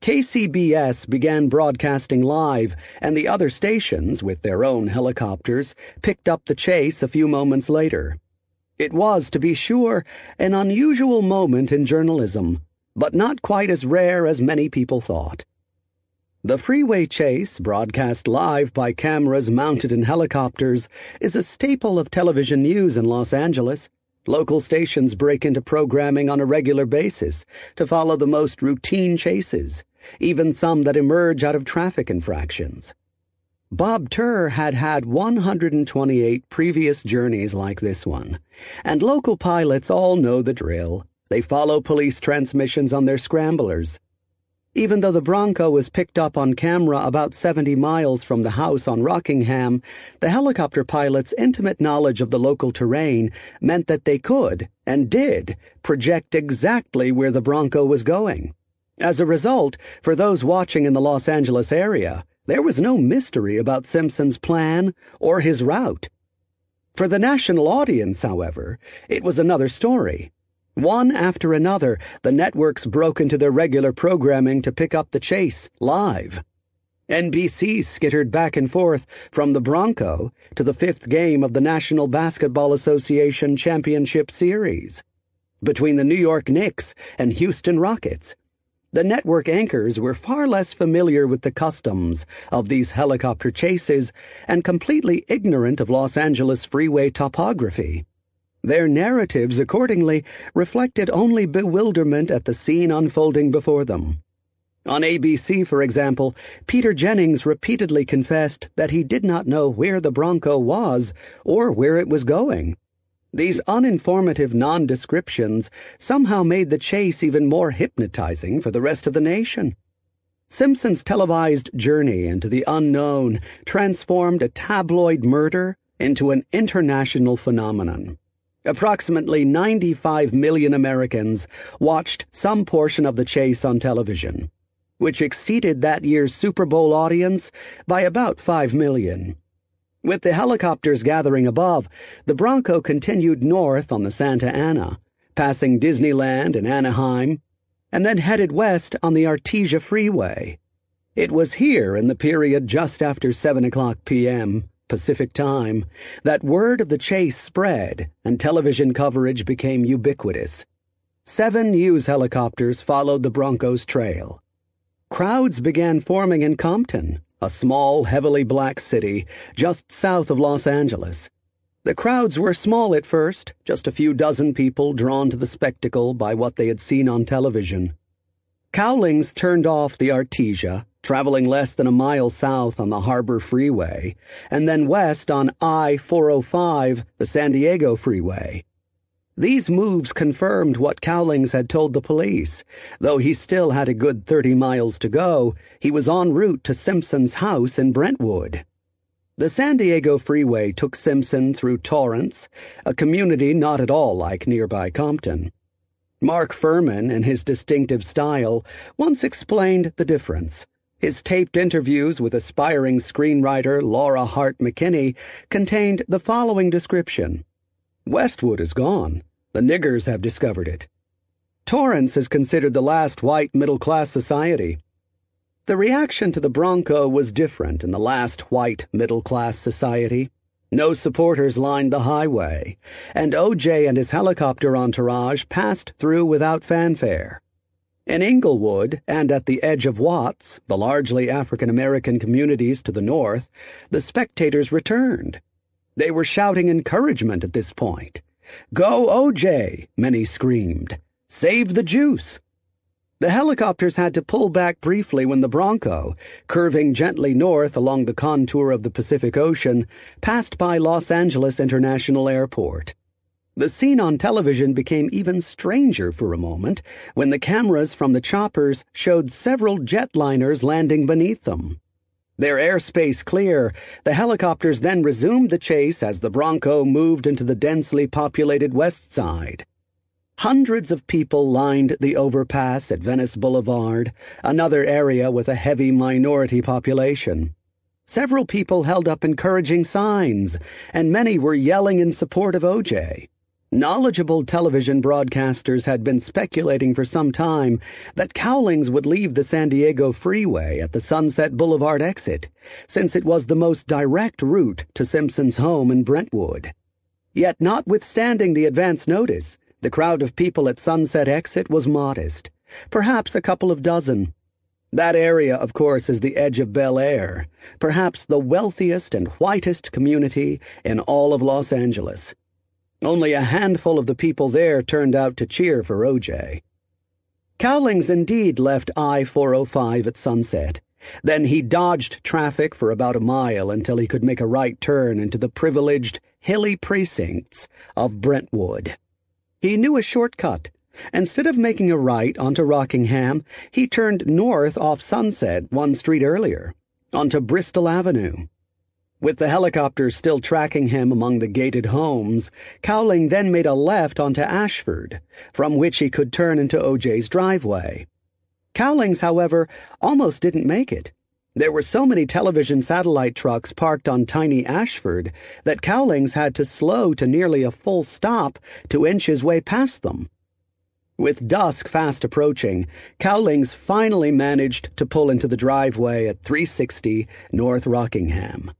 KCBS began broadcasting live, and the other stations, with their own helicopters, picked up the chase a few moments later. It was, to be sure, an unusual moment in journalism, but not quite as rare as many people thought. The freeway chase, broadcast live by cameras mounted in helicopters, is a staple of television news in Los Angeles. Local stations break into programming on a regular basis to follow the most routine chases, even some that emerge out of traffic infractions. Bob Tur had had 128 previous journeys like this one, and local pilots all know the drill. They follow police transmissions on their scramblers even though the Bronco was picked up on camera about 70 miles from the house on Rockingham, the helicopter pilot's intimate knowledge of the local terrain meant that they could, and did, project exactly where the Bronco was going. As a result, for those watching in the Los Angeles area, there was no mystery about Simpson's plan or his route. For the national audience, however, it was another story. One after another, the networks broke into their regular programming to pick up the chase, live. NBC skittered back and forth from the Bronco to the fifth game of the National Basketball Association Championship Series. Between the New York Knicks and Houston Rockets, the network anchors were far less familiar with the customs of these helicopter chases and completely ignorant of Los Angeles freeway topography. Their narratives, accordingly, reflected only bewilderment at the scene unfolding before them. On ABC, for example, Peter Jennings repeatedly confessed that he did not know where the Bronco was or where it was going. These uninformative non-descriptions somehow made the chase even more hypnotizing for the rest of the nation. Simpson's televised journey into the unknown transformed a tabloid murder into an international phenomenon. Approximately 95 million Americans watched some portion of the chase on television, which exceeded that year's Super Bowl audience by about 5 million. With the helicopters gathering above, the Bronco continued north on the Santa Ana, passing Disneyland and Anaheim, and then headed west on the Artesia Freeway. It was here in the period just after 7 o'clock p.m Pacific Time, that word of the chase spread and television coverage became ubiquitous. Seven news helicopters followed the Broncos trail. Crowds began forming in Compton, a small, heavily black city just south of Los Angeles. The crowds were small at first, just a few dozen people drawn to the spectacle by what they had seen on television. Cowlings turned off the Artesia, traveling less than a mile south on the Harbor Freeway, and then west on I 405, the San Diego Freeway. These moves confirmed what Cowlings had told the police. Though he still had a good 30 miles to go, he was en route to Simpson's house in Brentwood. The San Diego Freeway took Simpson through Torrance, a community not at all like nearby Compton. Mark Fuhrman, in his distinctive style, once explained the difference. His taped interviews with aspiring screenwriter Laura Hart McKinney contained the following description Westwood is gone. The niggers have discovered it. Torrance is considered the last white middle class society. The reaction to the Bronco was different in the last white middle class society. No supporters lined the highway, and OJ and his helicopter entourage passed through without fanfare. In Inglewood and at the edge of Watts, the largely African American communities to the north, the spectators returned. They were shouting encouragement at this point. Go, OJ, many screamed. Save the juice. The helicopters had to pull back briefly when the Bronco, curving gently north along the contour of the Pacific Ocean, passed by Los Angeles International Airport. The scene on television became even stranger for a moment when the cameras from the choppers showed several jetliners landing beneath them. Their airspace clear, the helicopters then resumed the chase as the Bronco moved into the densely populated west side. Hundreds of people lined the overpass at Venice Boulevard, another area with a heavy minority population. Several people held up encouraging signs, and many were yelling in support of OJ. Knowledgeable television broadcasters had been speculating for some time that Cowlings would leave the San Diego freeway at the Sunset Boulevard exit, since it was the most direct route to Simpson's home in Brentwood. Yet, notwithstanding the advance notice, the crowd of people at Sunset Exit was modest, perhaps a couple of dozen. That area, of course, is the edge of Bel Air, perhaps the wealthiest and whitest community in all of Los Angeles. Only a handful of the people there turned out to cheer for OJ. Cowlings indeed left I 405 at sunset. Then he dodged traffic for about a mile until he could make a right turn into the privileged, hilly precincts of Brentwood. He knew a shortcut. Instead of making a right onto Rockingham, he turned north off Sunset one street earlier, onto Bristol Avenue. With the helicopter still tracking him among the gated homes, Cowling then made a left onto Ashford, from which he could turn into OJ's driveway. Cowlings, however, almost didn't make it. There were so many television satellite trucks parked on tiny Ashford that Cowlings had to slow to nearly a full stop to inch his way past them. With dusk fast approaching, Cowlings finally managed to pull into the driveway at 360 North Rockingham.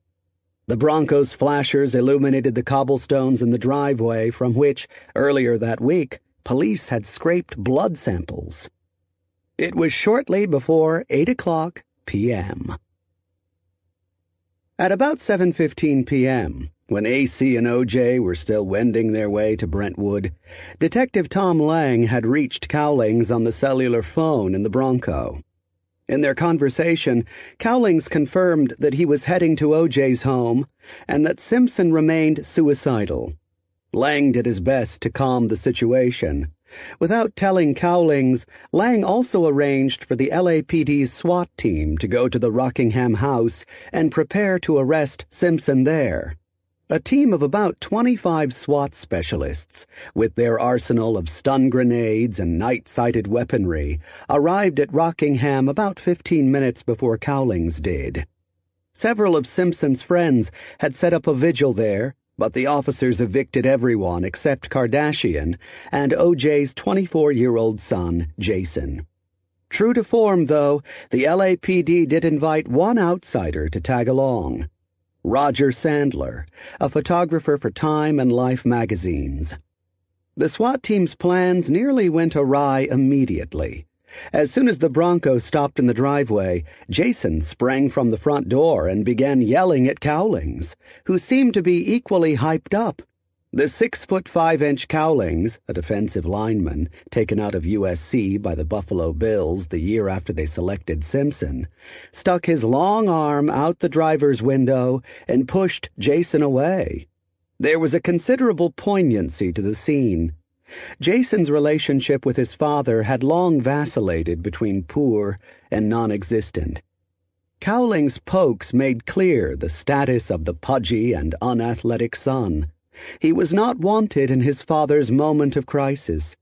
The Broncos' flashers illuminated the cobblestones in the driveway from which, earlier that week, police had scraped blood samples. It was shortly before 8 o'clock p.m. At about 7:15 p.m., when AC and OJ were still wending their way to Brentwood, Detective Tom Lange had reached Cowlings on the cellular phone in the Bronco. In their conversation, Cowlings confirmed that he was heading to OJ's home and that Simpson remained suicidal. Lange did his best to calm the situation. Without telling Cowlings, Lange also arranged for the LAPD's SWAT team to go to the Rockingham house and prepare to arrest Simpson there. A team of about 25 SWAT specialists, with their arsenal of stun grenades and night sighted weaponry, arrived at Rockingham about 15 minutes before Cowlings did. Several of Simpson's friends had set up a vigil there but the officers evicted everyone except Kardashian and OJ's 24 year old son, Jason. True to form, though, the LAPD did invite one outsider to tag along. Roger Sandler, a photographer for Time and Life magazines. The SWAT team's plans nearly went awry immediately. As soon as the Bronco stopped in the driveway, Jason sprang from the front door and began yelling at Cowlings, who seemed to be equally hyped up. The six foot five inch Cowlings, a defensive lineman taken out of USC by the Buffalo Bills the year after they selected Simpson, stuck his long arm out the driver's window and pushed Jason away. There was a considerable poignancy to the scene. Jason's relationship with his father had long vacillated between poor and non existent. Cowling's pokes made clear the status of the pudgy and unathletic son. He was not wanted in his father's moment of crisis.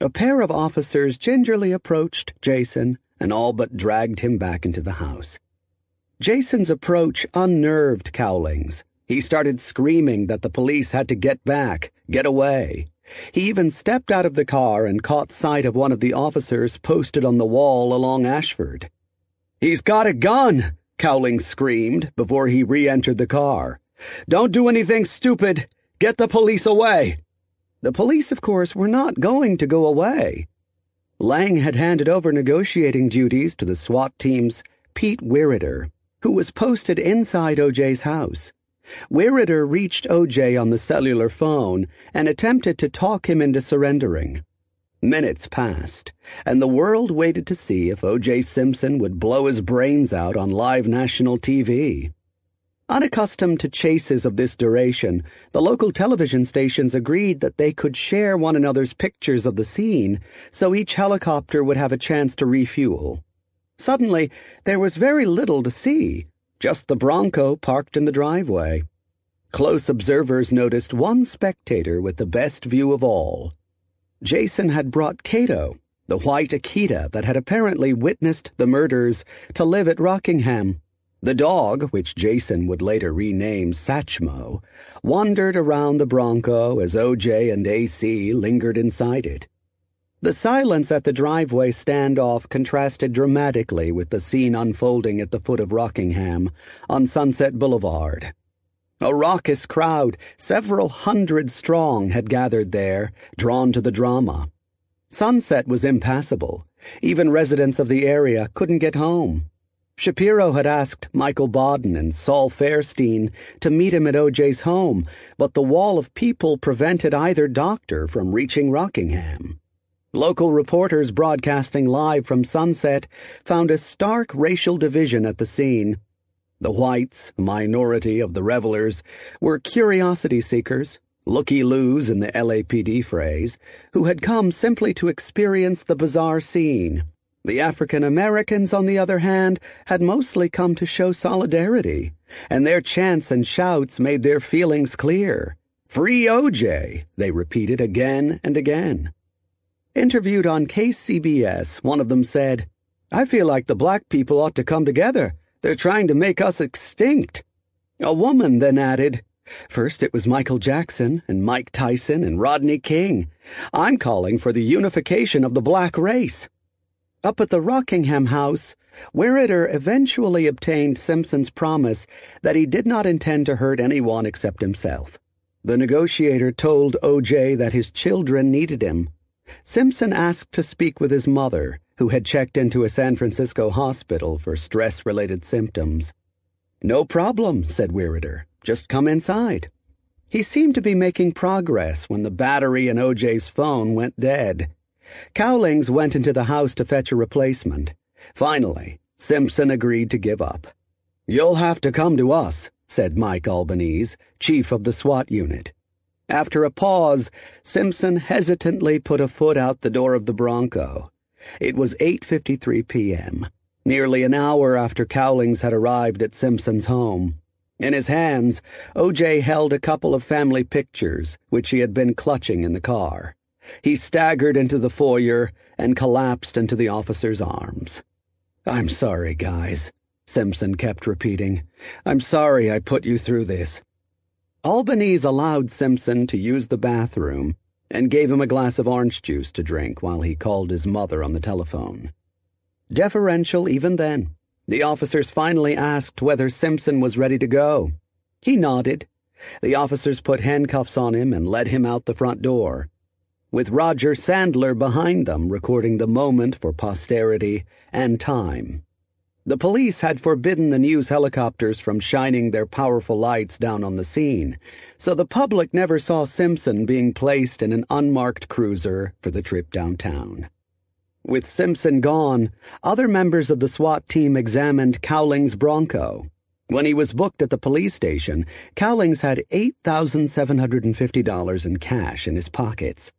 A pair of officers gingerly approached Jason and all but dragged him back into the house. Jason's approach unnerved Cowlings. He started screaming that the police had to get back, get away. He even stepped out of the car and caught sight of one of the officers posted on the wall along Ashford. He's got a gun, Cowlings screamed before he re entered the car. Don't do anything stupid. Get the police away! The police, of course, were not going to go away. Lange had handed over negotiating duties to the SWAT team's Pete Weireter, who was posted inside OJ's house. Weireter reached OJ on the cellular phone and attempted to talk him into surrendering. Minutes passed, and the world waited to see if O.J. Simpson would blow his brains out on live national TV. Unaccustomed to chases of this duration, the local television stations agreed that they could share one another's pictures of the scene so each helicopter would have a chance to refuel. Suddenly, there was very little to see, just the Bronco parked in the driveway. Close observers noticed one spectator with the best view of all. Jason had brought Kato, the white Akita that had apparently witnessed the murders, to live at Rockingham. The dog, which Jason would later rename Satchmo, wandered around the Bronco as OJ and AC lingered inside it. The silence at the driveway standoff contrasted dramatically with the scene unfolding at the foot of Rockingham on Sunset Boulevard. A raucous crowd, several hundred strong, had gathered there, drawn to the drama. Sunset was impassable. Even residents of the area couldn't get home. Shapiro had asked Michael Baden and Saul Faerstein to meet him at OJ's home, but the wall of people prevented either doctor from reaching Rockingham. Local reporters broadcasting live from Sunset found a stark racial division at the scene. The whites, a minority of the revelers, were curiosity seekers, looky-loos in the LAPD phrase, who had come simply to experience the bizarre scene. The African Americans, on the other hand, had mostly come to show solidarity, and their chants and shouts made their feelings clear. Free OJ, they repeated again and again. Interviewed on KCBS, one of them said, I feel like the black people ought to come together. They're trying to make us extinct. A woman then added, First it was Michael Jackson and Mike Tyson and Rodney King. I'm calling for the unification of the black race. Up at the Rockingham house, Weireter eventually obtained Simpson's promise that he did not intend to hurt anyone except himself. The negotiator told O.J. that his children needed him. Simpson asked to speak with his mother, who had checked into a San Francisco hospital for stress related symptoms. No problem, said Weireter. Just come inside. He seemed to be making progress when the battery in O.J.'s phone went dead. Cowlings went into the house to fetch a replacement. Finally, Simpson agreed to give up. You'll have to come to us, said Mike Albanese, chief of the SWAT unit. After a pause, Simpson hesitantly put a foot out the door of the Bronco. It was 8.53 p.m., nearly an hour after Cowlings had arrived at Simpson's home. In his hands, O.J. held a couple of family pictures, which he had been clutching in the car. He staggered into the foyer and collapsed into the officer's arms. I'm sorry, guys, Simpson kept repeating. I'm sorry I put you through this. Albanese allowed Simpson to use the bathroom and gave him a glass of orange juice to drink while he called his mother on the telephone. Deferential even then, the officers finally asked whether Simpson was ready to go. He nodded. The officers put handcuffs on him and led him out the front door, with Roger Sandler behind them recording the moment for posterity and time. The police had forbidden the news helicopters from shining their powerful lights down on the scene, so the public never saw Simpson being placed in an unmarked cruiser for the trip downtown. With Simpson gone, other members of the SWAT team examined Cowling's Bronco. When he was booked at the police station, Cowlings had $8,750 in cash in his pockets.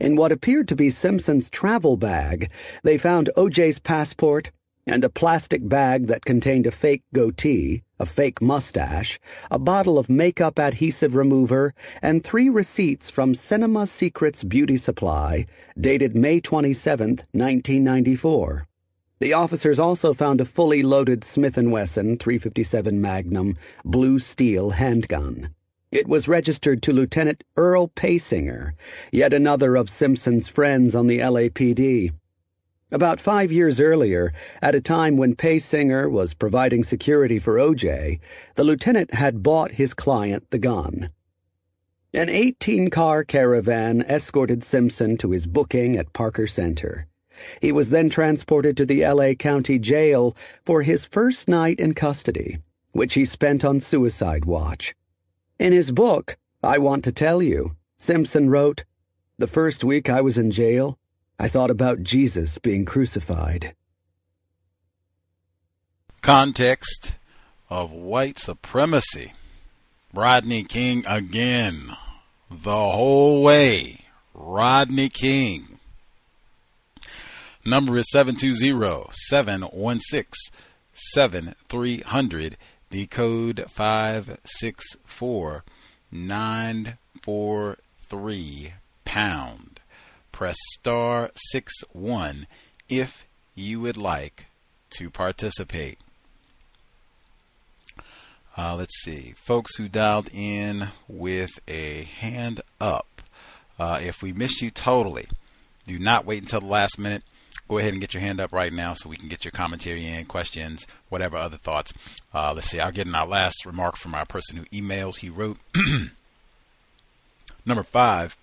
In what appeared to be Simpson's travel bag, they found OJ's passport, and a plastic bag that contained a fake goatee, a fake mustache, a bottle of makeup adhesive remover, and three receipts from Cinema Secrets Beauty Supply, dated May 27, 1994. The officers also found a fully loaded Smith & Wesson 357 Magnum blue steel handgun. It was registered to Lieutenant Earl Paysinger, yet another of Simpson's friends on the LAPD. About five years earlier, at a time when Paysinger was providing security for OJ, the lieutenant had bought his client the gun. An 18 car caravan escorted Simpson to his booking at Parker Center. He was then transported to the LA County Jail for his first night in custody, which he spent on suicide watch. In his book, I Want to Tell You, Simpson wrote, The first week I was in jail, I thought about Jesus being crucified. Context of white supremacy. Rodney King again. The whole way. Rodney King. Number is 720-716-7300. The code 564943 pound press star 6 1 if you would like to participate. Uh, let's see. Folks who dialed in with a hand up, uh, if we missed you totally, do not wait until the last minute. Go ahead and get your hand up right now so we can get your commentary in, questions, whatever other thoughts. Uh, let's see. I'll get in our last remark from our person who emailed. He wrote, *clears throat* Number five,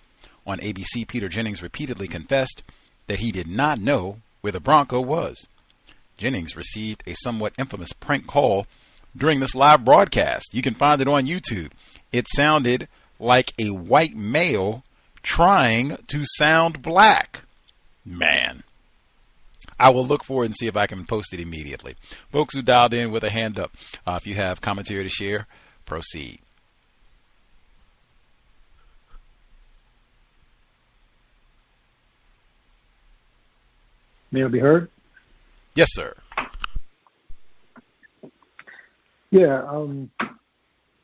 on ABC, Peter Jennings repeatedly confessed that he did not know where the Bronco was. Jennings received a somewhat infamous prank call during this live broadcast. You can find it on YouTube. It sounded like a white male trying to sound black. Man. I will look for it and see if I can post it immediately. Folks who dialed in with a hand up, uh, if you have commentary to share, proceed. May I be heard? Yes, sir. Yeah, um,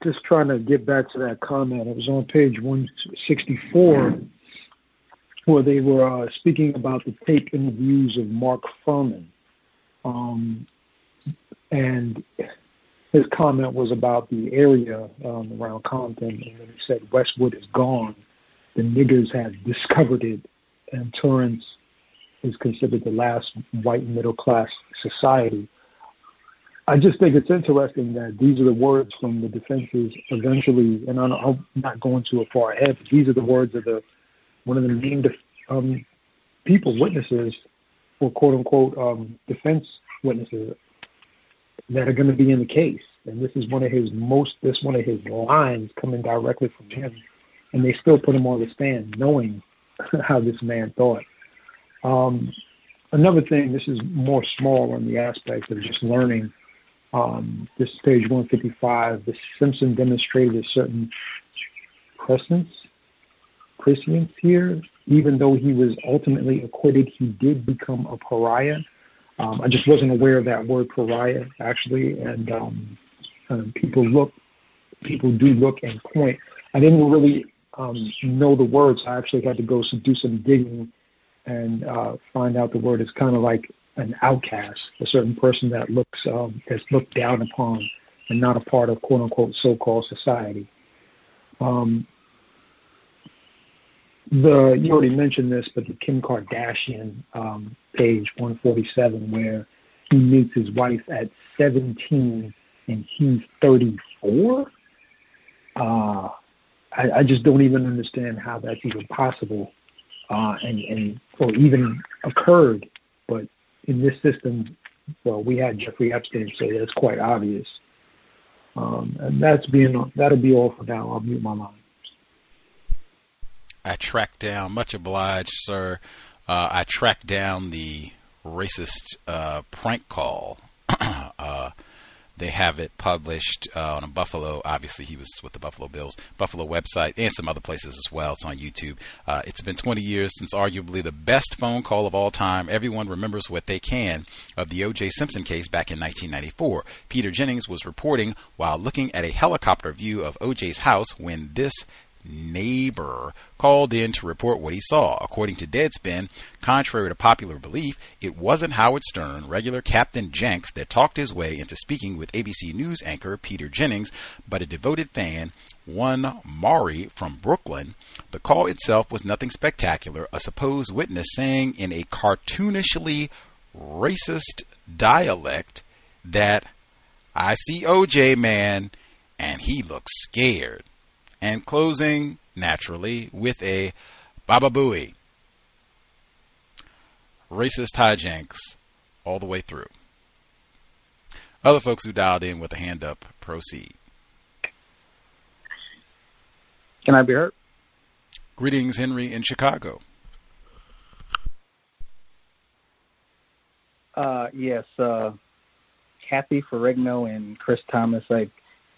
just trying to get back to that comment. It was on page 164 where they were uh, speaking about the tape interviews of Mark Fuhrman. Um, and his comment was about the area um, around Compton, and then he said Westwood is gone. The niggers have discovered it, and Torrance is considered the last white middle class society. I just think it's interesting that these are the words from the defenses eventually, and I'm not going too far ahead, but these are the words of the one of the named um, people, witnesses, or quote unquote um, defense witnesses that are going to be in the case. And this is one of his most, this one of his lines coming directly from him. And they still put him on the stand knowing *laughs* how this man thought. Um, another thing, this is more small on the aspect of just learning. Um, this is page 155. The Simpson demonstrated a certain prescience, prescience here. Even though he was ultimately acquitted, he did become a pariah. Um, I just wasn't aware of that word pariah actually, and um, um, people look, people do look and point. I didn't really um, know the words. I actually had to go do some digging and uh, find out the word is kind of like an outcast, a certain person that looks um, that's looked down upon and not a part of quote unquote so-called society. Um, the you already mentioned this, but the Kim Kardashian um, page 147, where he meets his wife at 17 and he's 34. Uh, I, I just don't even understand how that's even possible, uh, and and or even occurred. But in this system, well, we had Jeffrey Epstein, so that's quite obvious. Um, and that's being that'll be all for now. I'll mute my line. I tracked down, much obliged, sir. Uh, I tracked down the racist uh, prank call. *clears throat* uh, they have it published uh, on a Buffalo. Obviously, he was with the Buffalo Bills Buffalo website and some other places as well. It's on YouTube. Uh, it's been 20 years since arguably the best phone call of all time. Everyone remembers what they can of the O.J. Simpson case back in 1994. Peter Jennings was reporting while looking at a helicopter view of O.J.'s house when this neighbor called in to report what he saw. According to Deadspin, contrary to popular belief, it wasn't Howard Stern, regular Captain Janks, that talked his way into speaking with ABC News anchor Peter Jennings, but a devoted fan, one Maury from Brooklyn. The call itself was nothing spectacular, a supposed witness saying in a cartoonishly racist dialect that I see OJ man and he looks scared and closing naturally with a Baba Booey. Racist hijinks all the way through. Other folks who dialed in with a hand up, proceed. Can I be heard? Greetings, Henry in Chicago. Uh, yes, uh, Kathy Ferrigno and Chris Thomas. I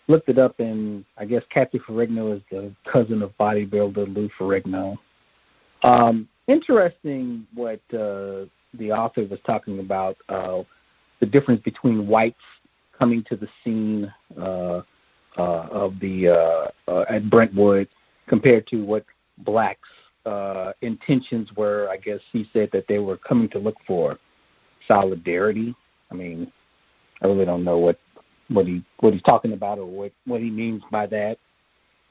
looked it up, and I guess Kathy Ferrigno is the cousin of bodybuilder Lou Ferrigno. Um, interesting what uh, the author was talking about uh, the difference between whites coming to the scene uh, uh, of the uh, uh, at Brentwood compared to what blacks' uh, intentions were. I guess he said that they were coming to look for solidarity. I mean, I really don't know what what he what he's talking about or what what he means by that.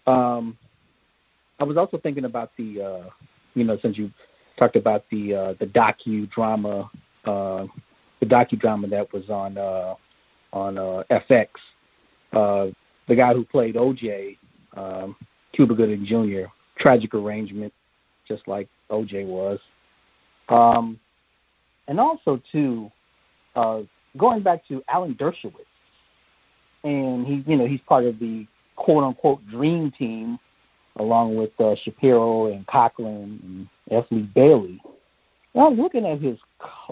Um, I was also thinking about the uh, you know since you talked about the uh, the docudrama uh, the docudrama that was on uh, on uh, FX. Uh, the guy who played OJ, um, Cuba Gooding Jr. Tragic arrangement, just like OJ was. Um, and also too, uh, going back to Alan Dershowitz, and he, you know, he's part of the quote unquote dream team, along with uh, Shapiro and Cochran and F. Bailey. And I was looking at his,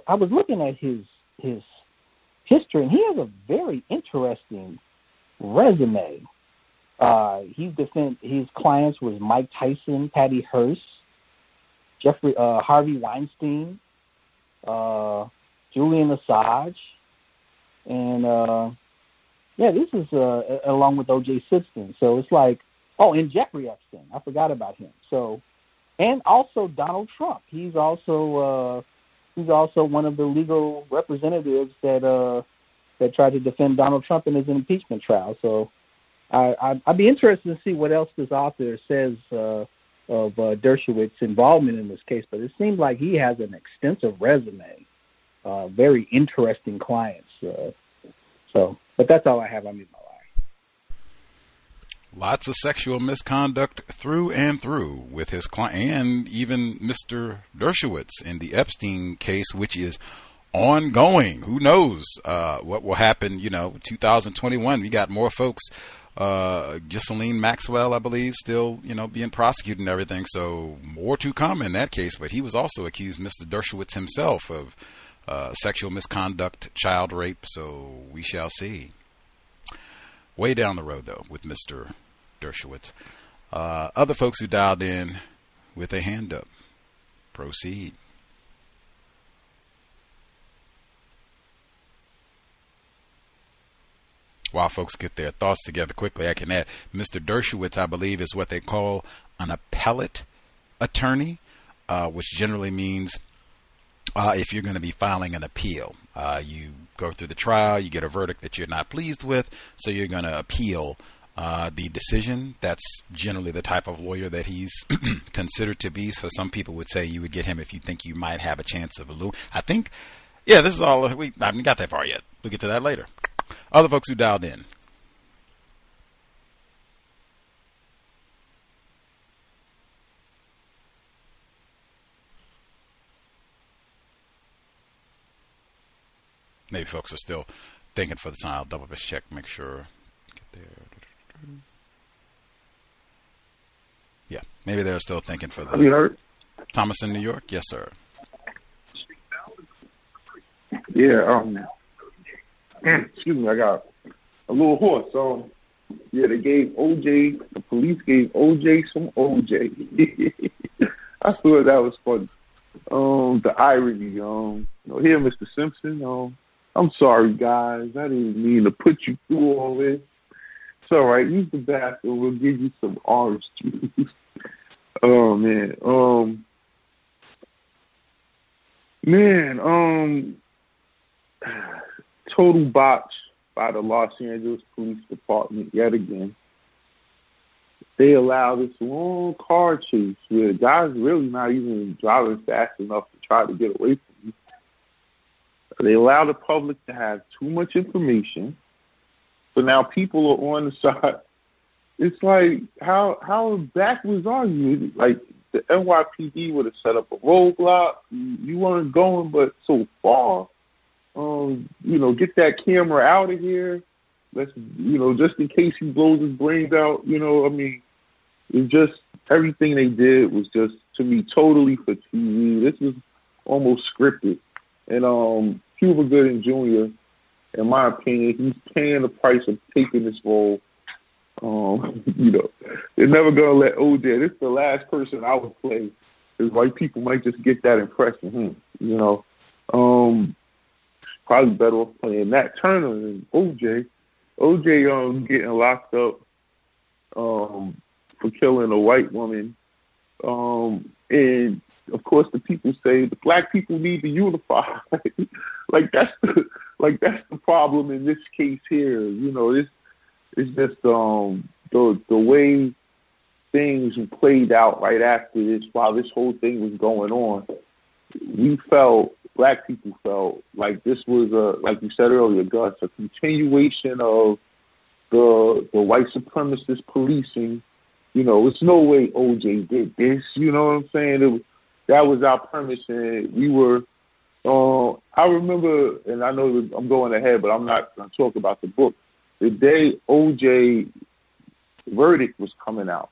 I was looking at his his history, and he has a very interesting resume. Uh, he's defend his clients was Mike Tyson, Patty Hearst, Jeffrey uh, Harvey Weinstein, uh, Julian Assange, and uh, yeah, this is uh, along with O.J. Simpson. So it's like, oh, and Jeffrey Epstein. I forgot about him. So, and also Donald Trump. He's also uh, he's also one of the legal representatives that uh, that tried to defend Donald Trump in his impeachment trial. So, I, I I'd be interested to see what else this author says uh, of uh, Dershowitz's involvement in this case. But it seems like he has an extensive resume, uh, very interesting clients. Uh, so but that's all I have on me. My life. Lots of sexual misconduct through and through with his client and even Mr. Dershowitz in the Epstein case, which is ongoing. Who knows uh, what will happen? You know, 2021. We got more folks. Uh, Ghislaine Maxwell, I believe, still you know being prosecuted and everything. So more to come in that case. But he was also accused, Mr. Dershowitz himself, of uh, sexual misconduct, child rape. So we shall see. Way down the road, though, with Mr. Dershowitz. Uh, other folks who dialed in with a hand up. Proceed. While folks get their thoughts together quickly, I can add Mr. Dershowitz, I believe, is what they call an appellate attorney, uh, which generally means uh, if you're going to be filing an appeal. Uh, you go through the trial, you get a verdict that you're not pleased with, so you're going to appeal uh, the decision. That's generally the type of lawyer that he's *clears throat* considered to be. So some people would say you would get him if you think you might have a chance of a lose. I think, yeah, this is all. We I haven't got that far yet. We'll get to that later. Other folks who dialed in. Maybe folks are still thinking for the time. I'll double check, make sure. Get there. Yeah, maybe they're still thinking for the. Have you heard? Thomas in New York? Yes, sir. Yeah. Um. Excuse me. I got a little horse. Um. Yeah, they gave OJ. The police gave OJ some OJ. *laughs* I thought that was funny. Um, the irony. Um, you know, here, Mr. Simpson. Um, I'm sorry, guys. I didn't mean to put you through all this. It's all right. Use the bathroom. We'll give you some orange juice. *laughs* oh man. Um. Man. Um. *sighs* Total botch by the Los Angeles Police Department yet again. They allow this long car chase where the guy's really not even driving fast enough to try to get away from. They allow the public to have too much information. So now people are on the *laughs* side. It's like how how backwards are you? Like the NYPD would have set up a roadblock. You weren't going, but so far um, you know, get that camera out of here. Let's, you know, just in case he blows his brains out. You know, I mean, it's just everything they did was just to me totally for TV. This was almost scripted. And um, Cuba Gooding Jr., in my opinion, he's paying the price of taking this role. Um, *laughs* you know, they're never gonna let OJ. This is the last person I would play. Is white people might just get that impression. Hmm, you know, um, probably better off playing Nat Turner than OJ. OJ um getting locked up um for killing a white woman. Um and of course the people say the black people need to unify. *laughs* like that's the like that's the problem in this case here. You know, this it's just um the the way things played out right after this while this whole thing was going on. We felt black people felt like this was a, like you said earlier, Gus, a continuation of the the white supremacist policing. You know, it's no way OJ did this. You know what I'm saying? It that was our premise, and we were. Uh, I remember, and I know I'm going ahead, but I'm not going to talk about the book. The day OJ verdict was coming out,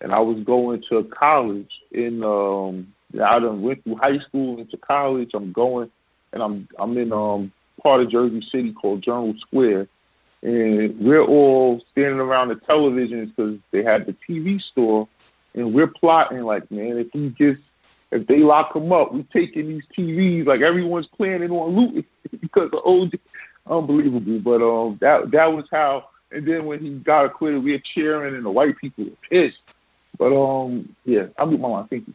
and I was going to college in um, I done went through high school into college. I'm going, and I'm I'm in um part of Jersey City called Journal Square, and we're all standing around the televisions because they had the TV store, and we're plotting like, man, if we just if they lock them up, we taking these TVs like everyone's planning on looting *laughs* because of old, unbelievable. But um, that that was how. And then when he got acquitted, we were cheering, and the white people were pissed. But um, yeah, I'll be my line. Thank you.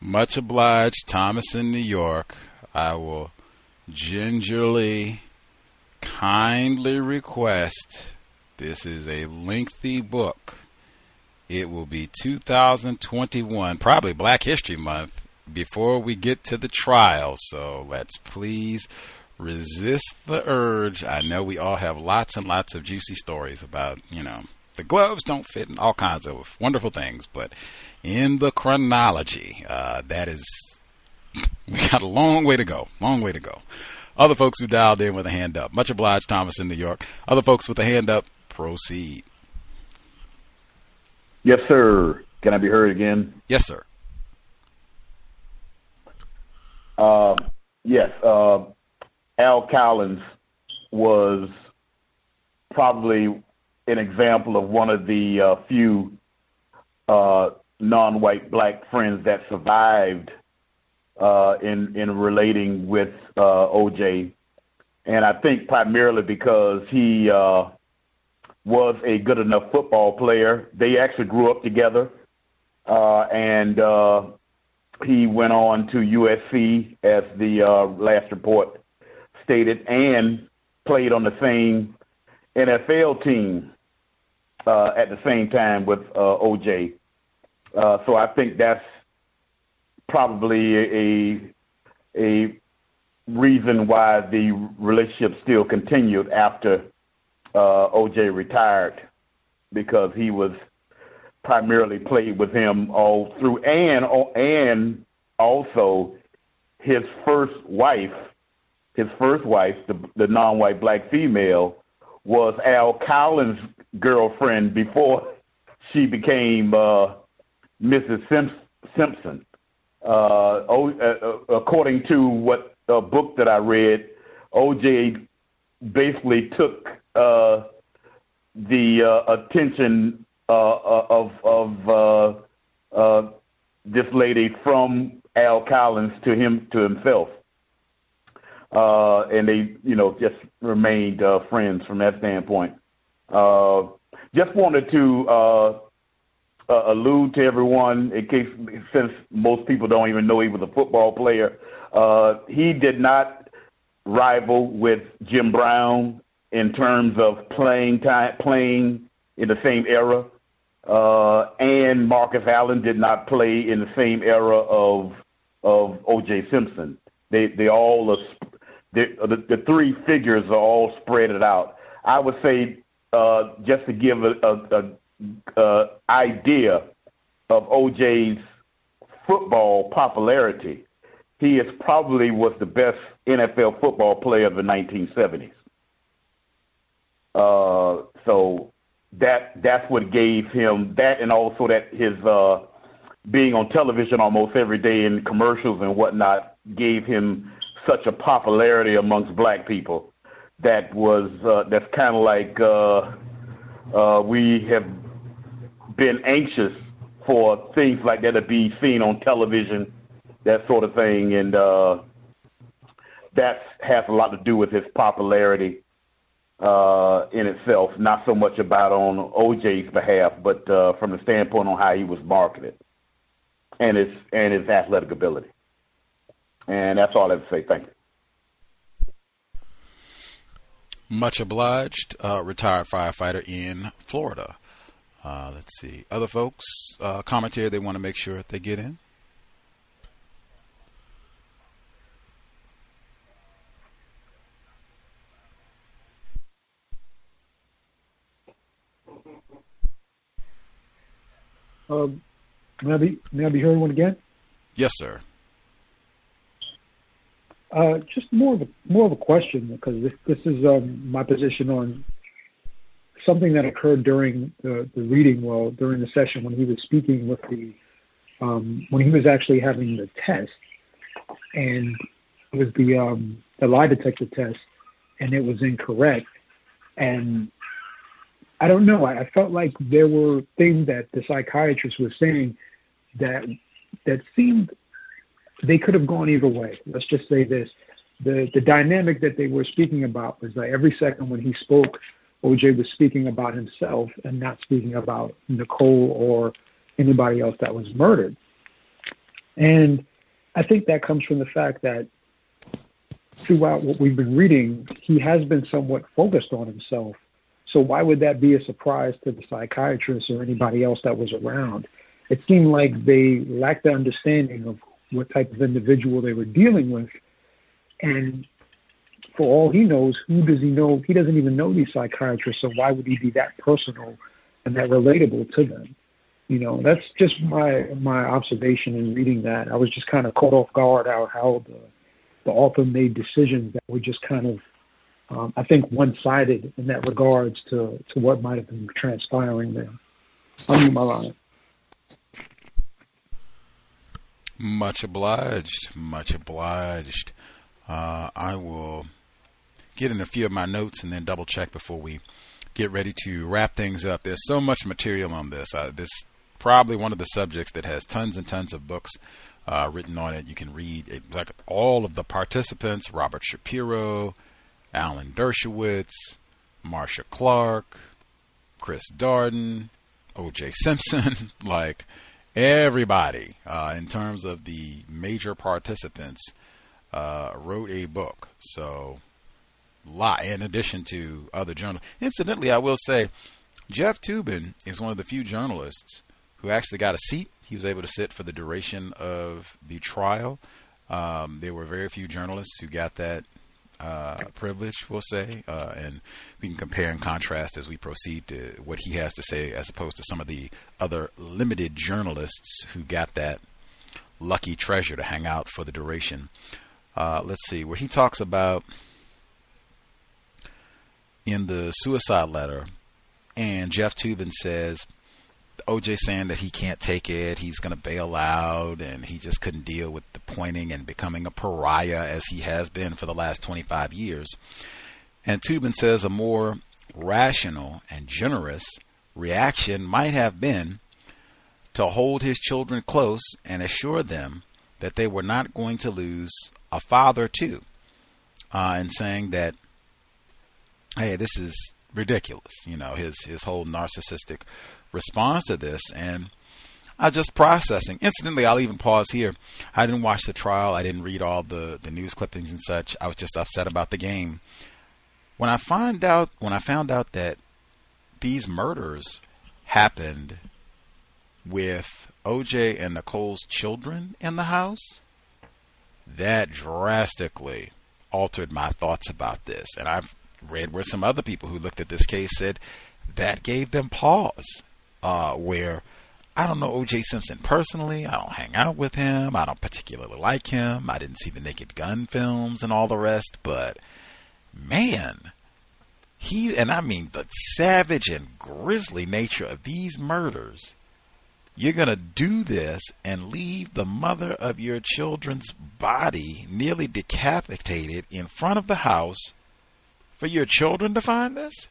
Much obliged, Thomas in New York. I will gingerly, kindly request this is a lengthy book. It will be 2021, probably Black History Month, before we get to the trial. So let's please resist the urge. I know we all have lots and lots of juicy stories about, you know, the gloves don't fit and all kinds of wonderful things, but in the chronology. Uh, that is, *laughs* we got a long way to go. Long way to go. Other folks who dialed in with a hand up. Much obliged, Thomas in New York. Other folks with a hand up, proceed. Yes, sir. Can I be heard again? Yes, sir. Uh, yes. Uh, Al Cowlings was probably an example of one of the uh, few uh, non-white black friends that survived uh, in in relating with uh, OJ, and I think primarily because he uh, was a good enough football player. They actually grew up together, uh, and uh, he went on to USC as the uh, last report stated, and played on the same NFL team uh, at the same time with uh, OJ. Uh, so I think that's probably a a reason why the relationship still continued after uh, OJ retired, because he was primarily played with him all through, and and also his first wife his first wife, the, the non-white black female, was Al Cowlings' girlfriend before she became uh, Mrs. Simp- Simpson. Uh, o, uh, uh, according to what a book that I read, OJ basically took uh, the uh, attention uh, of of uh, uh, this lady from Al Cowlings to him to himself, uh, and they you know just remained uh, friends from that standpoint. Uh, just wanted to uh, uh, allude to everyone in case since most people don't even know he was a football player. Uh, he did not rival with Jim Brown in terms of playing time, playing in the same era. Uh, and Marcus Allen did not play in the same era of of O.J. Simpson. They they all are, the the three figures are all spread it out. I would say uh, just to give a, a, a, a idea of O.J.'s football popularity, he is probably was the best NFL football player of the 1970s. Uh, so that that's what gave him that, and also that his uh, being on television almost every day in commercials and whatnot gave him such a popularity amongst black people that was uh, that's kind of like uh, uh, we have been anxious for things like that to be seen on television, that sort of thing, and uh, that has a lot to do with his popularity uh, in itself, not so much about on OJ's behalf, but uh, from the standpoint on how he was marketed and his and his athletic ability. And that's all I have to say. Thank you. Much obliged. Uh, retired firefighter in Florida. Uh, let's see. Other folks, uh, commentary they want to make sure they get in. Um, may I be may I be hearing one again? Yes, sir. Uh, just more of a more of a question because this this is um, my position on something that occurred during the, the reading, well, during the session when he was speaking with the um, when he was actually having the test, and it was the um, the lie detector test, and it was incorrect, and I don't know. I, I felt like there were things that the psychiatrist was saying that that seemed they could have gone either way. Let's just say this: the the dynamic that they were speaking about was that every second when he spoke, OJ was speaking about himself and not speaking about Nicole or anybody else that was murdered. And I think that comes from the fact that throughout what we've been reading, he has been somewhat focused on himself so why would that be a surprise to the psychiatrist or anybody else that was around? It seemed like they lacked the understanding of what type of individual they were dealing with. And for all he knows, who does he know? He doesn't even know these psychiatrists, so why would he be that personal and that relatable to them? You know, that's just my my observation in reading that. I was just kind of caught off guard how how the the author made decisions that were just kind of um, I think, one-sided in that regards to, to what might have been transpiring there. Mute my line. Much obliged. Much obliged. Uh, I will get in a few of my notes and then double check before we get ready to wrap things up. There's so much material on this. Uh, this probably one of the subjects that has tons and tons of books uh, written on it. You can read it, like all of the participants: Robert Shapiro, Alan Dershowitz, Marcia Clark, Chris Darden, O.J. Simpson, *laughs* like everybody uh, in terms of the major participants uh, wrote a book. So, lot in addition to other journalists. Incidentally, I will say, Jeff Toobin is one of the few journalists who actually got a seat. He was able to sit for the duration of the trial. Um, there were very few journalists who got that uh, privilege, we'll say, uh, and we can compare and contrast as we proceed to what he has to say, as opposed to some of the other limited journalists who got that lucky treasure to hang out for the duration. Uh, let's see, where he talks about in the suicide letter, and Jeff Toobin says OJ saying that he can't take it, he's going to bail out, and he just couldn't deal with the pointing and becoming a pariah as he has been for the last 25 years. And Toobin says a more rational and generous reaction might have been to hold his children close and assure them that they were not going to lose a father too, uh, and saying that, hey, this is ridiculous. You know, his his whole narcissistic response to this, and I was just processing. Incidentally, I'll even pause here. I didn't watch the trial. I didn't read all the the news clippings and such. I was just upset about the game. When I find out when I found out that these murders happened with OJ and Nicole's children in the house, that drastically altered my thoughts about this. And I've read where some other people who looked at this case said that gave them pause. Uh, where I don't know OJ Simpson personally. I don't hang out with him. I don't particularly like him. I didn't see the Naked Gun films and all the rest, but man, he and I mean the savage and grisly nature of these murders. You're going to do this and leave the mother of your children's body nearly decapitated in front of the house for your children to find this?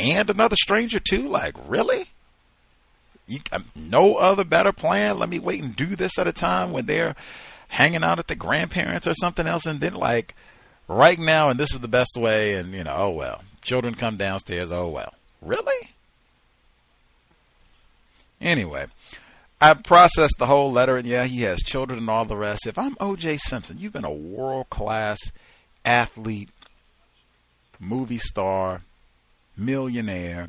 And another stranger, too? Like, really? You, um, no other better plan? Let me wait and do this at a time when they're hanging out at the grandparents or something else, and then, like, right now, and this is the best way, and, you know, oh well. Children come downstairs, oh well. Really? Anyway, I processed the whole letter, and yeah, he has children and all the rest. If I'm O.J. Simpson, you've been a world class athlete, movie star, millionaire,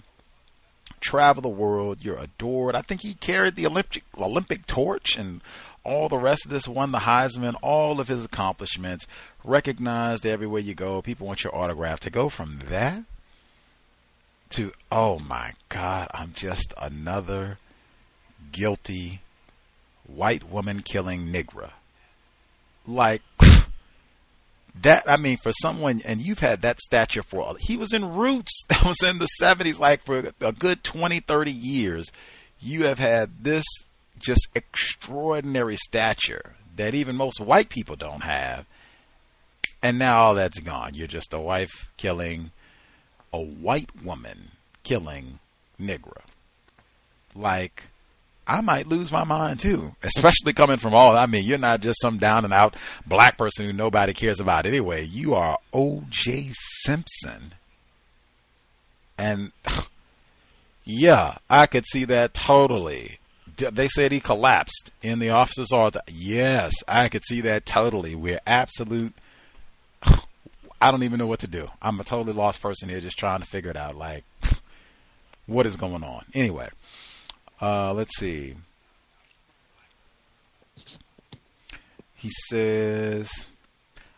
travel the world. You're adored. I think he carried the Olympic Olympic torch and all the rest of this. Won the Heisman. All of his accomplishments recognized everywhere you go. People want your autograph. To go from that to oh my God, I'm just another guilty white woman killing Negra. Like that, I mean, for someone, and you've had that stature for, all he was in Roots, *laughs* that was in the 70s, like for a good 20, 30 years. You have had this just extraordinary stature that even most white people don't have. And now all that's gone. You're just a wife killing a white woman killing Negra. Like, I might lose my mind too, especially coming from all. I mean, you're not just some down and out black person who nobody cares about anyway. You are O.J. Simpson. And *sighs* yeah, I could see that totally. They said he collapsed in the officer's all Yes, I could see that totally. We're absolute. *sighs* I don't even know what to do. I'm a totally lost person here, just trying to figure it out. Like, *sighs* what is going on? Anyway. Uh, let's see. He says,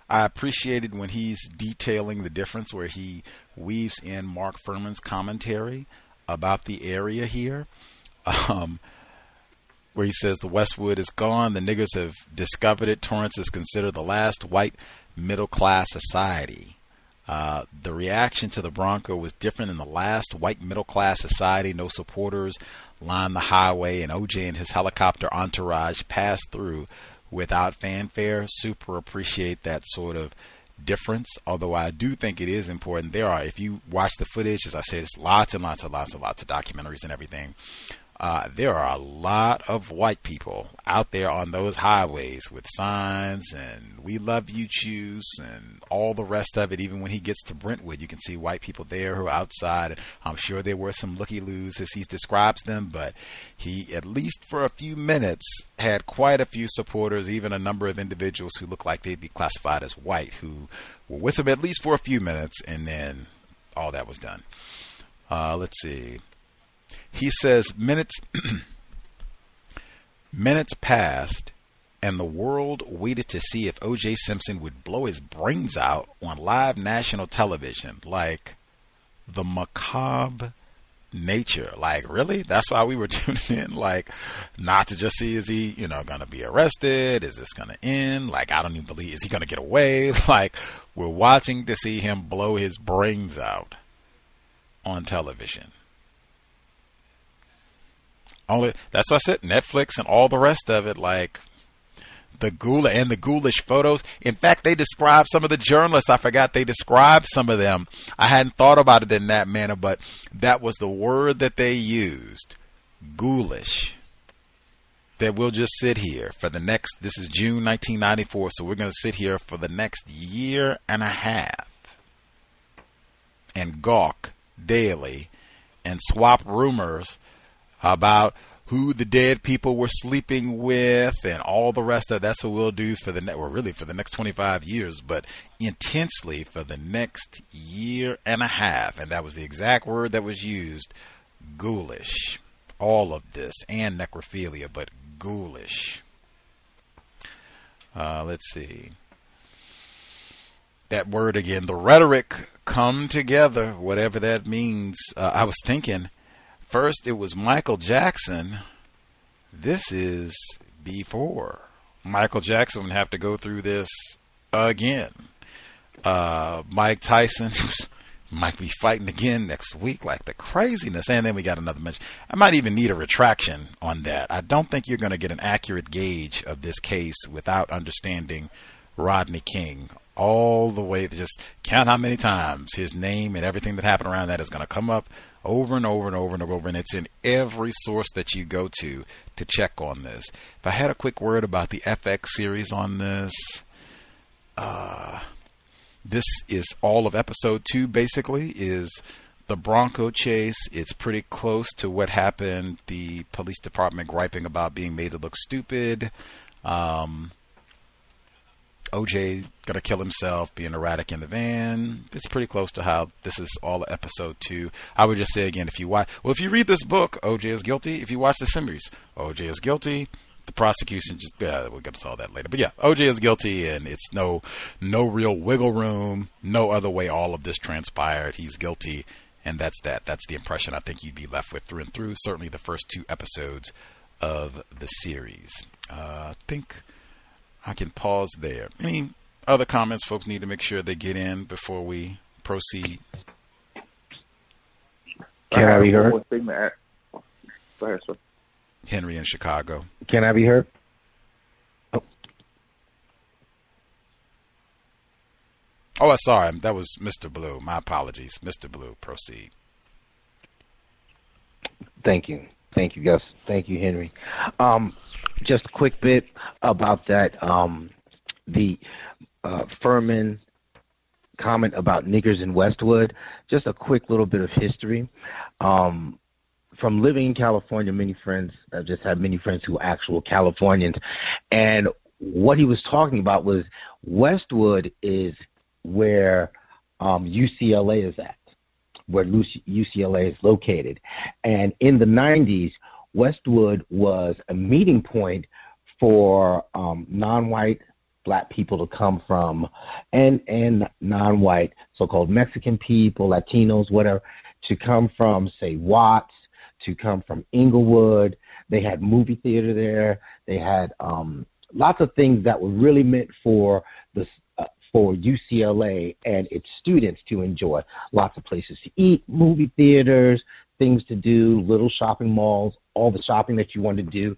I appreciated when he's detailing the difference where he weaves in Mark Fuhrman's commentary about the area here. *laughs* Um, where he says the Westwood is gone, the niggers have discovered it. Torrance is considered the last white middle class society. Uh, the reaction to the Bronco was different in the last white middle class society. No supporters lined the highway, and OJ and his helicopter entourage passed through without fanfare. Super appreciate that sort of difference. Although I do think it is important. There are, if you watch the footage, as I said, it's lots and lots and lots and lots of documentaries and everything uh, there are a lot of white people out there on those highways with signs and "We love you" juice and all the rest of it. Even when he gets to Brentwood, you can see white people there who are outside. I'm sure there were some looky loos as he describes them, but he, at least for a few minutes, had quite a few supporters, even a number of individuals who looked like they'd be classified as white, who were with him at least for a few minutes, and then all that was done. Uh, let's see. He says minutes *clears throat* minutes passed and the world waited to see if O.J. Simpson would blow his brains out on live national television like the macabre nature. Like, really? That's why we were *laughs* tuning in. Like, not to just see is he, you know, gonna be arrested? Is this gonna end? Like, I don't even believe is he gonna get away? *laughs* Like, we're watching to see him blow his brains out on television. Only that's what I said. Netflix and all the rest of it, like the ghoul and the ghoulish photos. In fact, they described some of the journalists. I forgot they described some of them. I hadn't thought about it in that manner, but that was the word that they used. Ghoulish. That we'll just sit here for the next, this is June 1994, so we're going to sit here for the next year and a half and gawk daily and swap rumors about who the dead people were sleeping with and all the rest of that's what we'll do for the ne- well really for the next 25 years but intensely for the next year and a half. And that was the exact word that was used ghoulish. All of this and necrophilia but ghoulish. Uh, let's see. That word again the rhetoric come together whatever that means. Uh, i was thinking First, it was Michael Jackson. This is before. Michael Jackson would have to go through this again. Uh, Mike Tyson *laughs* might be fighting again next week, like the craziness. And then we got another mention. I might even need a retraction on that. I don't think you're going to get an accurate gauge of this case without understanding Rodney King all the way just count how many times his name and everything that happened around that is going to come up over and over and over and over, and it's in every source that you go to to check on this. If I had a quick word about the FX series on this, uh, this is all of episode two. Basically, is the Bronco chase. It's pretty close to what happened. The police department griping about being made to look stupid. Um, OJ gonna kill himself, being erratic in the van. It's pretty close to how this is all episode two. I would just say again, if you watch, well, if you read this book, OJ is guilty. If you watch the series, OJ is guilty. The prosecution just yeah, we'll get to all that later. But yeah, OJ is guilty, and it's no no real wiggle room, no other way. All of this transpired. He's guilty, and that's that. That's the impression I think you'd be left with through and through. Certainly, the first two episodes of the series. Uh, I think I can pause there. Any other comments folks need to make sure they get in before we proceed? Can I, I be heard? Thing to add. Go ahead, sir. Henry in Chicago. Can I be heard? Oh, oh sorry. That was Mr. Blue. My apologies. Mr. Blue, proceed. Thank you. Thank you, Gus. Thank you, Henry. Um, just a quick bit about that. Um, the uh, Fuhrman comment about niggers in Westwood. Just a quick little bit of history. Um, from living in California, many friends, I've just had many friends who are actual Californians. And what he was talking about was Westwood is where um, UCLA is at, where UCLA is located. And in the 90s, Westwood was a meeting point for um, non-white black people to come from, and and non-white so-called Mexican people, Latinos, whatever, to come from, say Watts, to come from Inglewood. They had movie theater there. They had um, lots of things that were really meant for the uh, for UCLA and its students to enjoy. Lots of places to eat, movie theaters, things to do, little shopping malls, all the shopping that you wanted to do.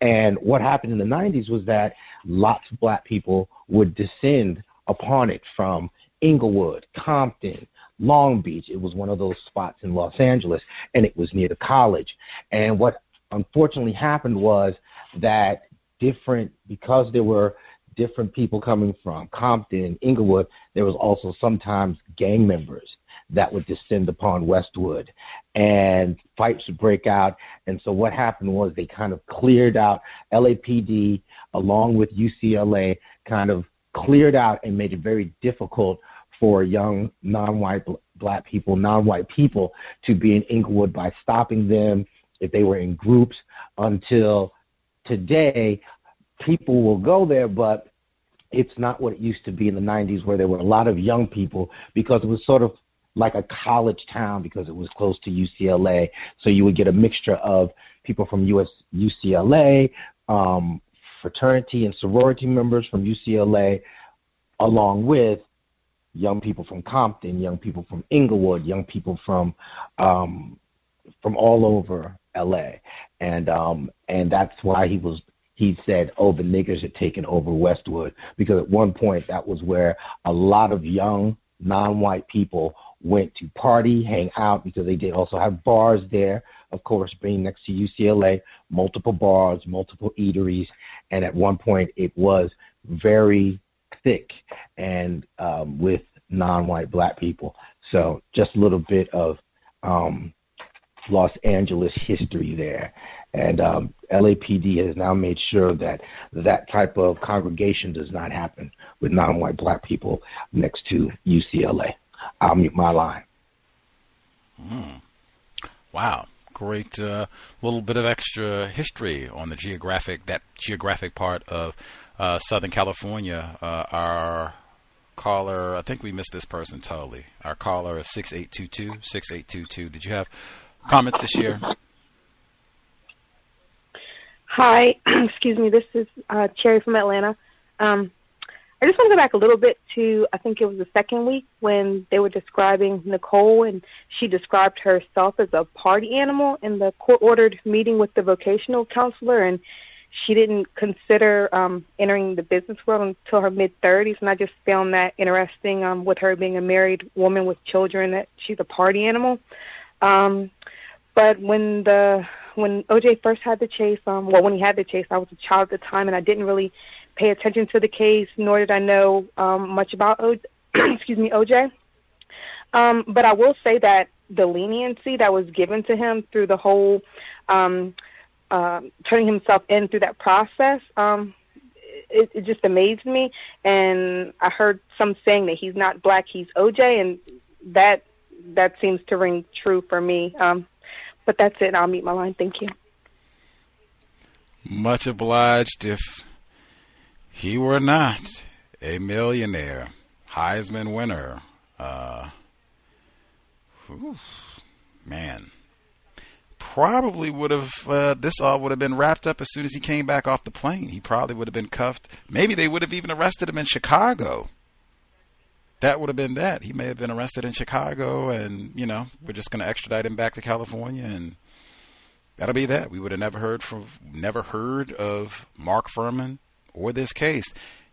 And what happened in the 90s was that lots of black people would descend upon it from Inglewood, Compton, Long Beach. It was one of those spots in Los Angeles, and it was near the college. And what unfortunately happened was that different, because there were different people coming from Compton Inglewood, there was also sometimes gang members that would descend upon Westwood and fights would break out. And so what happened was they kind of cleared out LAPD along with UCLA kind of cleared out and made it very difficult for young non-white black people, non-white people to be in Inglewood by stopping them if they were in groups until today people will go there but it's not what it used to be in the 90s where there were a lot of young people because it was sort of like a college town because it was close to UCLA. So you would get a mixture of people from US UCLA, um, fraternity and sorority members from UCLA, along with young people from Compton, young people from Inglewood, young people from um, from all over LA, and um, and that's why he was he said, "Oh, the niggers had taken over Westwood," because at one point that was where a lot of young non-white people went to party, hang out, because they did also have bars there. Of course, being next to UCLA, multiple bars, multiple eateries, and at one point it was very thick and um, with non-white black people. So just a little bit of um, Los Angeles history there. And um, LAPD has now made sure that that type of congregation does not happen with non-white black people next to UCLA. I'll mute my line. Mm. Wow. Great uh, little bit of extra history on the geographic that geographic part of uh, Southern California. Uh, our caller, I think we missed this person totally. Our caller is six eight two two six eight two two. Did you have comments this year? Hi, *clears throat* excuse me. This is uh, Cherry from Atlanta. Um, I just want to go back a little bit to I think it was the second week when they were describing Nicole and she described herself as a party animal in the court ordered meeting with the vocational counselor and she didn't consider um entering the business world until her mid 30s and I just found that interesting um with her being a married woman with children that she's a party animal. Um but when the when OJ first had the chase, um, well, when he had the chase, I was a child at the time, and I didn't really pay attention to the case, nor did I know um, much about o- *clears throat* excuse me OJ. Um, but I will say that the leniency that was given to him through the whole um, uh, turning himself in through that process, um, it, it just amazed me. And I heard some saying that he's not black, he's OJ, and that that seems to ring true for me. Um, but that's it. I'll meet my line. Thank you. Much obliged if he were not a millionaire, Heisman winner. Uh, man, probably would have, uh, this all would have been wrapped up as soon as he came back off the plane. He probably would have been cuffed. Maybe they would have even arrested him in Chicago that would have been that. He may have been arrested in Chicago, and you know we're just going to extradite him back to California, and that'll be that. We would have never heard from, never heard of Mark Fuhrman or this case.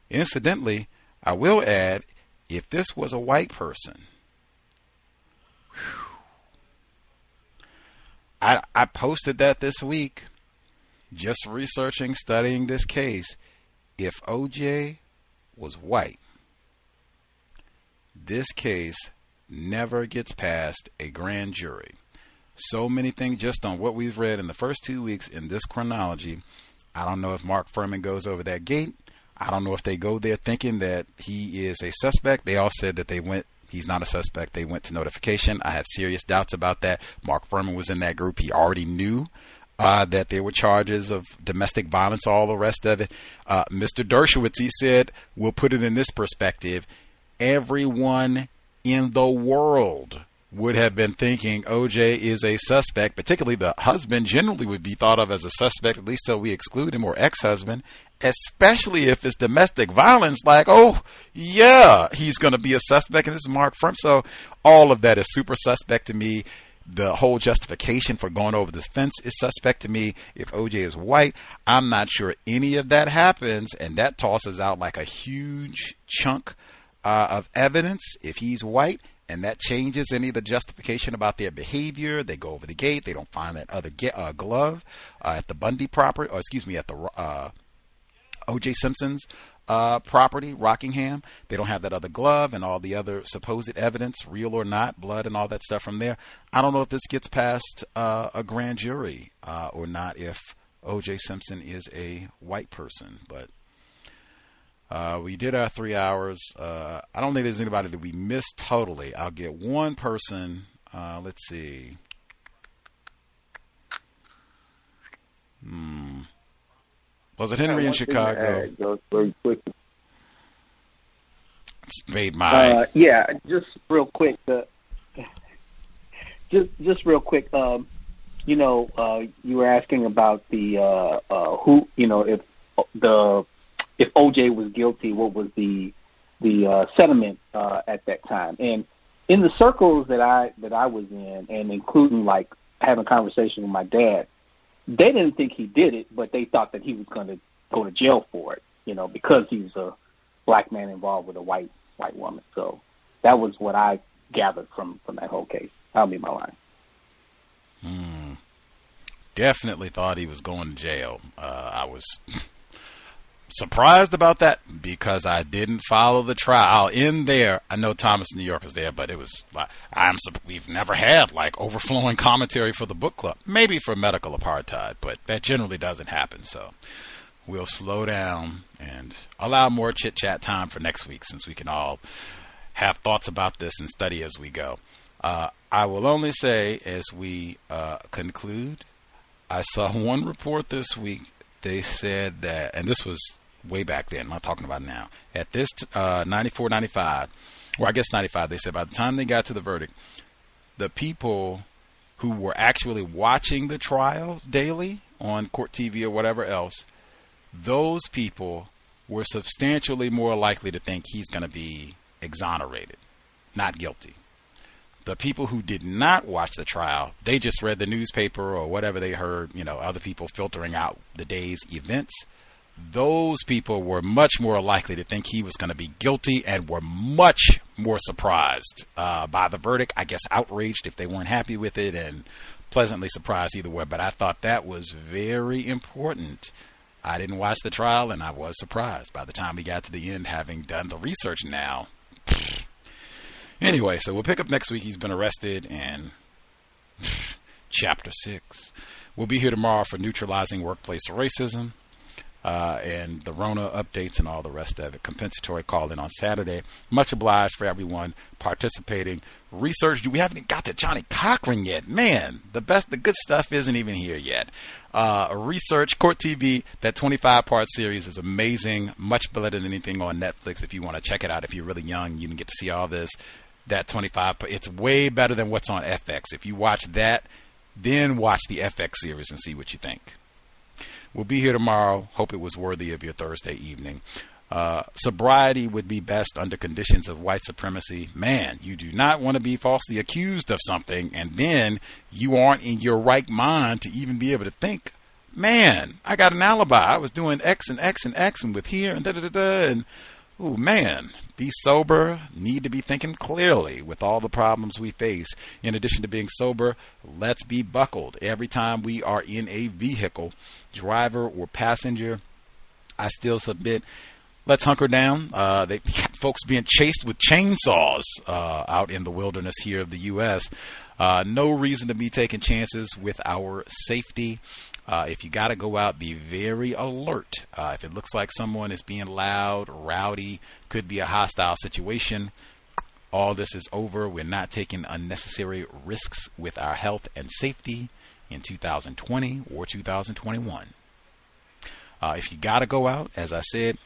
Incidentally, I will add, if this was a white person, I I posted that this week, just researching, studying this case. If OJ was white this case never gets past a grand jury. So many things just on what we've read in the first two weeks in this chronology. I don't know if Mark Fuhrman goes over that gate. I don't know if they go there thinking that he is a suspect. They all said that they went, he's not a suspect. They went to notification. I have serious doubts about that. Mark Fuhrman was in that group. He already knew uh, that there were charges of domestic violence, all the rest of it. Uh, Mr. Dershowitz, he said, we'll put it in this perspective everyone in the world would have been thinking OJ is a suspect, particularly the husband generally would be thought of as a suspect, at least till we exclude him, or ex husband, especially if it's domestic violence, like, oh, yeah, he's going to be a suspect, and this is Mark Fuhrman. So all of that is super suspect to me. The whole justification for going over this fence is suspect to me. If OJ is white, I'm not sure any of that happens, and that tosses out like a huge chunk uh, of evidence if he's white and that changes any of the justification about their behavior. They go over the gate. They don't find that other uh, glove uh, at the Bundy property, or excuse me, at the uh, O.J. Simpson's uh, property, Rockingham. They don't have that other glove and all the other supposed evidence, real or not, blood and all that stuff from there. I don't know if this gets past uh, a grand jury uh, or not. If O.J. Simpson is a white person, but uh, we did our three hours. Uh, I don't think there's anybody that we missed totally. I'll get one person. Uh, let's see. Hmm. Was it Henry Yeah, in one thing to Chicago? add, very quick. It's made my. Uh, yeah, just real quick. The just just real quick, um, you know, uh, you were asking about the uh, uh, who, you know, if the if OJ was guilty, what was the the uh, sentiment uh, at that time? And in the circles that I that I was in, and including like having conversation with my dad, they didn't think he did it, but they thought that he was going to go to jail for it, you know, because he's a black man involved with a white white woman. So that was what I gathered from from that whole case. That'll be my line. Hmm. Definitely thought he was going to jail. Uh, I was surprised about that because I didn't follow the trial in there. I know Thomas New York was there, but it was like I'm. We've never had like overflowing *laughs* commentary for the book club. Maybe for medical apartheid, but that generally doesn't happen. So we'll slow down and allow more chit chat time for next week, since we can all have thoughts about this and study as we go. Uh, I will only say, as we uh, conclude, I saw *laughs* one report this week. They said that, and this was way back then, I'm not talking about now. At this uh, 94, 95, or I guess 95, they said by the time they got to the verdict, the people who were actually watching the trial daily on court TV or whatever else, those people were substantially more likely to think he's going to be exonerated, not guilty. The people who did not watch the trial, they just read the newspaper or whatever they heard, you know, other people filtering out the day's events. Those people were much more likely to think he was going to be guilty and were much more surprised uh, by the verdict. I guess outraged if they weren't happy with it and pleasantly surprised either way. But I thought that was very important. I didn't watch the trial and I was surprised by the time we got to the end, having done the research now. Anyway, so we'll pick up next week. He's been arrested and *sighs* chapter six. We'll be here tomorrow for neutralizing workplace racism. Uh, and the Rona updates and all the rest of it. Compensatory call in on Saturday. Much obliged for everyone participating. Research. We haven't got to Johnnie Cochran yet. Man, the best, the good stuff isn't even here yet. Uh, research Court TV. That 25 part series is amazing. Much better than anything on Netflix. If you want to check it out, if you're really young, you can get to see all this. That 25. It's way better than what's on FX. If you watch that, then watch the FX series and see what you think. We'll be here tomorrow. Hope it was worthy of your Thursday evening. Uh, sobriety would be best under conditions of white supremacy. Man, you do not want to be falsely accused of something and then you aren't in your right mind to even be able to think, man, I got an alibi. I was doing X and X and X and with here and da da da da. And oh man, be sober, need to be thinking clearly with all the problems we face. In addition to being sober, let's be buckled every time we are in a vehicle, driver or passenger. I still submit. Let's hunker down. Uh, they *laughs* folks being chased with chainsaws uh, out in the wilderness here of the U.S. Uh, no reason to be taking chances with our safety. Uh, if you got to go out, be very alert. Uh, if it looks like someone is being loud, rowdy, could be a hostile situation, all this is over. We're not taking unnecessary risks with our health and safety in 2020 or 2021. Uh, if you got to go out, as I said,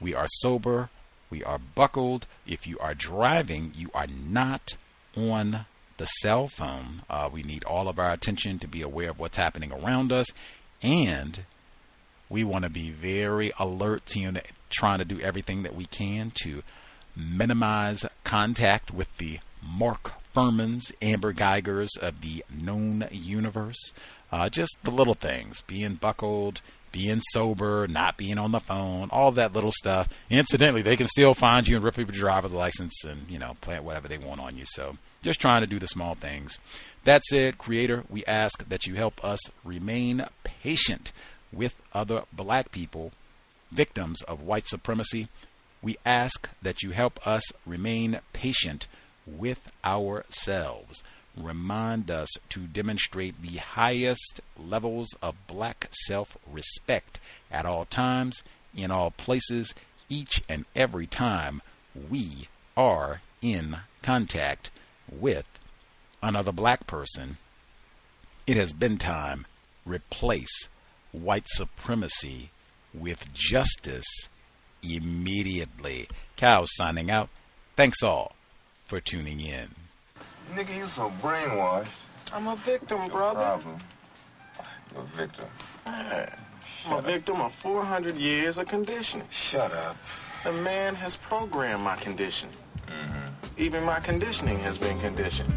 we are sober, we are buckled. If you are driving, you are not on the cell phone. Uh, we need all of our attention to be aware of what's happening around us, and we want to be very alert to you trying to do everything that we can to minimize contact with the Mark Fuhrmans, Amber Guygers of the known universe. Uh, just the little things, being buckled, being sober, not being on the phone, all that little stuff. Incidentally, they can still find you and rip your driver's license and, you know, plant whatever they want on you. So just trying to do the small things. That said, Creator, we ask that you help us remain patient with other black people, victims of white supremacy. We ask that you help us remain patient with ourselves remind us to demonstrate the highest levels of black self respect at all times, in all places, each and every time we are in contact with another black person. It has been time. Replace white supremacy with justice immediately. Cow signing out. Thanks all for tuning in. Nigga, you so brainwashed. I'm a victim, brother. Problem. You're a victim. Yeah. I'm a victim of 400 years of conditioning. Shut up. The man has programmed my condition. Mm-hmm. Even my conditioning has been conditioned.